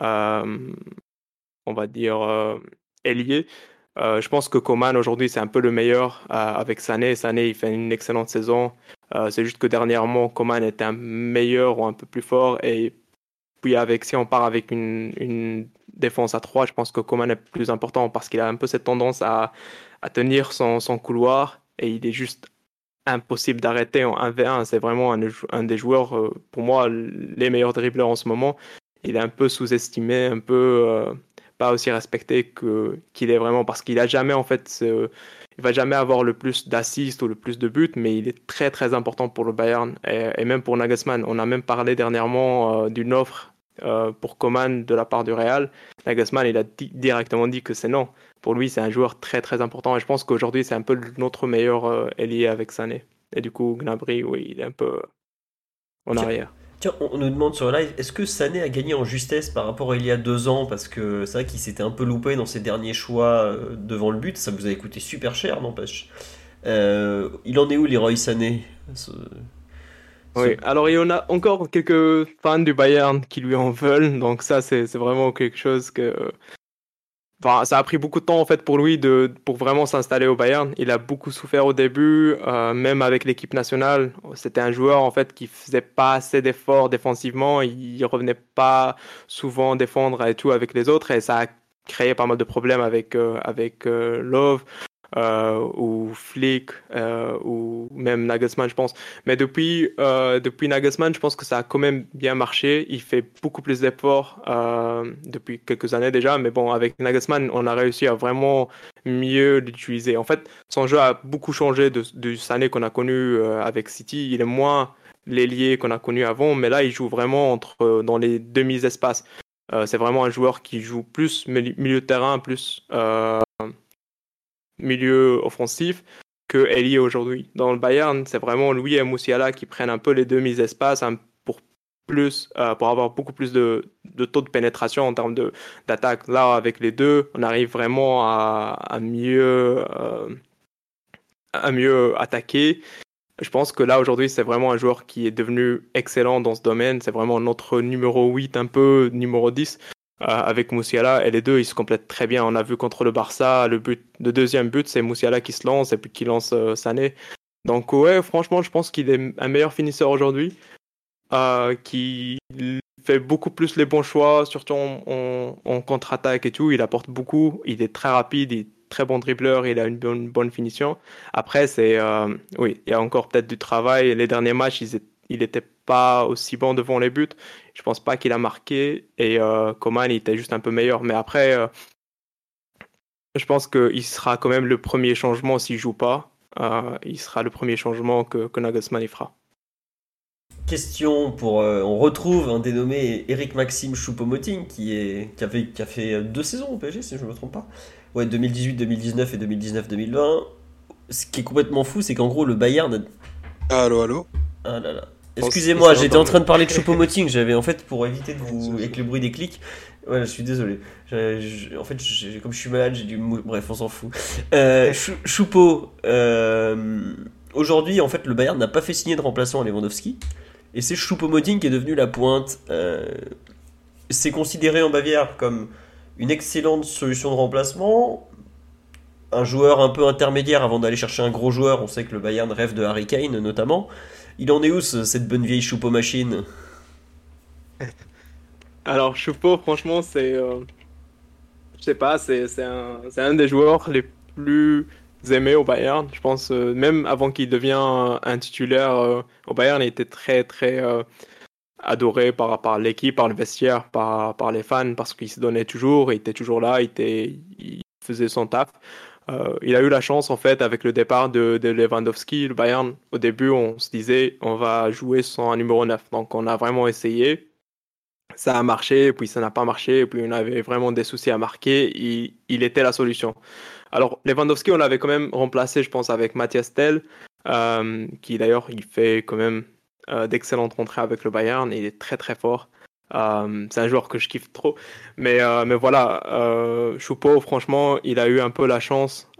on va dire, ailier. Je pense que Coman aujourd'hui c'est un peu le meilleur avec Sané. Sané il fait une excellente saison. Euh, c'est juste que dernièrement Coman était un meilleur ou un peu plus fort et puis avec si on part avec une, défense à 3, je pense que Coman est plus important parce qu'il a un peu cette tendance à, tenir son, couloir et il est juste impossible d'arrêter en 1v1. C'est vraiment un, des joueurs, euh, pour moi, les meilleurs dribbleurs en ce moment. Il est un peu sous-estimé, un peu euh, pas aussi respecté qu'il est vraiment parce qu'il a jamais en fait ce- il va jamais avoir le plus d'assists ou le plus de buts mais il est très très important pour le Bayern et, et même pour Nagelsmann. On a même parlé dernièrement euh, d'une offre euh, pour Coman de la part du Real. Nagelsmann il a di- directement dit que c'est non. Pour lui c'est un joueur très très important et je pense qu'aujourd'hui c'est un peu notre meilleur euh, ailier avec Sané. Et du coup Gnabry oui il est un peu en Tiens, arrière Tiens, on nous demande sur live, est-ce que Sané a gagné en justesse par rapport à il y a deux ans? Parce que c'est vrai qu'il s'était un peu loupé dans ses derniers choix euh, devant le but. Ça vous avait coûté super cher, n'empêche. Euh, il en est où, Leroy Sané? Oui, alors il y en a encore quelques fans du Bayern qui lui en veulent, donc ça c'est vraiment quelque chose que... Ça a pris beaucoup de temps en fait pour lui de, pour vraiment s'installer au Bayern. Il a beaucoup souffert au début, euh, même avec l'équipe nationale. C'était un joueur en fait qui faisait pas assez d'efforts défensivement, il revenait pas souvent défendre et tout avec les autres et ça a créé pas mal de problèmes avec, euh, avec euh, Love ou Flick euh, ou même Nagelsmann je pense. Mais depuis, euh, depuis Nagelsmann, je pense que ça a quand même bien marché. Il fait beaucoup plus d'efforts euh, depuis quelques années déjà. Mais bon, avec Nagelsmann, on a réussi à vraiment mieux l'utiliser. En fait, son jeu a beaucoup changé de, du Sané qu'on a connu euh, avec City. Il est moins l'ailier qu'on a connu avant, mais là, il joue vraiment entre, euh, dans les demi-espaces. Euh, c'est vraiment un joueur qui joue plus mili- milieu de terrain, plus euh, milieu offensif que Elie aujourd'hui. Dans le Bayern, c'est vraiment lui et Moussiala qui prennent un peu les demi-espaces hein, pour plus, euh, pour avoir beaucoup plus de, de taux de pénétration en termes d'attaque. Là, avec les deux, on arrive vraiment à, à mieux euh, à mieux attaquer. Je pense que là aujourd'hui, c'est vraiment un joueur qui est devenu excellent dans ce domaine. C'est vraiment notre numéro 8, un peu numéro 10 euh, avec Moussiala et les deux ils se complètent très bien. On a vu contre le Barça le deuxième but c'est Moussiala qui se lance et puis qui lance euh, Sané. Donc ouais franchement je pense qu'il est un meilleur finisseur aujourd'hui, euh, qui fait beaucoup plus les bons choix surtout en, contre-attaque et tout. Il apporte beaucoup, il est très rapide, il est très bon dribbleur, il a une bonne, bonne finition. Après c'est euh, oui il y a encore peut-être du travail. Les derniers matchs ils étaient il n'était pas aussi bon devant les buts. Je pense pas qu'il a marqué et euh, Coman il était juste un peu meilleur. Mais après, euh, je pense qu'il sera quand même le premier changement s'il joue pas. Euh, il sera le premier changement que, que Nagelsmann y fera. Question pour. euh, on retrouve un dénommé Eric Maxime Choupo-Moting qui, est, qui, avait, qui a fait deux saisons au PSG, si je ne me trompe pas. Ouais, 2018-2019 et 2019-2020. Ce qui est complètement fou, c'est qu'en gros, le Bayern. a- Allô, allô? Ah là là. Excusez-moi, j'étais en train de parler de Choupo-Moting. J'avais en fait, pour éviter de vous. avec le bruit des clics. Ouais, je suis désolé. En fait, comme je suis malade, j'ai mou- Bref, on s'en fout. Euh, Choupo. euh, Aujourd'hui, en fait, le Bayern n'a pas fait signer de remplaçant à Lewandowski. Et c'est Choupo-Moting qui est devenu la pointe. Euh, c'est considéré en Bavière comme une excellente solution de remplacement. un joueur un peu intermédiaire avant d'aller chercher un gros joueur. On sait que le Bayern rêve de Harry Kane notamment. Il en est où cette bonne vieille choupeau machine? Alors Choupeau, franchement, c'est, euh, je sais pas, c'est un, un, des joueurs les plus aimés au Bayern. Je pense euh, même avant qu'il devienne un titulaire euh, au Bayern, il était très très adoré par, par l'équipe, par le vestiaire, par, par les fans, parce qu'il se donnait toujours, il était toujours là, il, était, il faisait son taf. Euh, il a eu la chance, en fait, avec le départ de, Lewandowski, le Bayern, au début, on se disait, on va jouer sans un numéro 9. Donc, on a vraiment essayé. Ça a marché, puis ça n'a pas marché, puis on avait vraiment des soucis à marquer. Il, il était la solution. Alors, Lewandowski, on l'avait quand même remplacé, je pense, avec Mathias Tell, euh, qui d'ailleurs, il fait quand même euh, d'excellentes rentrées avec le Bayern. Il est très, très fort. Euh, c'est un joueur que je kiffe trop. Mais, euh, mais voilà, euh, Choupeau, franchement, il a eu un peu la chance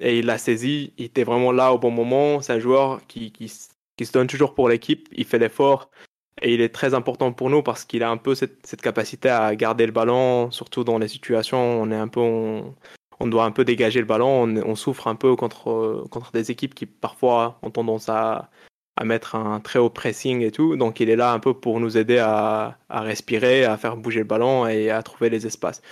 et il l'a saisi. Il était vraiment là au bon moment. C'est un joueur qui, qui, se donne toujours pour l'équipe. Il fait l'effort et il est très important pour nous parce qu'il a un peu cette, capacité à garder le ballon, surtout dans les situations où on est un peu. On doit un peu dégager le ballon. On, on, souffre un peu contre, contre des équipes qui parfois ont tendance à à mettre un très haut pressing et tout. Donc il est là un peu pour nous aider à, à respirer, à faire bouger le ballon et à trouver les espaces.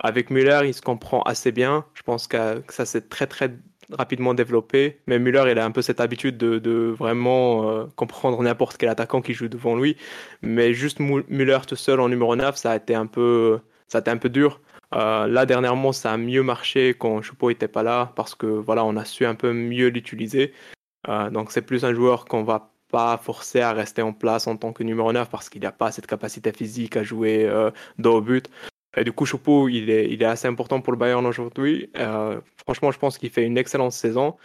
Avec Müller, il se comprend assez bien. Je pense que ça s'est très très rapidement développé. Mais Müller, il a un peu cette habitude de, de vraiment euh, comprendre n'importe quel attaquant qui joue devant lui. Mais juste Müller tout seul en numéro 9, ça a été un peu, ça a été un peu dur. Euh, là, dernièrement, ça a mieux marché quand Choupeau n'était pas là parce que voilà, on a su un peu mieux l'utiliser. Euh, donc c'est plus un joueur qu'on va pas forcer à rester en place en tant que numéro 9 parce qu'il n'a pas cette capacité physique à jouer euh, dos au but. Et du coup, Choupo, il est, assez important pour le Bayern aujourd'hui. Euh, franchement, je pense qu'il fait une excellente saison.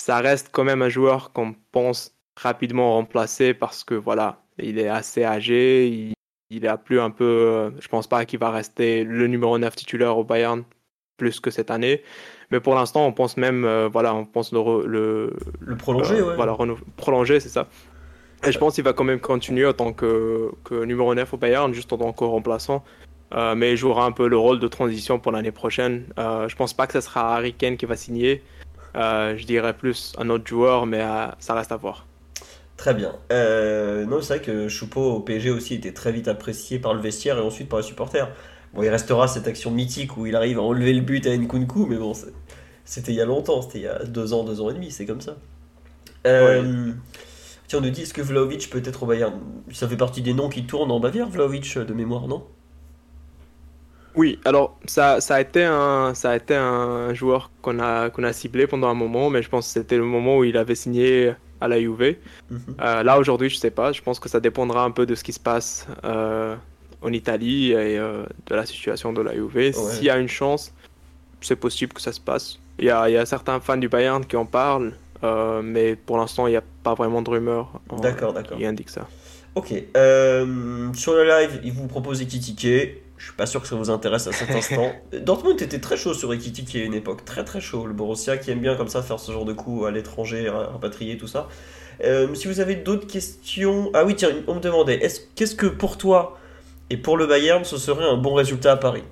Ça reste quand même un joueur qu'on pense rapidement remplacer parce que voilà, il est assez âgé, il, il a plus un peu, je pense pas qu'il va rester le numéro 9 titulaire au Bayern plus que cette année. Mais pour l'instant, on pense même, euh, voilà, on pense le, le, le prolonger, euh, ouais. Voilà, prolonger, c'est ça. Et je pense qu'il va quand même continuer en tant que, que, numéro 9 au Bayern, juste en tant que remplaçant. Euh, mais il jouera un peu le rôle de transition pour l'année prochaine. Euh, je pense pas que ce sera Harry Kane qui va signer. je dirais plus un autre joueur, mais ça reste à voir. Très bien. non, c'est vrai que Choupeau au PSG aussi était très vite apprécié par le vestiaire et ensuite par les supporters. Bon, il restera cette action mythique où il arrive à enlever le but à Nkunku, mais bon, c'était il y a longtemps, c'était il y a deux ans, deux ans et demi, c'est comme ça. Euh, tiens, on nous dit, est-ce que Vlaovic peut être au Bayern Ça fait partie des noms qui tournent en Bavière, Vlaovic, de mémoire, non? Oui, alors ça, ça, a été un, ça a été un joueur qu'on a, qu'on a ciblé pendant un moment, mais je pense que c'était le moment où il avait signé à la Juve. Mhm. Euh, là, aujourd'hui, je sais pas. Je pense que ça dépendra un peu de ce qui se passe euh, en Italie et euh, de la situation de la Juve. S'il y a une chance, c'est possible que ça se passe. Il y a, il y a certains fans du Bayern qui en parlent, euh, mais pour l'instant, il n'y a pas vraiment de rumeurs qui indiquent ça. Ok. Euh, sur le live, il vous propose Ekitike. Je suis pas sûr que ça vous intéresse à cet instant. Dortmund était très chaud sur Ekitike à une époque. Très très chaud. Le Borussia qui aime bien comme ça faire ce genre de coup à l'étranger, rapatrier, tout ça. si vous avez d'autres questions. Ah oui, tiens, on me demandait qu'est-ce que pour toi et pour le Bayern, ce serait un bon résultat à Paris.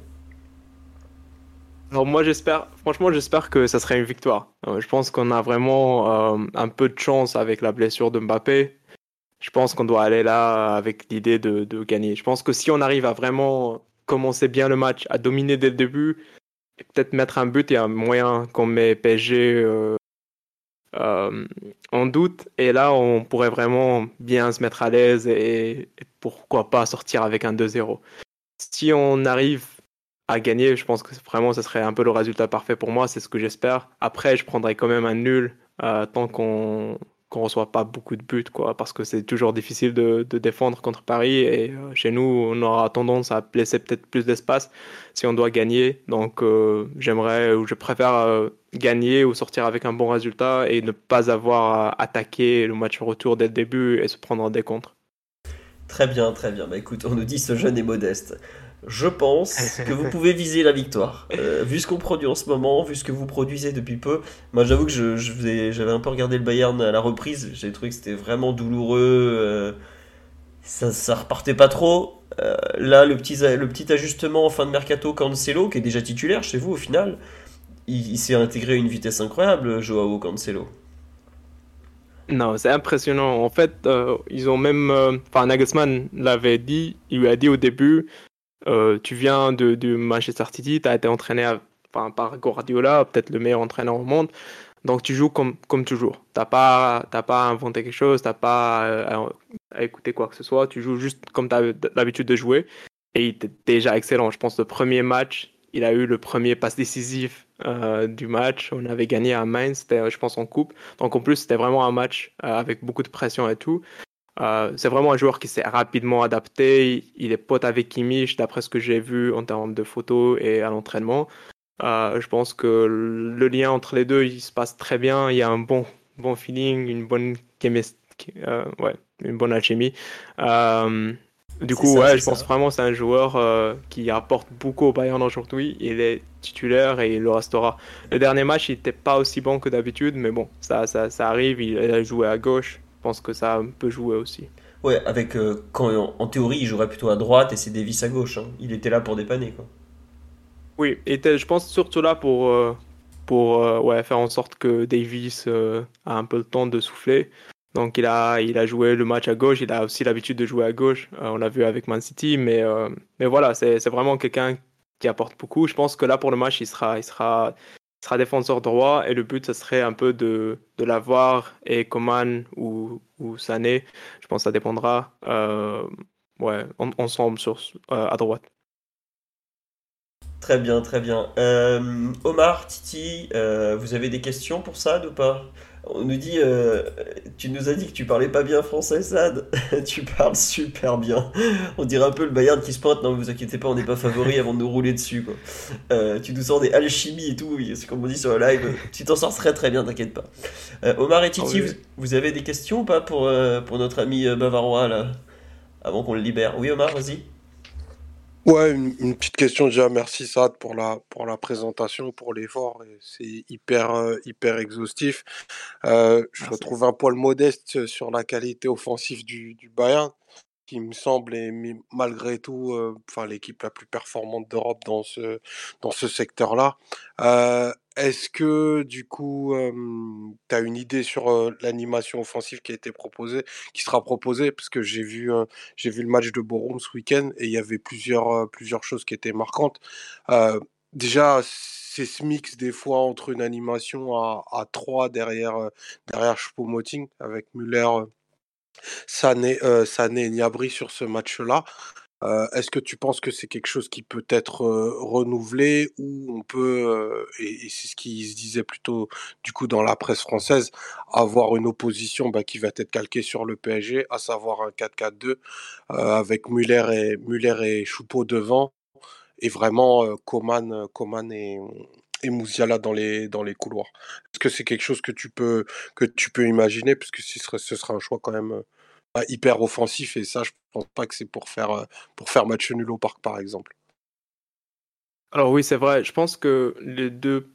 Alors moi j'espère, franchement j'espère que ça serait une victoire. Euh, je pense qu'on a vraiment euh, un peu de chance avec la blessure de Mbappé. Je pense qu'on doit aller là avec l'idée de, gagner. Je pense que si on arrive à vraiment commencer bien le match, à dominer dès le début, et peut-être mettre un but, a un moyen qu'on met PSG euh, euh, en doute. Et là, on pourrait vraiment bien se mettre à l'aise et, pourquoi pas sortir avec un 2-0. Si on arrive à gagner, je pense que vraiment ce serait un peu le résultat parfait pour moi, c'est ce que j'espère. Après, je prendrais quand même un nul euh, tant qu'on qu'on reçoit pas beaucoup de buts, quoi, parce que c'est toujours difficile de, défendre contre Paris et euh, chez nous, on aura tendance à laisser peut-être plus d'espace si on doit gagner. Donc, euh, j'aimerais ou je préfère euh, gagner ou sortir avec un bon résultat et ne pas avoir à attaquer le match retour dès le début et se prendre des contre. Très bien, très bien. Bah écoute, on nous dit ce jeune est modeste je pense que vous pouvez viser la victoire. Euh, vu ce qu'on produit en ce moment, vu ce que vous produisez depuis peu, moi j'avoue que je, j'avais un peu regardé le Bayern à la reprise, j'ai trouvé que c'était vraiment douloureux, euh, ça, ça repartait pas trop. Euh, là, le petit, le petit ajustement en fin de mercato, Cancelo, qui est déjà titulaire chez vous au final, il, il s'est intégré à une vitesse incroyable, Joao Cancelo. Non, c'est impressionnant. En fait, ils ont même. Enfin, Nagelsmann l'avait dit. Il lui a dit au début euh, Tu viens de, Manchester City, tu as été entraîné par Guardiola, peut-être le meilleur entraîneur au monde. Donc, tu joues comme, comme toujours. Tu n'as pas, pas inventé quelque chose, tu n'as pas euh, à écouter quoi que ce soit. Tu joues juste comme tu as l'habitude de jouer. Et il était déjà excellent. Je pense le premier match, il a eu le premier passe décisif euh, du match. On avait gagné à Mainz, c'était, je pense, en coupe. Donc en plus, c'était vraiment un match euh, avec beaucoup de pression et tout. Euh, c'est vraiment un joueur qui s'est rapidement adapté. Il est pote avec Kimmich, d'après ce que j'ai vu en termes de photos et à l'entraînement. Euh, je pense que le lien entre les deux, il se passe très bien. Il y a un bon, bon feeling, une bonne chemist- euh, ouais, une bonne alchimie. Du coup, ça, ouais, je pense ça. vraiment que c'est un joueur qui apporte beaucoup au Bayern aujourd'hui. Il est titulaire et il le restera. Le dernier match, il n'était pas aussi bon que d'habitude, mais bon, ça, ça, ça arrive. Il a joué à gauche. Pense que ça peut jouer aussi. Ouais, avec euh, quand en, théorie il jouerait plutôt à droite et c'est Davis à gauche. hein. Il était là pour dépanner quoi. Oui, était, je pense, surtout là pour, euh, pour euh, ouais, faire en sorte que Davis a un peu le temps de souffler. Donc il a, il a joué le match à gauche, il a aussi l'habitude de jouer à gauche. On l'a vu avec Man City, mais, mais voilà, c'est vraiment quelqu'un qui apporte beaucoup. Je pense que là, pour le match, il sera, il sera, sera défenseur droit et le but, ce serait un peu de, de l'avoir et Coman ou, ou Sané. Je pense que ça dépendra. euh, ouais, en- ensemble sur, euh, à droite. Très bien, très bien. Euh, Omar, Titi, vous avez des questions pour Sad ou pas? On nous dit, euh, tu nous as dit que tu parlais pas bien français, Sad. Tu parles super bien. On dirait un peu le Bayern qui se pointe. Non, vous inquiétez pas, on n'est pas favori avant de nous rouler dessus, quoi. Euh, tu nous sors des alchimies et tout, c'est comme on dit sur le live. Tu t'en sors très très bien, t'inquiète pas. Euh, Omar et Titi, Ah oui, vous, avez des questions ou pas pour, pour notre ami bavarois là? Avant qu'on le libère? Oui, Omar, vas-y. Ouais, une, une petite question déjà. Merci Saad pour la pour la présentation, pour l'effort. C'est hyper euh, hyper exhaustif. Euh, je retrouve un poil modeste sur la qualité offensive du, du Bayern, qui me semble est malgré tout, euh, enfin l'équipe la plus performante d'Europe dans ce dans ce secteur-là. Euh, est-ce que du coup, tu as une idée sur euh, l'animation offensive qui a été proposée, qui sera proposée? Parce que j'ai vu euh, vu le match de Bochum ce week-end et il y avait plusieurs, euh, plusieurs choses qui étaient marquantes. Euh, déjà, c'est ce mix des fois entre une animation à, à 3 derrière, euh, derrière Choupo-Moting avec Müller, euh, Sané, euh, Sané Gnabry sur ce match-là. Euh, est-ce que tu penses que c'est quelque chose qui peut être euh, renouvelé ou on peut, euh, et, c'est ce qui se disait plutôt du coup dans la presse française, avoir une opposition bah, qui va être calquée sur le PSG, à savoir un 4-4-2 euh, avec Muller et, Muller et Choupo devant et vraiment Coman, Coman et, et Musiala dans les, dans les couloirs. Est-ce que c'est quelque chose que tu peux, que tu peux imaginer? Parce que ce serait, ce sera un choix quand même euh, hyper offensif et ça, je pense pas que c'est pour faire, euh, pour faire match nul au parc, par exemple. Alors oui, c'est vrai. Je pense que les deux,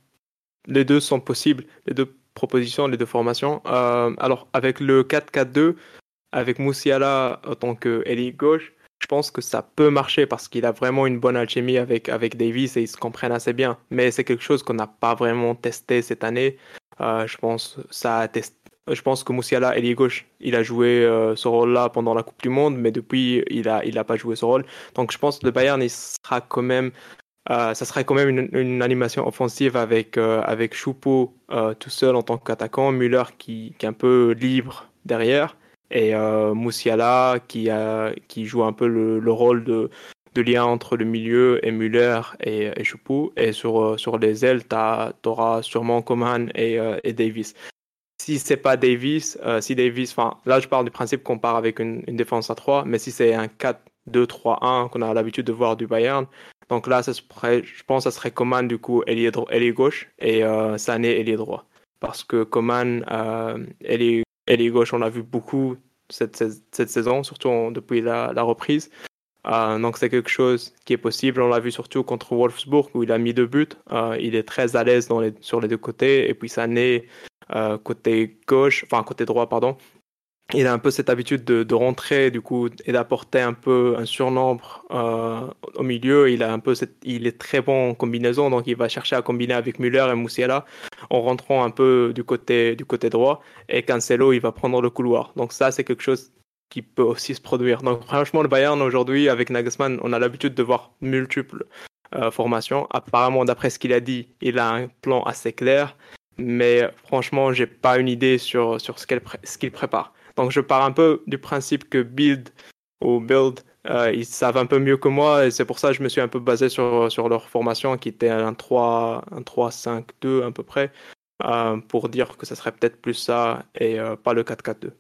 les deux sont possibles, les deux propositions, les deux formations. Euh, alors avec le 4-4-2, avec Moussiala en tant qu'ailier gauche, je pense que ça peut marcher parce qu'il a vraiment une bonne alchimie avec, avec Davis et ils se comprennent assez bien. Mais c'est quelque chose qu'on n'a pas vraiment testé cette année. Euh, je pense ça a. Je pense que Moussiala, ailier gauche, il a joué euh, ce rôle-là pendant la Coupe du Monde, mais depuis, il a, il a pas joué ce rôle. Donc, je pense que le Bayern, sera quand même euh, ça serait quand même une, animation offensive avec, euh, avec Choupo tout seul en tant qu'attaquant, Müller qui, qui est un peu libre derrière, et euh, Moussiala qui, a, qui joue un peu le, le rôle de, de lien entre le milieu et Müller et, et Choupo. Et sur, euh, sur les ailes, tu auras sûrement Coman et, euh, et Davis. Si c'est pas Davis, euh, si Davis, enfin là je parle du principe qu'on part avec une, une défense à 3, mais si c'est un 4-2-3-1 qu'on a l'habitude de voir du Bayern, donc là, ça serait, je pense que ça serait Coman, du coup, ailier gauche, et euh, Sané, ailier droit. Parce que Coman, euh, ailier, ailier gauche, on l'a vu beaucoup cette, saison, surtout depuis la, reprise. Euh, donc c'est quelque chose qui est possible. On l'a vu surtout contre Wolfsburg, où il a mis deux buts. Euh, il est très à l'aise sur les deux côtés. Et puis Sané, euh, côté gauche, enfin côté droit, pardon. Il a un peu cette habitude de, rentrer du coup et d'apporter un peu un surnombre euh, au milieu. Il a un peu cette, il est très bon en combinaison, donc il va chercher à combiner avec Müller et Moussiala en rentrant un peu du côté du côté droit. Et Cancelo, il va prendre le couloir. Donc ça, c'est quelque chose qui peut aussi se produire. Donc franchement, le Bayern aujourd'hui avec Nagelsmann, on a l'habitude de voir multiples euh, formations. Apparemment, d'après ce qu'il a dit, il a un plan assez clair. Mais franchement, j'ai pas une idée sur, sur ce qu'il ce qu'il prépare. Donc je pars un peu du principe que build ou build, euh, ils savent un peu mieux que moi et c'est pour ça que je me suis un peu basé sur, sur leur formation qui était un 3, un 3 5 2 à peu près euh, pour dire que ça serait peut-être plus ça et euh, pas le 4-4-2.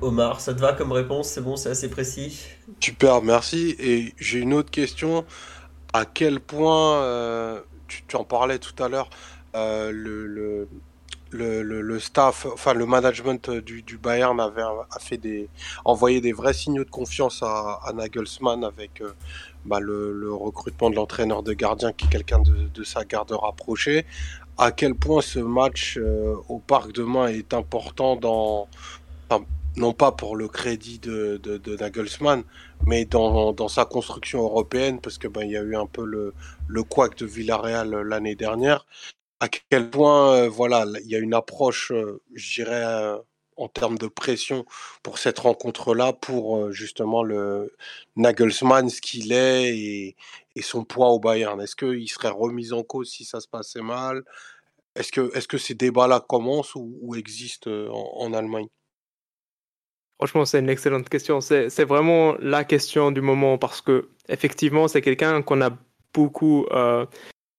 Omar, ça te va comme réponse? C'est bon, c'est assez précis? Super, merci. Et j'ai une autre question. À quel point, euh, tu, tu en parlais tout à l'heure, euh, le, le, le, staff, enfin le management du, Bayern avait a fait des, envoyé des vrais signaux de confiance à, Nagelsmann avec euh, bah, le, recrutement de l'entraîneur de gardien qui est quelqu'un de, de sa garde rapprochée. À quel point ce match euh, au Parc demain est important dans, non pas pour le crédit de, de, de Nagelsmann, mais dans, dans, sa construction européenne, parce que ben, il y a eu un peu le, le couac de Villarreal l'année dernière. À quel point, euh, voilà, il y a une approche, euh, je dirais, euh, en termes de pression pour cette rencontre-là, pour justement le Nagelsmann, ce qu'il est et, son poids au Bayern. Est-ce qu'il serait remis en cause si ça se passait mal? Est-ce que, est -ce que ces débats-là commencent ou, existent en, Allemagne? Franchement, c'est une excellente question. C'est vraiment la question du moment parce que effectivement, c'est quelqu'un qu'on a beaucoup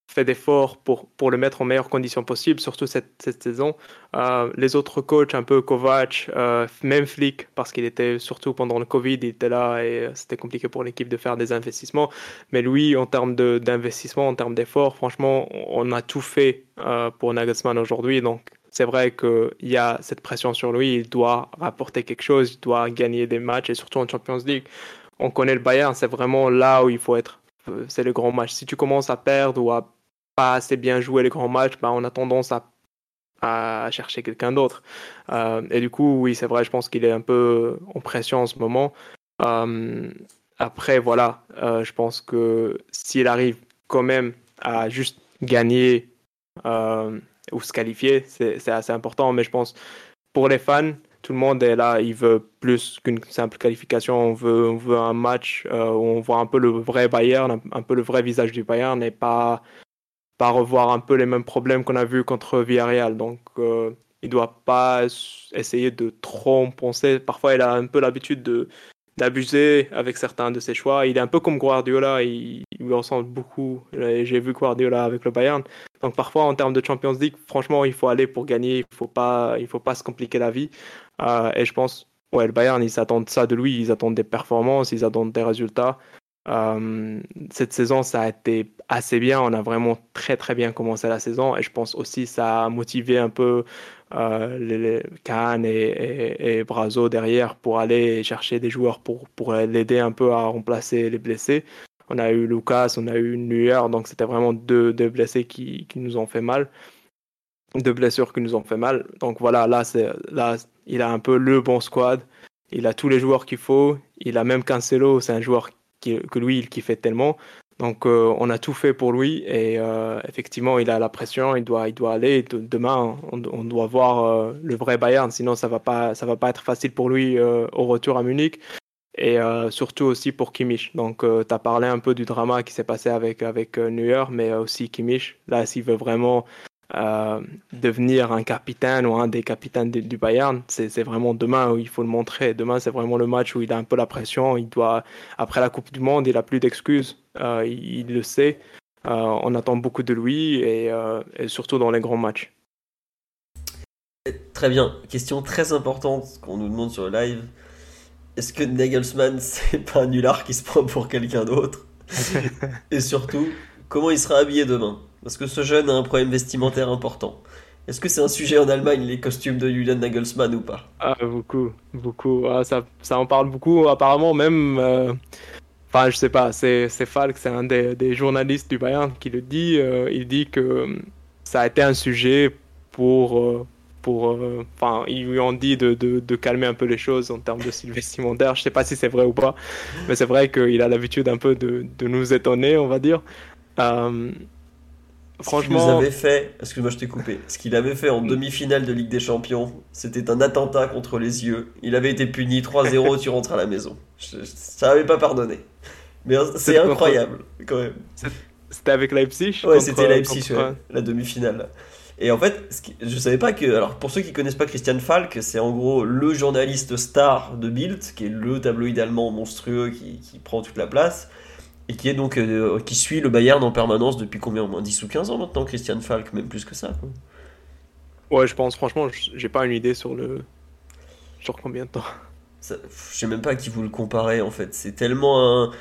fait d'efforts pour, pour le mettre en meilleures conditions possibles, surtout cette, cette saison. Euh, les autres coachs, un peu Kovac, euh, même Flick, parce qu'il était surtout pendant le Covid, il était là et c'était compliqué pour l'équipe de faire des investissements. Mais lui, en termes d'investissement, en termes d'efforts, franchement, on a tout fait euh, pour Nagelsmann aujourd'hui. Donc, c'est vrai qu'il y a cette pression sur lui, il doit rapporter quelque chose, il doit gagner des matchs et surtout en Champions League. On connaît le Bayern, c'est vraiment là où il faut être. C'est le grand match. Si tu commences à perdre ou à pas assez bien jouer les grands matchs, bah, on a tendance à, à chercher quelqu'un d'autre. Euh, et du coup, oui, c'est vrai, je pense qu'il est un peu en pression en ce moment. Euh, après, voilà, euh, je pense que s'il arrive quand même à juste gagner ou se qualifier, c'est assez important. Mais je pense pour les fans, tout le monde est là, il veut plus qu'une simple qualification. On veut, un match où on voit un peu le vrai Bayern, un, un, peu le vrai visage du Bayern et pas, pas revoir un peu les mêmes problèmes qu'on a vu contre Villarreal. Donc, euh, il doit pas essayer de trop en penser. Parfois, il a un peu l'habitude de d'abuser avec certains de ses choix. Il est un peu comme Guardiola, il, lui ressemble beaucoup. J'ai vu Guardiola avec le Bayern. Donc parfois en termes de Champions League, franchement, il faut aller pour gagner, il faut pas, faut pas se compliquer la vie. Euh, et je pense, ouais, le Bayern, ils attendent ça de lui, ils attendent des performances, ils attendent des résultats. Euh, cette saison, ça a été assez bien. On a vraiment très très bien commencé la saison et je pense aussi ça a motivé un peu euh, les, les Kahn et, Brazo derrière pour aller chercher des joueurs pour, pour l'aider un peu à remplacer les blessés. On a eu Lucas, on a eu Neuer, donc c'était vraiment deux, deux blessés qui, qui, nous ont fait mal. Deux blessures qui nous ont fait mal. Donc voilà, là, là, il a un peu le bon squad. Il a tous les joueurs qu'il faut. Il a même Cancelo, c'est un joueur que lui, il kiffait tellement. Donc euh, on a tout fait pour lui et euh, effectivement il a la pression, il doit, il doit aller. De, demain on, doit voir euh, le vrai Bayern, sinon ça va va pas être facile pour lui au retour à Munich et surtout aussi pour Kimmich. Donc tu as parlé un peu du drama qui s'est passé avec avec Neuer, mais aussi Kimmich. Là s'il veut vraiment euh, devenir un capitaine ou un des capitaines du Bayern, c'est vraiment demain où il faut le montrer. Demain, c'est vraiment le match où il a un peu la pression. Il doit, après la Coupe du Monde, il a plus d'excuses. Euh, il, il, le sait. Euh, on attend beaucoup de lui et, euh, et, surtout dans les grands matchs. Très bien. Question très importante qu'on nous demande sur le live. Est-ce que Nagelsmann, c'est pas un nulard qui se prend pour quelqu'un d'autre? Et surtout, comment il sera habillé demain? Parce que ce jeune a un problème vestimentaire important. Est-ce que c'est un sujet en Allemagne, les costumes de Julian Nagelsmann ou pas? Ah, beaucoup, beaucoup. Ah, ça, ça en parle beaucoup. Apparemment, même. Euh... Enfin, je sais pas, c'est Falk, c'est un des, journalistes du Bayern qui le dit. Euh, il dit que ça a été un sujet pour, euh, pour, euh, enfin, ils lui ont dit de, de, de, calmer un peu les choses en termes de style vestimentaire. Je sais pas si c'est vrai ou pas, mais c'est vrai qu'il a l'habitude un peu de, de, nous étonner, on va dire. Franchement, ce qu'il avait fait, excuse-moi, je t'ai coupé. Ce qu'il avait fait en demi-finale de Ligue des Champions, c'était un attentat contre les yeux. Il avait été puni 3-0, tu rentres à la maison. Je, ça n'avait pas pardonné. Mais c'est incroyable, quand même. C'était avec Leipzig Ouais, c'était Leipzig, la demi-finale. Et en fait, je savais pas que. Alors, pour ceux qui connaissent pas Christian Falk, c'est en gros le journaliste star de Bild, qui est le tabloïd allemand monstrueux qui, qui prend toute la place, et qui est donc. Euh, qui suit le Bayern en permanence depuis combien Au moins 10 ou 15 ans maintenant, Christian Falk, même plus que ça. Ouais, je pense, franchement, j'ai pas une idée sur le. Sur combien de temps Je sais même pas à qui vous le comparez en fait. C'est tellement un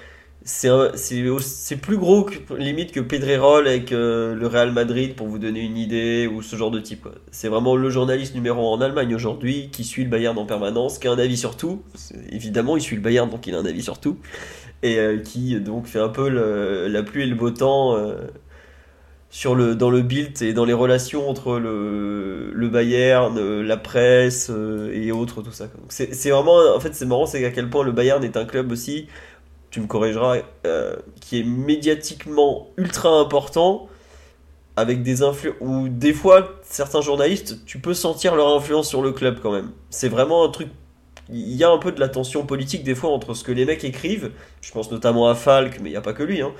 c'est plus gros que, limite que Pedrerol avec euh, le Real Madrid pour vous donner une idée ou ce genre de type. C'est vraiment le journaliste numéro 1 en Allemagne aujourd'hui qui suit le Bayern en permanence, qui a un avis sur tout. Évidemment, il suit le Bayern donc il a un avis sur tout. Et euh, qui donc fait un peu la pluie et le beau temps euh, sur le, dans le build et dans les relations entre le, le Bayern, la presse et autres, tout ça. C'est vraiment, en fait, c'est marrant, c'est à quel point le Bayern est un club aussi tu me corrigeras, euh, qui est médiatiquement ultra important, avec des influences, ou des fois, certains journalistes, tu peux sentir leur influence sur le club quand même. C'est vraiment un truc, il y a un peu de la tension politique des fois entre ce que les mecs écrivent, je pense notamment à Falk, mais il n'y a pas que lui, hein,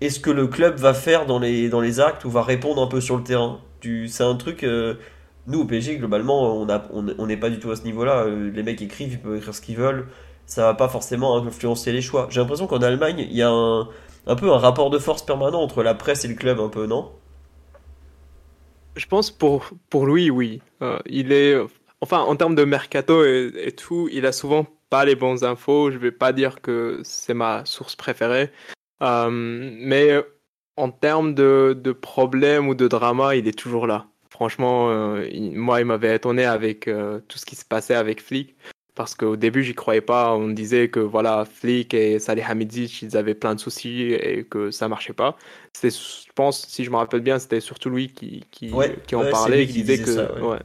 et ce que le club va faire dans les, actes ou va répondre un peu sur le terrain. C'est un truc... Euh, nous, au PSG, globalement, on n'est pas du tout à ce niveau-là. Euh, les mecs écrivent, ils peuvent écrire ce qu'ils veulent ça va pas forcément influencer les choix. J'ai l'impression qu'en Allemagne, il y a un, peu un rapport de force permanent entre la presse et le club, un peu, non? Je pense pour, pour lui, oui. Euh, il est, enfin, en termes de mercato et, tout, il a souvent pas les bonnes infos. Je vais pas dire que c'est ma source préférée, euh, mais en termes de, de problèmes ou de drama, il est toujours là. Franchement, euh, moi, il m'avait étonné avec tout ce qui se passait avec Flick. Parce qu'au début j'y croyais pas. On disait que voilà Flick et Salih Hamidzic ils avaient plein de soucis et que ça marchait pas. C'était je pense si je me rappelle bien c'était surtout lui qui qui, qui en parlait et qui, disait, que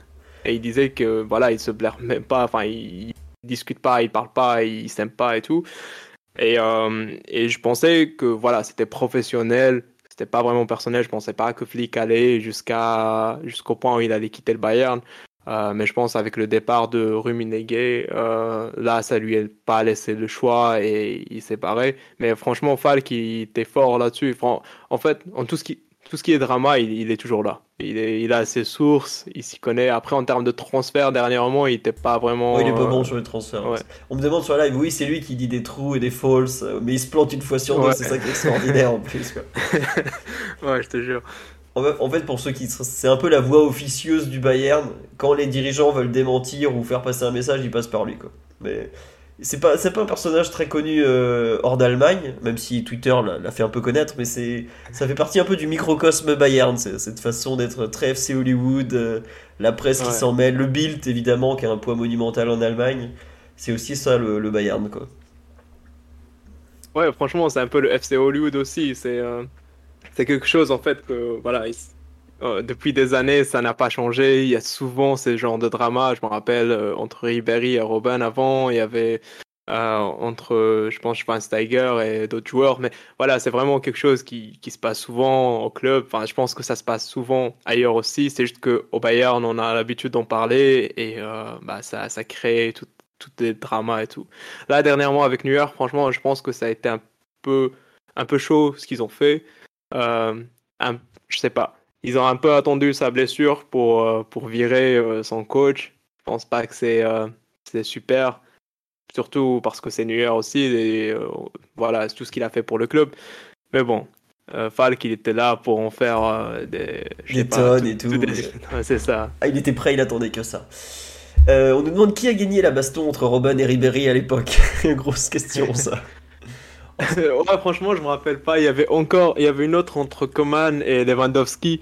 et il disait que voilà il se blaire même pas enfin il, discute pas il parle pas il s'aime pas et tout et euh, et je pensais que voilà c'était professionnel c'était pas vraiment personnel je pensais pas que Flick allait jusqu'à jusqu'au point où il allait quitter le Bayern euh, mais je pense avec le départ de Ruminege, euh, là, ça lui a pas laissé le choix et il s'est barré. Mais franchement, Falk, il était fort là-dessus. En fait, en tout ce qui, tout ce qui est drama, il, est toujours là. Il, est, il a ses sources, il s'y connaît. Après, en termes de transfert, dernièrement, il n'était pas vraiment. il est pas bon euh, sur les transferts. On me demande sur la live, oui, c'est lui qui dit des trous et des falls, mais il se plante une fois sur deux, c'est ça qui est extraordinaire en plus. ouais, je te jure. En fait, pour ceux qui. C'est un peu la voix officieuse du Bayern. Quand les dirigeants veulent démentir ou faire passer un message, ils passent par lui. Quoi. Mais c'est pas, pas un personnage très connu euh, hors d'Allemagne, même si Twitter l'a fait un peu connaître, mais c'est ça fait partie un peu du microcosme Bayern, cette façon d'être très FC Hollywood, euh, la presse qui s'en mêle, le Bild évidemment, qui a un poids monumental en Allemagne. C'est aussi ça le, Bayern. Quoi. Ouais, franchement, c'est un peu le FC Hollywood aussi. C'est. Euh, c'est quelque chose en fait que voilà, euh, depuis des années ça n'a pas changé. Il y a souvent ces genres de drama. Je me rappelle euh, entre Ribéry et Robin avant, il y avait euh, entre, je pense, Schweinsteiger et d'autres joueurs. Mais voilà, c'est vraiment quelque chose qui, qui, se passe souvent au club. Enfin, je pense que ça se passe souvent ailleurs aussi. C'est juste qu'au Bayern, on a l'habitude d'en parler et bah, ça, ça crée tout, tout des dramas et tout. Là, dernièrement, avec New York, franchement, je pense que ça a été un peu, un peu chaud ce qu'ils ont fait. Un, je sais pas. Ils ont un peu attendu sa blessure pour, euh, pour virer euh, son coach. Je pense pas que c'est c'est super. Surtout parce que c'est New York aussi. Et voilà, c'est tout ce qu'il a fait pour le club. Mais bon, Falk, il était là pour en faire des, des tonnes et tout. c'est ça. Ah, il était prêt, il attendait que ça. on nous demande qui a gagné la baston entre Robin et Ribéry à l'époque. Grosse question, ça. ouais, franchement, je me rappelle pas. Il y avait encore, il y avait une autre entre Coman et Lewandowski.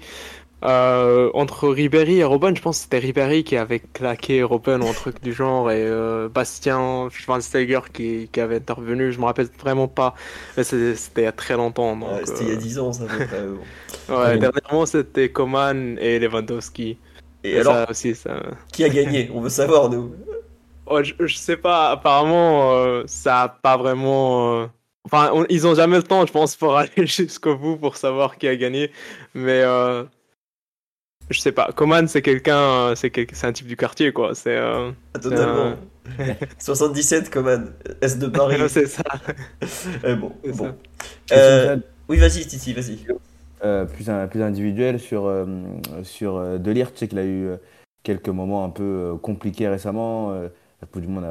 Euh, entre Ribéry et Robben, je pense que c'était Ribéry qui avait claqué Robben ou un truc du genre et euh, Bastien Schweinsteiger qui, qui avait intervenu. Je me rappelle vraiment pas. Mais c'était il y a très longtemps. c'était il y a 10 euh, ans, ça ouais, dernièrement c'était Coman et Lewandowski. Et alors, ça aussi, ça. qui a gagné? On veut savoir, nous. Oh, je, je sais pas, apparemment, euh, ça a pas vraiment. Enfin, on- ils ont jamais le temps, je pense, pour aller jusqu'au bout pour savoir qui a gagné. Mais euh, je sais pas. Coman, c'est quelqu'un, euh, c'est quel- un type du quartier, quoi. C'est. euh, Ah, Totalement. 77, Coman. S de Paris? c'est ça. Eh bon, bon. ça. Euh, oui, vas-y, Titi, vas-y. Euh, plus, un- plus individuel sur, euh, sur euh, Delirte. Je sais qu'il a eu quelques moments un peu euh, compliqués récemment. La Coupe du Monde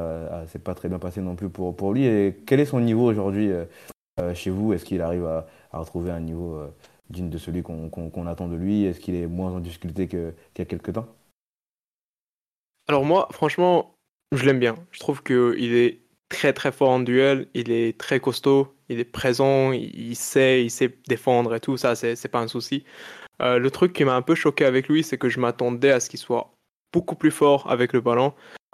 s'est pas très bien passé non plus pour, pour lui. Et quel est son niveau aujourd'hui euh, euh, chez vous? Est-ce qu'il arrive à, à retrouver un niveau euh, digne de celui qu'on attend de lui? Est-ce qu'il est moins en difficulté qu'il y a quelques temps? Alors moi, franchement, je l'aime bien. Je trouve que il est très très fort en duel, il est très costaud, il est présent, il, sait, il sait défendre et tout, ça c'est pas un souci. Le truc qui m'a un peu choqué avec lui, c'est que je m'attendais à ce qu'il soit beaucoup plus fort avec le ballon.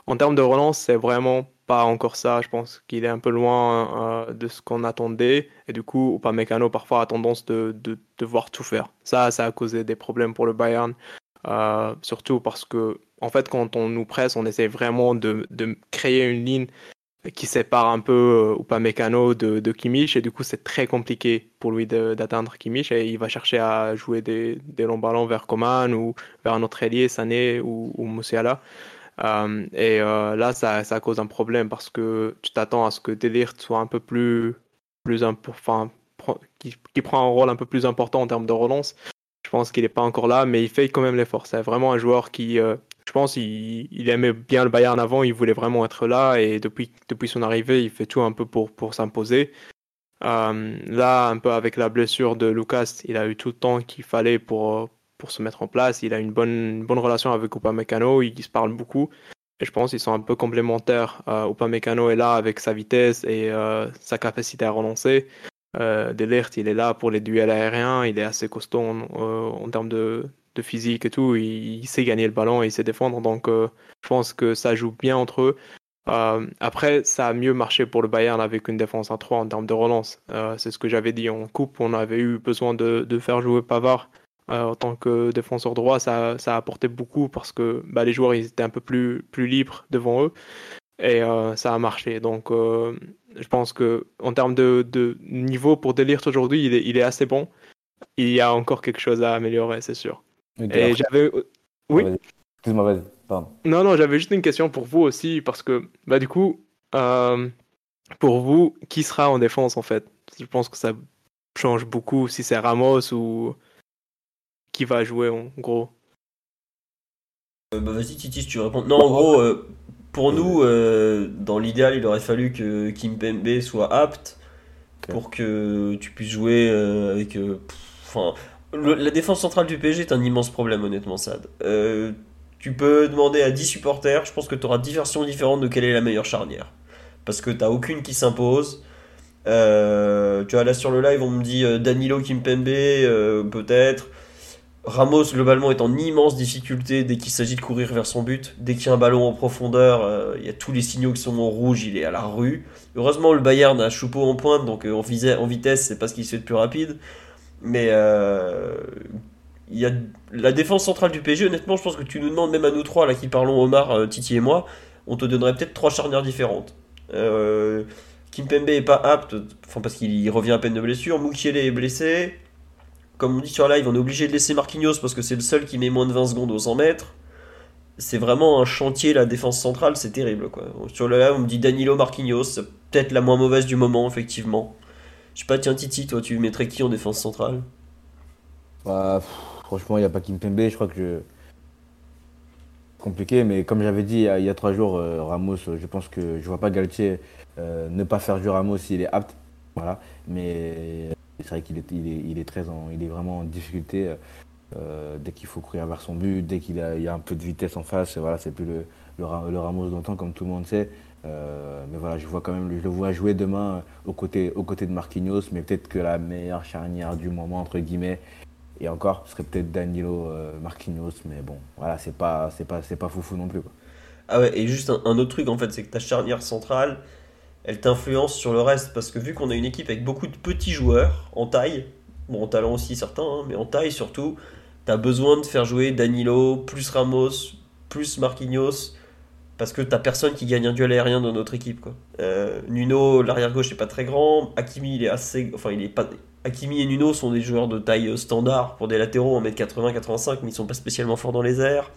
En termes de relance, c'est vraiment pas encore ça. Je pense qu'il est un peu loin euh, de ce qu'on attendait. Et du coup, Upamecano parfois a tendance de, de devoir tout faire. Ça, ça a causé des problèmes pour le Bayern. Euh, surtout parce que, en fait, quand on nous presse, on essaie vraiment de, de créer une ligne qui sépare un peu euh, Upamecano de, de Kimmich. Et du coup, c'est très compliqué pour lui d'atteindre Kimmich. Et il va chercher à jouer des, des longs ballons vers Coman ou vers un autre ailier, Sané ou, ou. Euh, et euh, là, ça, cause un problème parce que tu t'attends à ce que Delirte soit un peu plus, plus enfin, qui, qui prend un rôle un peu plus important en termes de relance. Je pense qu'il n'est pas encore là, mais il fait quand même l'effort. C'est vraiment un joueur qui, euh, je pense, il, aimait bien le Bayern avant, il voulait vraiment être là et depuis, depuis son arrivée, il fait tout un peu pour, pour s'imposer. Là, un peu avec la blessure de Lucas, il a eu tout le temps qu'il fallait pour, pour se mettre en place. Il a une bonne, bonne relation avec Upamecano, ils, se parlent beaucoup. Et je pense qu'ils sont un peu complémentaires. Euh, Upamecano est là avec sa vitesse et euh, sa capacité à relancer. Euh, il est là pour les duels aériens. Il est assez costaud en, euh, termes de, physique et tout. Il, sait gagner le ballon et il sait défendre. Donc, euh, je pense que ça joue bien entre eux. Après, ça a mieux marché pour le Bayern avec une défense à 3 en termes de relance. C'est ce que j'avais dit en coupe. On avait eu besoin de, de faire jouer Pavard euh, en tant que défenseur droit. Ça, ça a apporté beaucoup parce que bah, les joueurs ils étaient un peu plus, plus libres devant eux et euh, ça a marché. Donc, euh, je pense que en termes de, de niveau pour Delirte aujourd'hui, il est, il est assez bon. Il y a encore quelque chose à améliorer, c'est sûr. Et j'avais. Oui? Excuse-moi, vas-y. Pardon. Non, non, j'avais juste une question pour vous aussi, parce que, bah, du coup, pour vous, qui sera en défense en fait? Je pense que ça change beaucoup si c'est Ramos ou va jouer en gros. Euh, bah, vas-y, Titi, si tu réponds. Non, en gros, euh, pour nous, euh, dans l'idéal, il aurait fallu que Kim Pembe soit apte pour que tu puisses jouer avec. la défense centrale du PSG est un immense problème, honnêtement, Sad. Tu peux demander à 10 supporters, je pense que tu auras 10 versions différentes de quelle est la meilleure charnière. Parce que t'as aucune qui s'impose. Tu vois, là sur le live, on me dit Danilo Kimpembe, euh, peut-être. Ramos, globalement, est en immense difficulté dès qu'il s'agit de courir vers son but. Dès qu'il y a un ballon en profondeur, euh, il y a tous les signaux qui sont en rouge, il est à la rue. Heureusement, le Bayern a Choupeau en pointe, donc euh, en, vitesse, c'est pas ce qui se fait de plus rapide. Mais euh, il y a la défense centrale du PSG, honnêtement, je pense que tu nous demandes, même à nous trois, là qui parlons, Omar, Titi et moi, on te donnerait peut-être trois charnières différentes. Euh, Kimpembe est pas apte, enfin parce qu'il revient à peine de blessure. Mukiele est blessé. Comme on dit sur live, on est obligé de laisser Marquinhos parce que c'est le seul qui met moins de 20 secondes aux 100 mètres. C'est vraiment un chantier, la défense centrale, c'est terrible. Quoi. Sur le live, on me dit Danilo Marquinhos, c'est peut-être la moins mauvaise du moment, effectivement. Je sais pas, tiens, Titi, toi, tu mettrais qui en défense centrale? Bah, franchement, il n'y a pas Kimpembe. Je crois que je... compliqué, mais comme j'avais dit il y a, trois jours, euh, Ramos, euh, je pense que je vois pas Galtier euh, ne pas faire jouer Ramos s'il est apte. Voilà. Mais c'est vrai qu'il est, très en, il est vraiment en difficulté. euh, dès qu'il faut courir vers son but, dès qu'il a, y a un peu de vitesse en face, voilà, c'est plus le, le, Ra- le Ramos d'antan comme tout le monde sait. Euh, mais voilà, je vois quand même, je le vois jouer demain aux côtés, de Marquinhos, mais peut-être que la meilleure charnière du moment entre guillemets, et encore, ce serait peut-être Danilo euh, Marquinhos, mais bon, voilà, c'est pas, c'est pas, c'est pas foufou non plus. Ah ouais, et juste un, un autre truc en fait, c'est que ta charnière centrale, elle t'influence sur le reste parce que vu qu'on a une équipe avec beaucoup de petits joueurs en taille, bon en talent aussi certains, hein, mais en taille surtout, t'as besoin de faire jouer Danilo, plus Ramos, plus Marquinhos, parce que t'as personne qui gagne un duel aérien dans notre équipe. Euh, Nuno, l'arrière gauche, n'est pas très grand. Hakimi, il est assez. Enfin, et Nuno sont des joueurs de taille standard pour des latéraux 1m80-85, mais ils sont pas spécialement forts dans les airs.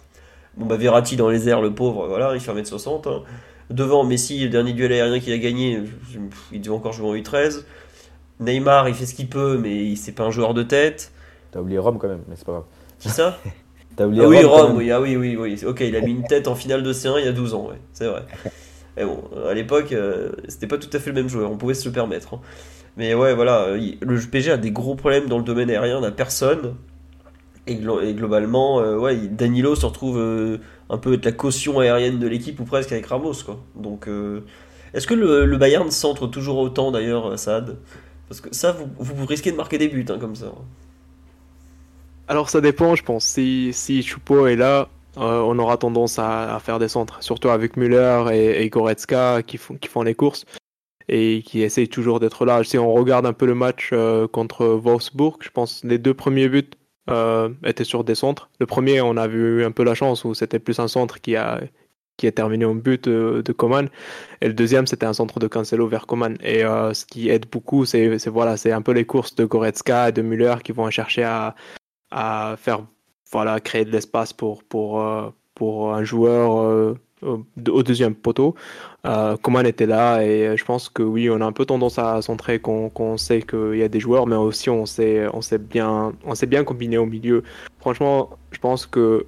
Bon, bah, Verratti dans les airs, le pauvre, voilà, il fait 1m60. hein. Devant, Messi, le dernier duel aérien qu'il a gagné, il devait encore jouer en U13. Neymar, il fait ce qu'il peut, mais c'est pas un joueur de tête. T'as oublié Rome quand même, mais c'est pas grave. Qui ça T'as oublié Ah oui, Rome, oui, ah oui, oui, oui. Ok, il a mis une tête en finale de C1 il y a 12 ans, ouais, c'est vrai. Et bon, à l'époque, euh, c'était pas tout à fait le même joueur, on pouvait se le permettre. hein. Mais ouais, voilà, euh, il- le PSG a des gros problèmes dans le domaine aérien, on n'a personne. Et, glo- et globalement, euh, ouais, il- Danilo se retrouve euh, un peu être la caution aérienne de l'équipe, ou presque avec Ramos, quoi. Donc, euh, est-ce que le, Bayern centre toujours autant d'ailleurs, euh, Saad? Parce que ça, vous, vous risquez de marquer des buts, hein, comme ça. Alors ça dépend, je pense. Si, si Choupo est là, euh, on aura tendance à, faire des centres, surtout avec Müller et, et Goretzka qui font, qui font les courses et qui essayent toujours d'être là. Si on regarde un peu le match contre Wolfsburg, je pense les deux premiers buts euh, étaient sur des centres. Le premier, on a vu un peu la chance où c'était plus un centre qui a qui terminé en but euh, de Coman et le deuxième c'était un centre de Cancelo vers Coman et euh, ce qui aide beaucoup c'est voilà c'est un peu les courses de Goretzka et de Müller qui vont chercher à à faire voilà créer de l'espace pour pour euh, pour un joueur au deuxième poteau. Euh, Coman était là et euh, je pense que oui, on a un peu tendance à centrer qu'on sait qu'il y a des joueurs, mais aussi on sait on sait bien on sait bien combiner au milieu. Franchement, je pense que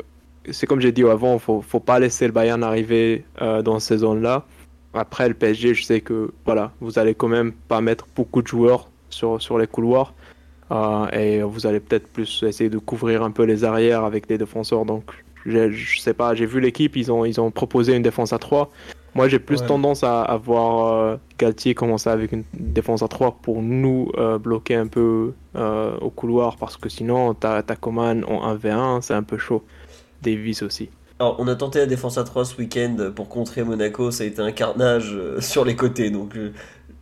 c'est comme j'ai dit avant, faut faut pas laisser le Bayern arriver euh, dans ces zones-là. Après le PSG, je sais que voilà, vous allez quand même pas mettre beaucoup de joueurs sur sur les couloirs. Euh, et vous allez peut-être plus essayer de couvrir un peu les arrières avec des défenseurs. Donc, je, je sais pas, j'ai vu l'équipe, ils ont, ils ont proposé une défense à 3. Moi, j'ai plus Ouais. tendance à, à voir euh, Galtier commencer avec une défense à 3 pour nous euh, bloquer un peu euh, au couloir parce que sinon, t'as as Coman en 1v1, c'est un peu chaud. Davis aussi. Alors, on a tenté la défense à 3 ce week-end pour contrer Monaco, ça a été un carnage euh, sur les côtés. Donc,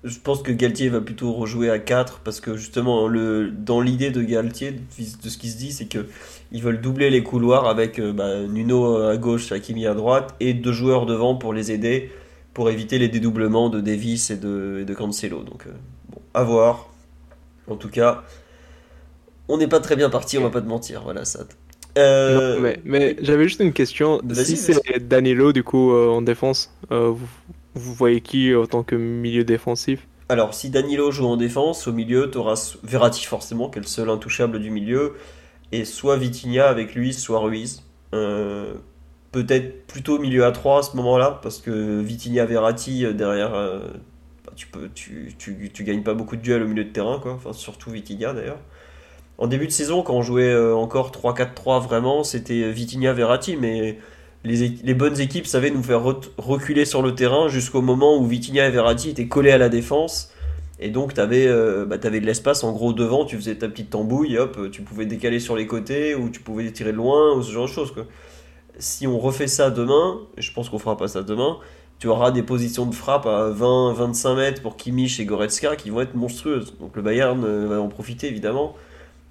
je pense que Galtier va plutôt rejouer à 4 parce que justement, le, dans l'idée de Galtier, de ce qui se dit, c'est que ils veulent doubler les couloirs avec euh, bah, Nuno à gauche, Hakimi à droite et deux joueurs devant pour les aider pour éviter les dédoublements de Davis et de, et de Cancelo. Donc, euh, bon, à voir. En tout cas, on n'est pas très bien parti, on va pas te mentir. Voilà, ça. Euh, Non, mais mais j'avais juste une question. Si c'est Danilo, du coup, euh, en défense, euh, vous, vous voyez qui en tant que milieu défensif? Alors, si Danilo joue en défense, au milieu, tu auras Verratti forcément, qui est le seul intouchable du milieu, et soit Vitinha avec lui, soit Ruiz. Euh, Peut-être plutôt milieu à 3 à ce moment-là, parce que Vitinha Verratti euh, derrière, euh, bah, tu, peux, tu, tu, tu gagnes pas beaucoup de duels au milieu de terrain, quoi. Enfin, surtout Vitinha d'ailleurs. En début de saison, quand on jouait encore 3-4-3 vraiment, c'était Vitinha Verratti, mais les, les bonnes équipes savaient nous faire re- reculer sur le terrain jusqu'au moment où Vitinha et Verratti étaient collés à la défense. Et donc, tu avais, de l'espace en gros devant, tu faisais ta petite tambouille, hop, tu pouvais décaler sur les côtés, ou tu pouvais tirer loin, ou ce genre de choses. Quoi. Si on refait ça demain, et je pense qu'on fera pas ça demain, tu auras des positions de frappe à 20-25 mètres pour Kimmich et Goretzka qui vont être monstrueuses. Donc le Bayern euh, va en profiter évidemment.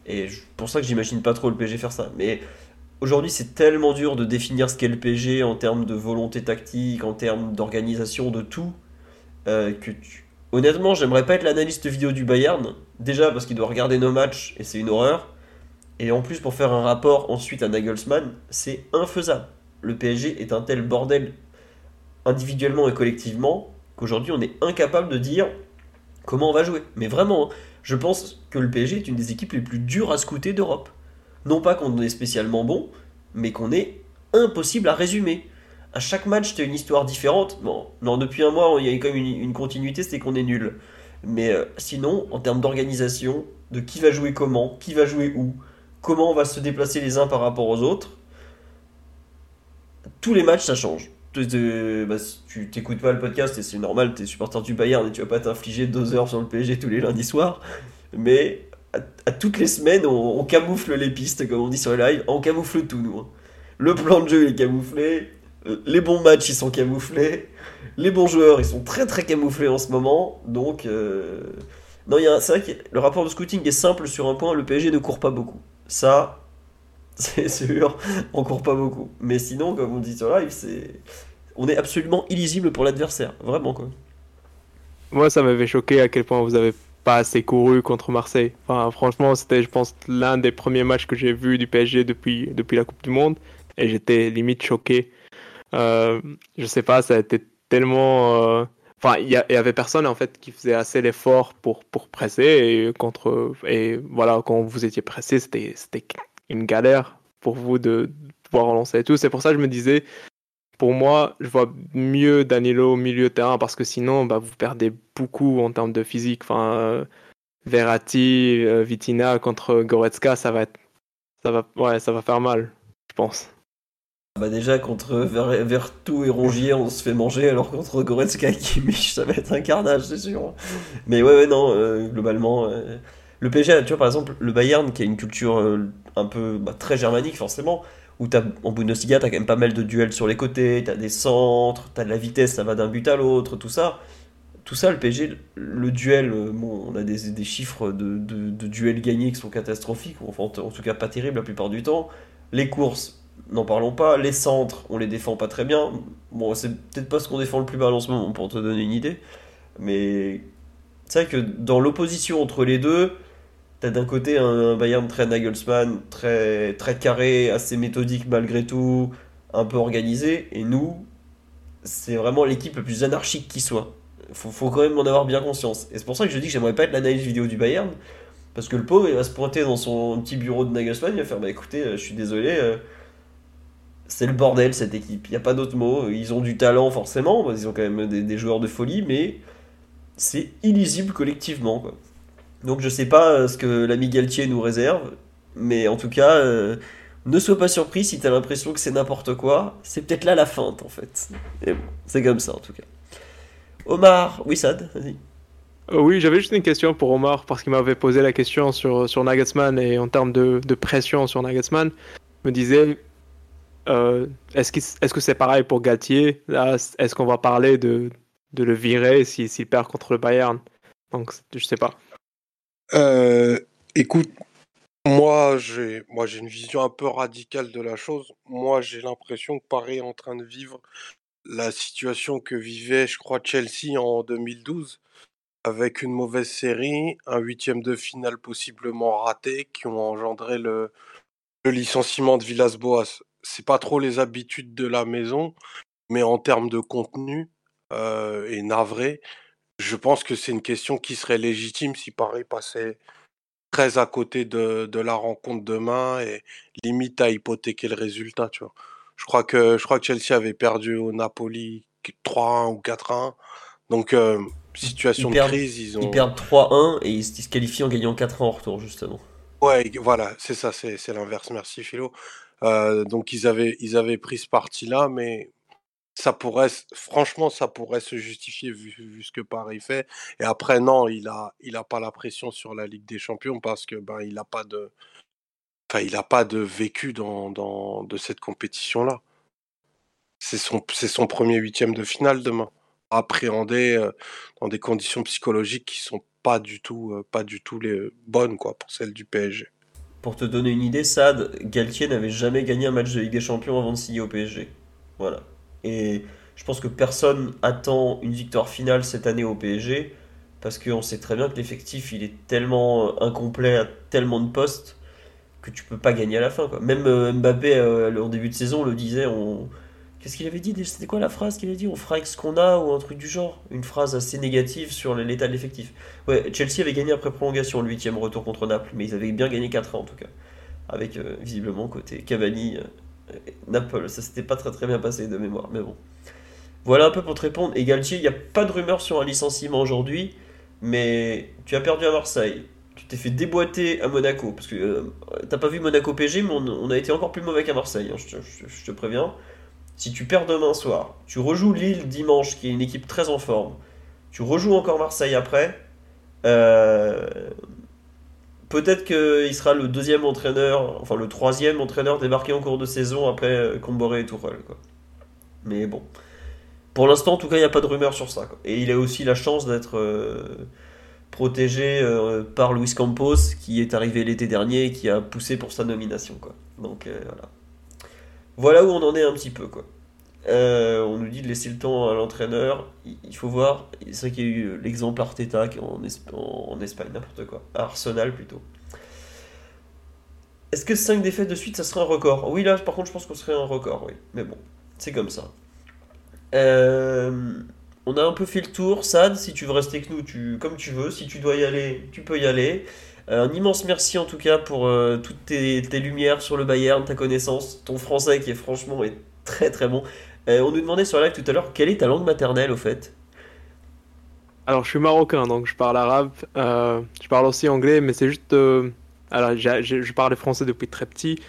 Et c'est pour ça que j'imagine pas trop le PSG faire ça. Mais aujourd'hui, c'est tellement dur de définir ce qu'est le PSG en termes de volonté tactique, en termes d'organisation, de tout, euh, que tu... honnêtement, j'aimerais pas être l'analyste vidéo du Bayern. Déjà parce qu'il doit regarder nos matchs et c'est une horreur. Et en plus, pour faire un rapport ensuite à Nagelsmann, c'est infaisable. Le PSG est un tel bordel individuellement et collectivement qu'aujourd'hui, on est incapable de dire comment on va jouer. Mais vraiment, hein, je pense que le PSG est une des équipes les plus dures à scouter d'Europe. Non pas qu'on est spécialement bon, mais qu'on est impossible à résumer. À chaque match, tu as une histoire différente. Bon, non, depuis un mois, il y a quand même une, continuité, c'était qu'on est nul. Mais euh, sinon, en termes d'organisation, de qui va jouer comment, qui va jouer où, comment on va se déplacer les uns par rapport aux autres, tous les matchs, ça change. Bah, tu t'écoutes pas le podcast et c'est normal, tu es supporter du Bayern et tu vas pas t'infliger deux heures sur le PSG tous les lundis soirs. Mais à, toutes les semaines, on, on camoufle les pistes, comme on dit sur les lives. On camoufle tout, nous. hein. Le plan de jeu est camouflé. Les bons matchs, ils sont camouflés. Les bons joueurs, ils sont très très camouflés en ce moment. Donc, euh, non, c'est vrai que le rapport de scouting est simple sur un point le PSG ne court pas beaucoup. Ça, c'est sûr, on court pas beaucoup. Mais sinon, comme on dit sur live. On est absolument illisible pour l'adversaire, vraiment quoi. Moi, ça m'avait choqué à quel point vous avez pas assez couru contre Marseille. Franchement, c'était, je pense, l'un des premiers matchs que j'ai vu du PSG depuis, depuis la Coupe du Monde. Et j'étais limite choqué. Euh, je sais pas, ça a été tellement. euh, Enfin, il y, avait personne en fait qui faisait assez l'effort pour, pour presser. Et, contre... et voilà, quand vous étiez pressé, c'était c'était une galère pour vous de, de pouvoir relancer et tout. C'est pour ça que je me disais, pour moi, je vois mieux Danilo au milieu de terrain parce que sinon, bah, vous perdez beaucoup en termes de physique. Enfin, euh, Verratti, euh, Vitina contre Goretzka, ça va être, ça va, ouais, ça va faire mal, je pense. Bah déjà contre Ver- Vertou et Rongier on se fait manger alors contre Goretzka et Kimmich ça va être un carnage c'est sûr. Mais ouais non euh, globalement euh, le PSG tu vois par exemple le Bayern qui a une culture euh, un peu bah, très germanique forcément où t'as en Bundesliga t'as quand même pas mal de duels sur les côtés t'as des centres t'as de la vitesse ça va d'un but à l'autre tout ça tout ça le PSG le duel on a des, chiffres de, duels gagnés qui sont catastrophiques en en tout cas pas terribles la plupart du temps les courses n'en parlons pas. Les centres, on les défend pas très bien. Bon, c'est peut-être pas ce qu'on défend le plus mal en ce moment, pour te donner une idée. Mais c'est vrai que dans l'opposition entre les deux, t'as d'un côté un Bayern très Nagelsmann, très, très carré, assez méthodique malgré tout, un peu organisé. Et nous, c'est vraiment l'équipe la plus anarchique qui soit. Faut, faut quand même en avoir bien conscience. Et c'est pour ça que je dis que j'aimerais pas être l'analyse vidéo du Bayern. Parce que le pauvre, il va se pointer dans son petit bureau de Nagelsmann, il va faire Bah écoutez, euh, je suis désolé. euh, c'est le bordel cette équipe. Il n'y a pas d'autre mot. Ils ont du talent forcément, qu'ils ont quand même des, joueurs de folie, mais c'est illisible collectivement. Donc je sais pas euh, ce que l'ami Galtier nous réserve, mais en tout cas, euh, ne sois pas surpris si tu as l'impression que c'est n'importe quoi. C'est peut-être là la feinte en fait. C'est comme ça en tout cas. Omar, oui Sad, vas-y. Euh, oui, j'avais juste une question pour Omar parce qu'il m'avait posé la question sur, sur et en termes de, pression sur Nagelsmann, il me disait euh, est-ce que c'est pareil pour Galtier? Là, Est-ce qu'on va parler de, le virer si- s'il perd contre le Bayern? Donc, je sais pas. Euh, écoute, moi j'ai moi j'ai une vision un peu radicale de la chose. Moi j'ai l'impression que Paris est en train de vivre la situation que vivait, je crois, Chelsea en 2012, avec une mauvaise série, un huitième de finale possiblement raté, qui ont engendré le licenciement de Villas-Boas. C'est pas trop les habitudes de la maison, mais en termes de contenu euh, et navré, je pense que c'est une question qui serait légitime si Paris passait très à côté de, de la rencontre demain et limite à hypothéquer le résultat, tu vois. Je crois que, je crois que Chelsea avait perdu au Napoli 3-1 ou 4-1. Donc, euh, situation Ils de perdent- crise, ils ont. Ils perdent 3-1 et ils se qualifient en gagnant 4 en retour justement. Ouais, voilà, c'est ça, c'est l'inverse. Merci Philo. Euh, donc ils avaient pris ce parti-là, mais ça pourrait, franchement, ça pourrait se justifier vu, ce que Paris fait. Et après, non, il a il a pas la pression sur la Ligue des Champions parce que ben il a pas de, a pas de vécu dans de cette compétition-là. C'est son c'est son premier huitième de finale demain. Appréhendé euh, dans des conditions psychologiques qui sont pas du tout euh, les bonnes quoi pour celles du PSG. Pour te donner une idée, Sad, Galtier n'avait jamais gagné un match de Ligue des Champions avant de signer au PSG. Voilà. Et je pense que personne attend une victoire finale cette année au PSG parce qu'on sait très bien que l'effectif il est tellement incomplet à tellement de postes que tu peux pas gagner à la fin. Même euh, Mbappé euh, en début de saison le disait. Qu'est-ce qu'il avait dit C'était quoi la phrase qu'il a dit? On fera avec ce qu'on a ou un truc du genre Une phrase assez négative sur l'état de l'effectif. Ouais, Chelsea avait gagné après prolongation le huitième retour contre Naples, mais ils avaient bien gagné 4 ans en tout cas. Avec euh, visiblement côté Cavani, euh, Naples, ça s'était pas très très bien passé de mémoire, mais bon. Voilà un peu pour te répondre. Et Galtier, il n'y a pas de rumeur sur un licenciement aujourd'hui, mais tu as perdu à Marseille. Tu t'es fait déboîter à Monaco, parce que euh, t'as pas vu Monaco PG, mais on, a été encore plus mauvais qu'à Marseille, hein, je te préviens. Si tu perds demain soir, tu rejoues Lille dimanche, qui est une équipe très en forme, tu rejoues encore Marseille après, euh, peut-être qu'il sera le deuxième entraîneur, enfin le troisième entraîneur débarqué en cours de saison après euh, Comboré et Tourelle. Mais bon. Pour l'instant, en tout cas, il n'y a pas de rumeur sur ça. Et il a aussi la chance d'être euh, protégé par Luis Campos, qui est arrivé l'été dernier et qui a poussé pour sa nomination. Donc voilà. Voilà où on en est un petit peu. Quoi. Euh, on nous dit de laisser le temps à l'entraîneur. Il faut voir. C'est vrai qu'il y a eu l'exemple Arteta en, en- Espagne, n'importe quoi. Arsenal plutôt. Est-ce que 5 défaites de suite, ça serait un record? Oui, là, par contre, je pense qu'on serait un record, oui. Mais bon, c'est comme ça. Euh, on a un peu fait le tour. Sad, si tu veux rester avec nous, tu, comme tu veux. Si tu dois y aller, tu peux y aller. Euh, un immense merci en tout cas pour euh, toutes tes, lumières sur le Bayern, ta connaissance, ton français qui est franchement très très bon. Euh, on nous demandait sur la live tout à l'heure quelle est ta langue maternelle au fait? Alors, je suis marocain, donc je parle arabe. je parle aussi anglais, mais c'est juste. alors, je parlais français depuis très petit,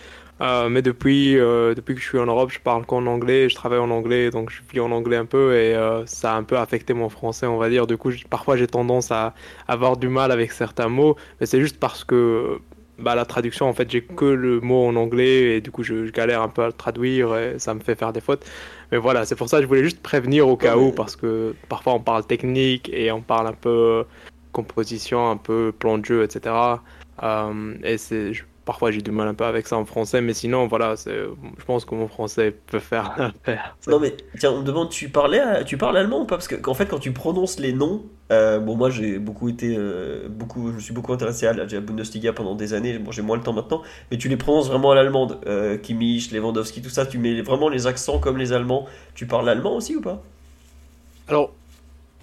euh, mais depuis, euh, depuis que je suis en Europe, je parle qu'en anglais, je travaille en anglais, donc je vis en anglais un peu, et euh, ça a un peu affecté mon français, on va dire. Du coup, parfois, j'ai tendance à avoir du mal avec certains mots, mais c'est juste parce que bah, la traduction, en fait, j'ai que le mot en anglais, et du coup, je, je galère un peu à le traduire, et ça me fait faire des fautes. Mais voilà, c'est pour ça que je voulais juste prévenir au cas où, parce que parfois on parle technique et on parle un peu composition, un peu plan de jeu, etc. Euh, et c'est, je- parfois j'ai du mal un peu avec ça en français, mais sinon, voilà, c'est, je pense que mon français peut faire l'affaire. Non mais tiens, on me demande tu parlais tu parles allemand ou pas? Parce que qu'en fait quand tu prononces les noms, euh, bon moi j'ai beaucoup été euh, beaucoup je me suis beaucoup intéressé à la, à la Bundesliga pendant des années, bon j'ai moins le temps maintenant, mais tu les prononces vraiment à l'allemande, euh, Kimmich, Lewandowski, tout ça, tu mets vraiment les accents comme les Allemands. Tu parles allemand aussi ou pas? Alors,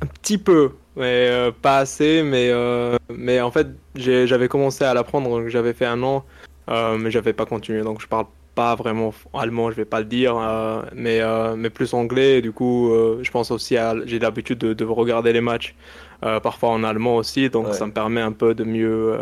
un petit peu, mais euh, pas assez, mais, euh, mais en fait, j'avais commencé à l'apprendre, donc j'avais fait un an, euh, mais j'avais pas continué, donc je parle pas vraiment allemand, je vais pas le dire, mais, mais plus anglais, du coup, je pense aussi à, j'ai l'habitude de, de regarder les matchs, parfois en allemand aussi, donc Ouais. ça me permet un peu de mieux,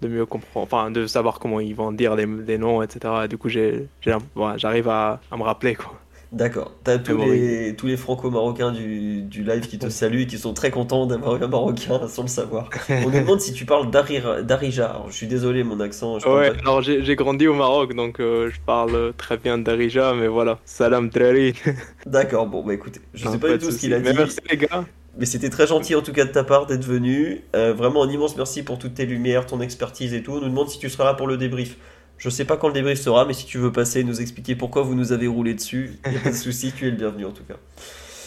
de mieux comprendre, enfin, de savoir comment ils vont dire les, les noms, etc. Et du coup, j'arrive à, à me rappeler, quoi. D'accord. T'as tous les, tous les franco-marocains du, du live qui te saluent et qui sont très contents d'avoir un marocain sans le savoir. On nous demande si tu parles d'Arija. Je suis désolé, mon accent. Je Ouais, alors j'ai grandi au Maroc, donc euh, je parle très bien d'Arija, mais voilà, salam trari. D'accord, bon, bah écoutez, je Non, sais pas du tout ce qu'il a Mais dit. merci les gars. Mais c'était très gentil en tout cas de ta part d'être venu. Euh, vraiment un immense merci pour toutes tes lumières, ton expertise et tout. On nous demande si tu seras là pour le débrief. Je sais pas quand le débrief sera, mais si tu veux passer et nous expliquer pourquoi vous nous avez roulé dessus, il a pas de souci, tu es le bienvenu en tout cas.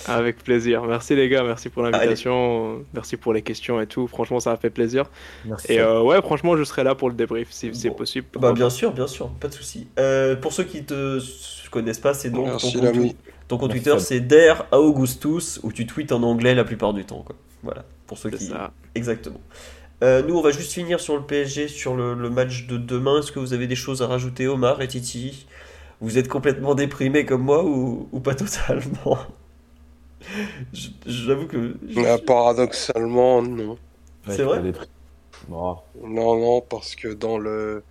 Avec plaisir. Merci les gars, merci pour l'invitation, merci pour les questions et tout. Franchement, ça a fait plaisir. Merci. Et euh, ouais, franchement, je serai là pour le débrief si c'est possible. Bah bien sûr, bien sûr, pas de souci. Euh, pour ceux qui te s- connaissent pas, c'est donc Merci, ton compte, ton Twitter, c'est Der Augustus où tu tweets en anglais la plupart du temps. Quoi. Voilà, pour ceux qui. C'est ça. Exactement. Euh, nous, on va juste finir sur le PSG, sur le, le match de demain. Est-ce que vous avez des choses à rajouter, Omar et Titi? Vous êtes complètement déprimés comme moi ou, ou pas totalement? Je- J'avoue que. je- Euh, paradoxalement, non. Ouais, c'est vrai? Non, non, parce que dans le...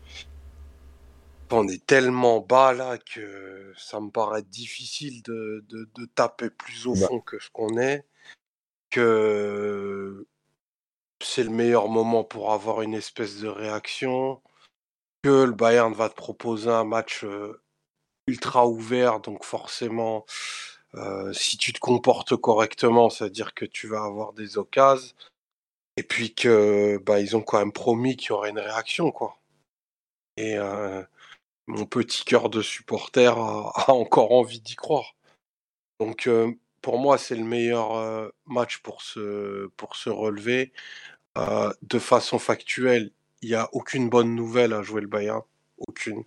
On est tellement bas là que ça me paraît difficile de, de, de taper plus au Bah. fond que ce qu'on est, que c'est le meilleur moment pour avoir une espèce de réaction, que le Bayern va te proposer un match ultra ouvert, donc forcément, si tu te comportes correctement, c'est-à-dire que tu vas avoir des occasions, et puis que bah, ils ont quand même promis qu'il y aurait une réaction. Et mon petit cœur de supporter a, encore envie d'y croire. Donc pour moi, c'est le meilleur match pour se relever. Euh, de façon factuelle, il n'y a aucune bonne nouvelle à jouer le Bayern. Aucune.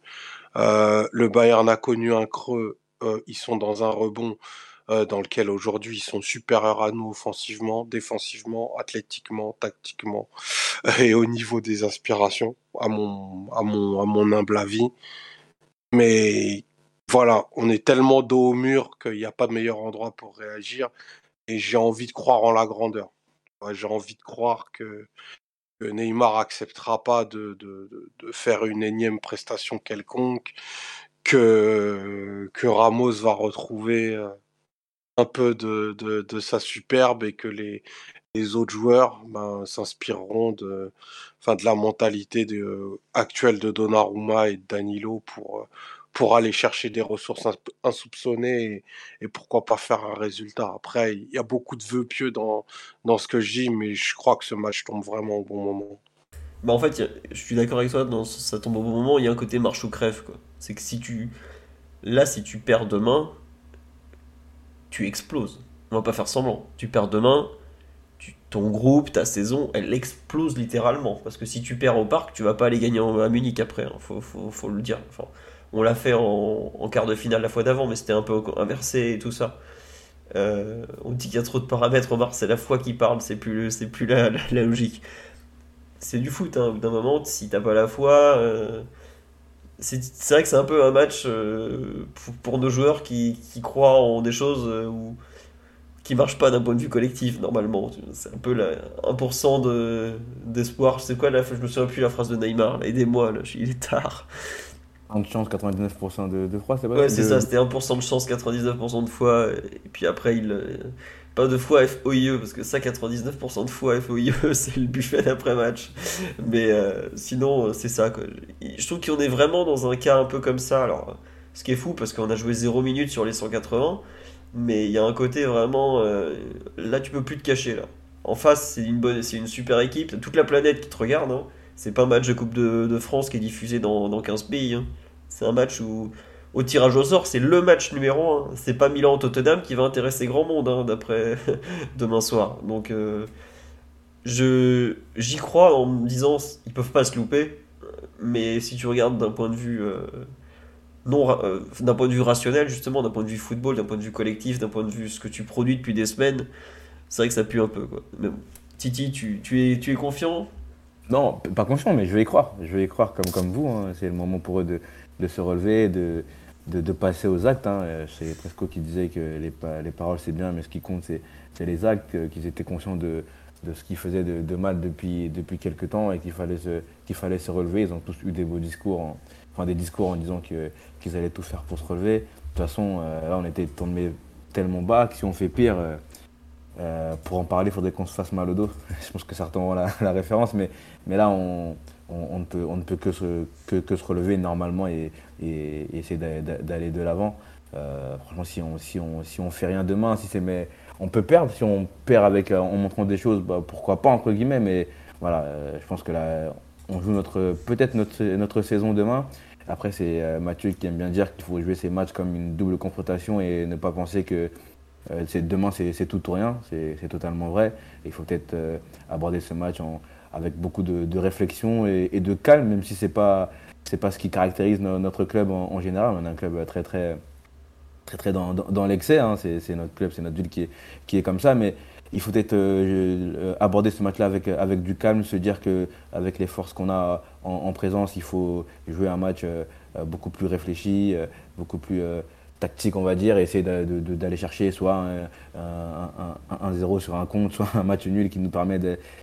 Euh, le Bayern a connu un creux. euh, ils sont dans un rebond dans lequel aujourd'hui ils sont supérieurs à nous offensivement, défensivement, athlétiquement, tactiquement et au niveau des mon, à mon humble avis. Mais voilà, on est tellement dos au mur qu'il n'y a pas de meilleur endroit pour réagir et j'ai envie de croire en la grandeur. J'ai envie de croire que, Neymar acceptera pas de, faire une énième prestation quelconque, que, Ramos va retrouver euh, un peu de, de, sa superbe et que les, les autres joueurs ben, s'inspireront de, enfin, de la mentalité de, actuelle de Donnarumma et de Danilo pour, euh, pour aller chercher des ressources insoupçonnées et, pourquoi pas faire un résultat. Après, il y a beaucoup de vœux pieux dans, dans ce que je dis, mais je crois que ce match tombe vraiment au bon moment. Bah en fait, je suis d'accord avec toi, ça tombe au bon moment, il y a un côté marche ou crève. C'est que si tu... Là, si tu perds demain, tu exploses. On va pas faire semblant. Tu perds demain, ton groupe, ta saison, elle explose littéralement. Parce que si tu perds au parc, tu vas pas aller gagner à Munich après. Hein. Faut, faut, le dire. Enfin, on l'a fait en, quart de finale la fois d'avant, mais c'était un peu inversé et tout ça. Euh, on dit qu'il y a trop de paramètres, Omar, c'est la foi qui parle, c'est plus, c'est plus la, logique. C'est du foot, hein, d'un moment, si t'as pas la foi. Euh, c'est, vrai que c'est un peu un match euh, pour, nos joueurs qui, croient en des choses où qui marche pas d'un point de vue collectif normalement. C'est un peu la 1% de, d'espoir. C'est quoi là Je me souviens plus la phrase de Neymar. Aidez-moi, il est tard. 1 de chance, 99% de, de foi, c'est pas Ouais, c'est ça, c'était 1% de chance, 99% de foi. Et puis après, il. Euh, pas de foi FOIE, parce que ça, 99% de foi FOIE, c'est le buffet d'après-match. Mais euh, sinon, euh, c'est ça. Quoi. Je trouve qu'on est vraiment dans un cas un peu comme ça. Alors, ce qui est fou, parce qu'on a joué 0 minutes sur les 180 mais il y a un côté vraiment euh, là tu peux plus te cacher là en face c'est une bonne c'est une super équipe toute la planète qui te regarde hein. C'est pas un match de Coupe de, France qui est diffusé dans, dans 15 pays hein. c'est un match où au tirage au sort c'est le match numéro 1 c'est pas Milan Tottenham qui va intéresser grand monde hein, d'après demain soir. Donc euh, j'y crois en me disant ils peuvent pas se louper. Mais si tu regardes d'un point de vue euh, non euh, d'un point de vue rationnel justement d'un point de vue football d'un point de vue collectif d'un point de vue ce que tu produis depuis des semaines c'est vrai que ça pue un peu quoi. Mais Titi tu, tu, es tu es confiant? Non pas confiant mais je vais y croire je vais y croire comme vous hein. c'est le moment pour eux de, se relever de, passer aux actes hein. Euh, c'est Presco qui disait que les, les paroles c'est bien mais ce qui compte c'est les actes qu'ils étaient conscients de ce qu'ils faisaient de, mal depuis, depuis quelques temps et qu'il fallait, se, relever. Ils ont tous eu des beaux discours en, enfin des discours en disant qu'ils allaient tout faire pour se relever. De toute façon, euh, là, on était tombé tellement bas que si on fait pire, euh, euh, pour en parler, il faudrait qu'on se fasse mal au dos. Je pense que certains ont la, référence, mais, mais là, on, on, ne peut, on ne peut que se, que, se relever normalement et, essayer d'aller de l'avant. franchement, si on, si, on, si on fait rien demain, si mais on peut perdre. Si on perd avec, en montrant des choses, bah, pourquoi pas, entre guillemets, mais voilà, je pense que là, on joue notre, peut-être notre, notre saison demain. Après, c'est euh, Mathieu qui aime bien dire qu'il faut jouer ces matchs comme une double confrontation et ne pas penser que euh, demain c'est tout ou rien. C'est totalement vrai. il faut peut-être euh, aborder ce match avec beaucoup de, réflexion et, de calme, même si ce n'est pas, pas ce qui caractérise notre club en, général. On est un club très, très, très, très dans, l'excès. Hein. C'est notre club, c'est notre ville qui est, qui est comme ça. Mais il faut peut-être euh, aborder ce match-là avec, avec du calme, se dire qu'avec les forces qu'on a en, présence, il faut jouer un match beaucoup plus réfléchi, beaucoup plus tactique, on va dire, essayer d'aller chercher soit un, 1-0 sur un compte, soit un match nul qui nous permet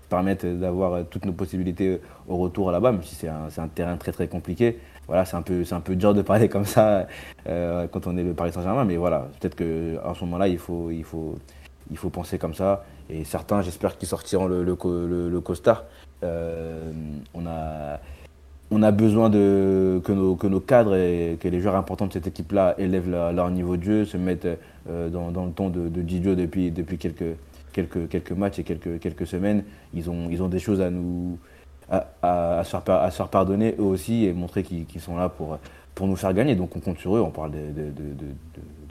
permette d'avoir toutes nos possibilités au retour là-bas, même si c'est un, terrain très très compliqué. Voilà, c'est un, peu, un peu dur de parler comme ça quand on est le Paris Saint-Germain, mais voilà, peut-être qu'en ce moment-là, il faut penser comme ça. Et certains, j'espère qu'ils sortiront le, le, costard. Euh, on, a, on a besoin de, que, nos, que nos cadres et que les joueurs importants de cette équipe-là élèvent leur, niveau de jeu, se mettent euh, dans, dans, le ton de, de depuis, depuis quelques, quelques, quelques matchs et quelques, quelques semaines. Ils ont, ils ont des choses à nous à, à, se, faire, pardonner eux aussi et montrer qu'ils sont là pour, pour nous faire gagner. Donc on compte sur eux, on parle de, de, de,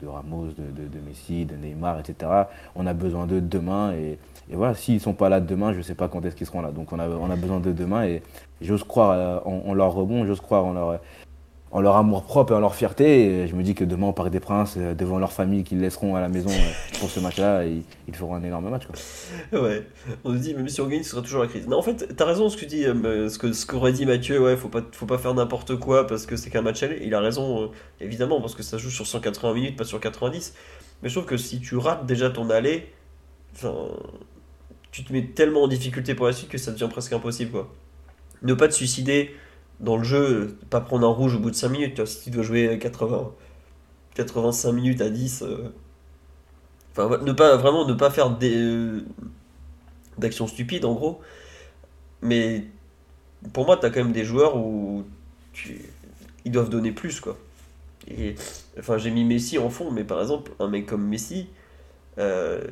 de Ramos, de, Messi, de Neymar, etc. On a besoin d'eux demain et, et voilà, s'ils ne sont pas là demain, je ne sais pas quand est-ce qu'ils seront là. Donc on a, on a besoin d'eux demain et j'ose croire en, leur rebond, j'ose croire en leur, amour propre et en leur fierté. Je me dis que demain au Parc des Princes, euh, devant leur famille qu'ils laisseront à la maison euh, pour ce match-là, ils, feront un énorme match. Ouais, on se dit, même si on gagne, ce sera toujours la crise. Non, en fait, tu as raison ce que euh, ce que ce qu'aurait dit Mathieu, ouais, faut pas, faut pas faire n'importe quoi parce que c'est qu'un match aller. Il a raison, évidemment, parce que ça joue sur 180 minutes, pas sur 90. Mais je trouve que si tu rates déjà ton aller, tu te mets tellement en difficulté pour la suite que ça devient presque impossible. Quoi. Ne pas te suicider dans le jeu, pas prendre un rouge au bout de 5 minutes. si tu dois jouer 80, 85 minutes à 10, euh, enfin, ne pas, vraiment ne pas faire des, euh, d'actions stupides en gros. Mais pour moi, tu as quand même des joueurs où ils doivent donner plus. quoi. Enfin, j'ai mis Messi en fond, mais par exemple, un mec comme Messi, euh,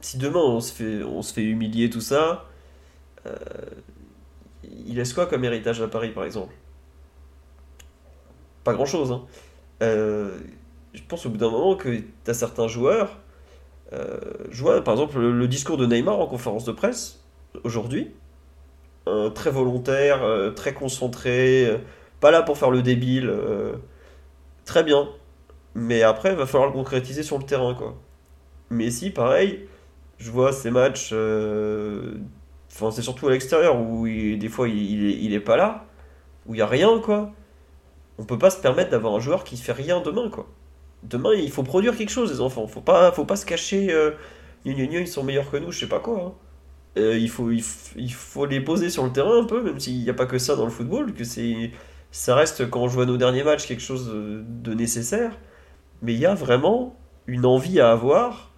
si demain on se fait, on se fait humilier, tout ça, euh, il laisse quoi comme héritage à Paris, par exemple? Pas grand-chose. Hein. Euh, je pense au bout d'un moment que tu as certains joueurs. euh, je vois par exemple le, discours de Neymar en conférence de presse aujourd'hui. Très volontaire, euh, très concentré, pas là pour faire le débile. très bien. Mais après, il va falloir le concrétiser sur le terrain, quoi. Messi, pareil, je vois ces matchs. Enfin, c'est surtout à l'extérieur où il- des fois il, il est, pas là, où il y a rien, quoi. On peut pas se permettre d'avoir un joueur qui fait rien demain, quoi. Demain, il faut produire quelque chose, les enfants. Faut pas, faut pas se cacher. Euh, ils sont meilleurs que nous, je sais pas quoi. hein. Euh, il, faut, il, faut les poser sur le terrain un peu, même s'il n'y a pas que ça dans le football, que c'est, ça reste, quand on joue à nos derniers matchs, quelque chose de nécessaire. Mais il y a vraiment une envie à avoir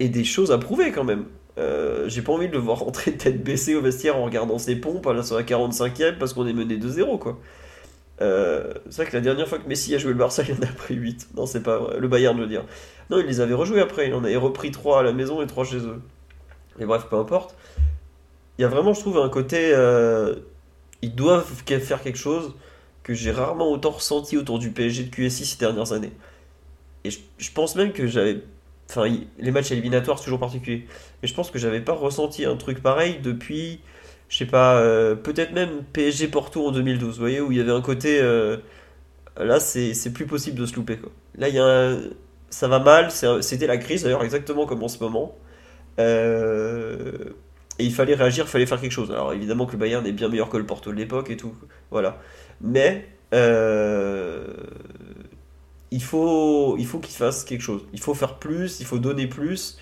et des choses à prouver quand même. Euh, j'ai pas envie de le voir rentrer tête baissée au vestiaire en regardant ses pompes à la, sur la 45e parce qu'on est mené 2-0 quoi. Euh, c'est vrai que la dernière fois que Messi a joué le Barça, il en a pris 8. Non, c'est pas vrai. Le Bayern, je veux dire. Non, il les avait rejoués après. Il en avait repris 3 à la maison et 3 chez eux. Mais bref, peu importe. Il y a vraiment, je trouve, un côté. euh, ils doivent faire quelque chose que j'ai rarement autant ressenti autour du PSG de QSI ces dernières années. Et je pense même que j'avais. Enfin, les matchs éliminatoires, c'est toujours particulier. Mais je pense que j'avais pas ressenti un truc pareil depuis, je sais pas, euh, peut-être même PSG Porto en 2012, vous voyez, où il y avait un côté. euh, là, c'est plus possible de se louper. Là, il y a un- ça va mal, c'était la crise d'ailleurs, exactement comme en ce moment. Euh, et il fallait réagir, il fallait faire quelque chose. Alors évidemment que le Bayern est bien meilleur que le Porto de l'époque et tout, voilà. Mais il faut, il faut qu'il fasse quelque chose. Il faut faire plus, il faut donner plus,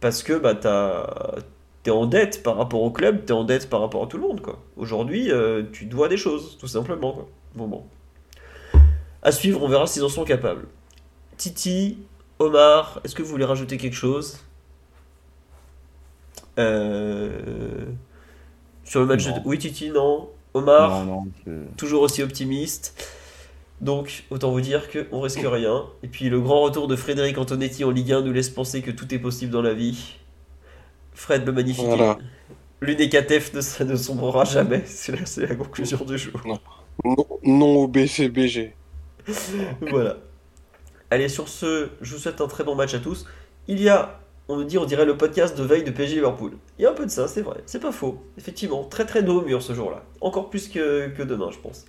parce que bah, t'as- t'es en dette par rapport au club, t'es en dette par rapport à tout le monde, quoi. Aujourd'hui, euh, tu dois des choses, tout simplement, quoi. Bon, bon. À suivre, on verra s'ils en sont capables. Titi, Omar, est-ce que vous voulez rajouter quelque chose? Euh, Sur le match Non. de... Oui, Titi, non. Omar Non, non. je- toujours aussi optimiste. Donc, autant vous dire qu'on risque rien. Et puis, le grand retour de Frédéric Antonetti en Ligue 1 nous laisse penser que tout est possible dans la vie. Fred le magnifique. Voilà. L'UNECATEF ne, ne sombrera jamais. C'est la, c'est la conclusion du jour. Non, non au BCBG. voilà. Allez, sur ce, je vous souhaite un très bon match à tous. Il y a, on me dit, on dirait le podcast de veille de PSG Liverpool. Il y a un peu de ça, c'est vrai. C'est pas faux. Effectivement, très très dos au mur ce jour-là. Encore plus que, que demain, je pense.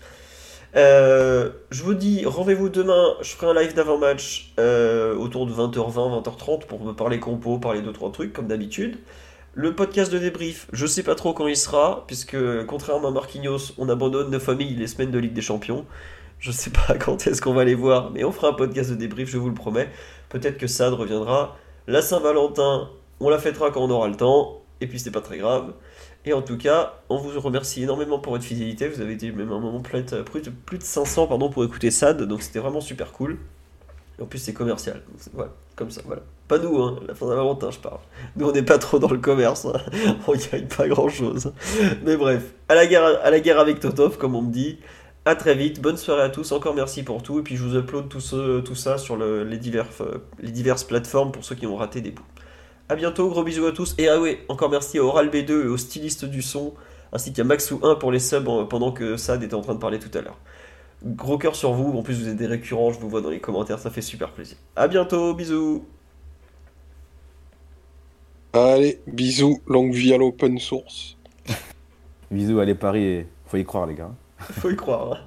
Euh, je vous dis, rendez-vous demain. Je ferai un live d'avant-match euh, autour de 20h20, 20h30 pour me parler compo, parler de trois trucs comme d'habitude. Le podcast de débrief, je sais pas trop quand il sera, puisque contrairement à Marquinhos, on abandonne nos familles les semaines de Ligue des Champions. Je sais pas quand est-ce qu'on va les voir, mais on fera un podcast de débrief, je vous le promets. Peut-être que Sad reviendra. La Saint-Valentin, on la fêtera quand on aura le temps, et puis c'est pas très grave. Et en tout cas, on vous remercie énormément pour votre fidélité. Vous avez été même un moment plus de, plus de- plus de 500 pardon, pour écouter Sad, donc c'était vraiment super cool. Et en plus, c'est commercial. Voilà, comme ça, voilà. Pas nous, hein, la fin de Valentin, je parle. Nous, on n'est pas trop dans le commerce. hein. On gagne pas grand chose. Mais bref, à la guerre, la avec Totov, comme on me dit. À très vite, bonne soirée à tous, encore merci pour tout, et puis je vous upload tout, ce- tout ça sur le- les, euh, les diverses plateformes pour ceux qui ont raté des bouts. A bientôt, gros bisous à tous, et ah ouais, encore merci à Oral B2 et au styliste du son, ainsi qu'à Maxou1 pour les subs en- pendant que Sad était en train de parler tout à l'heure. Gros cœur sur vous, en plus vous êtes des récurrents, je vous vois dans les commentaires, ça fait super plaisir. A bientôt, bisous Allez, bisous, longue vie à l'open source. Bisous, allez Paris et faut y croire les gars. Faut y croire. hein.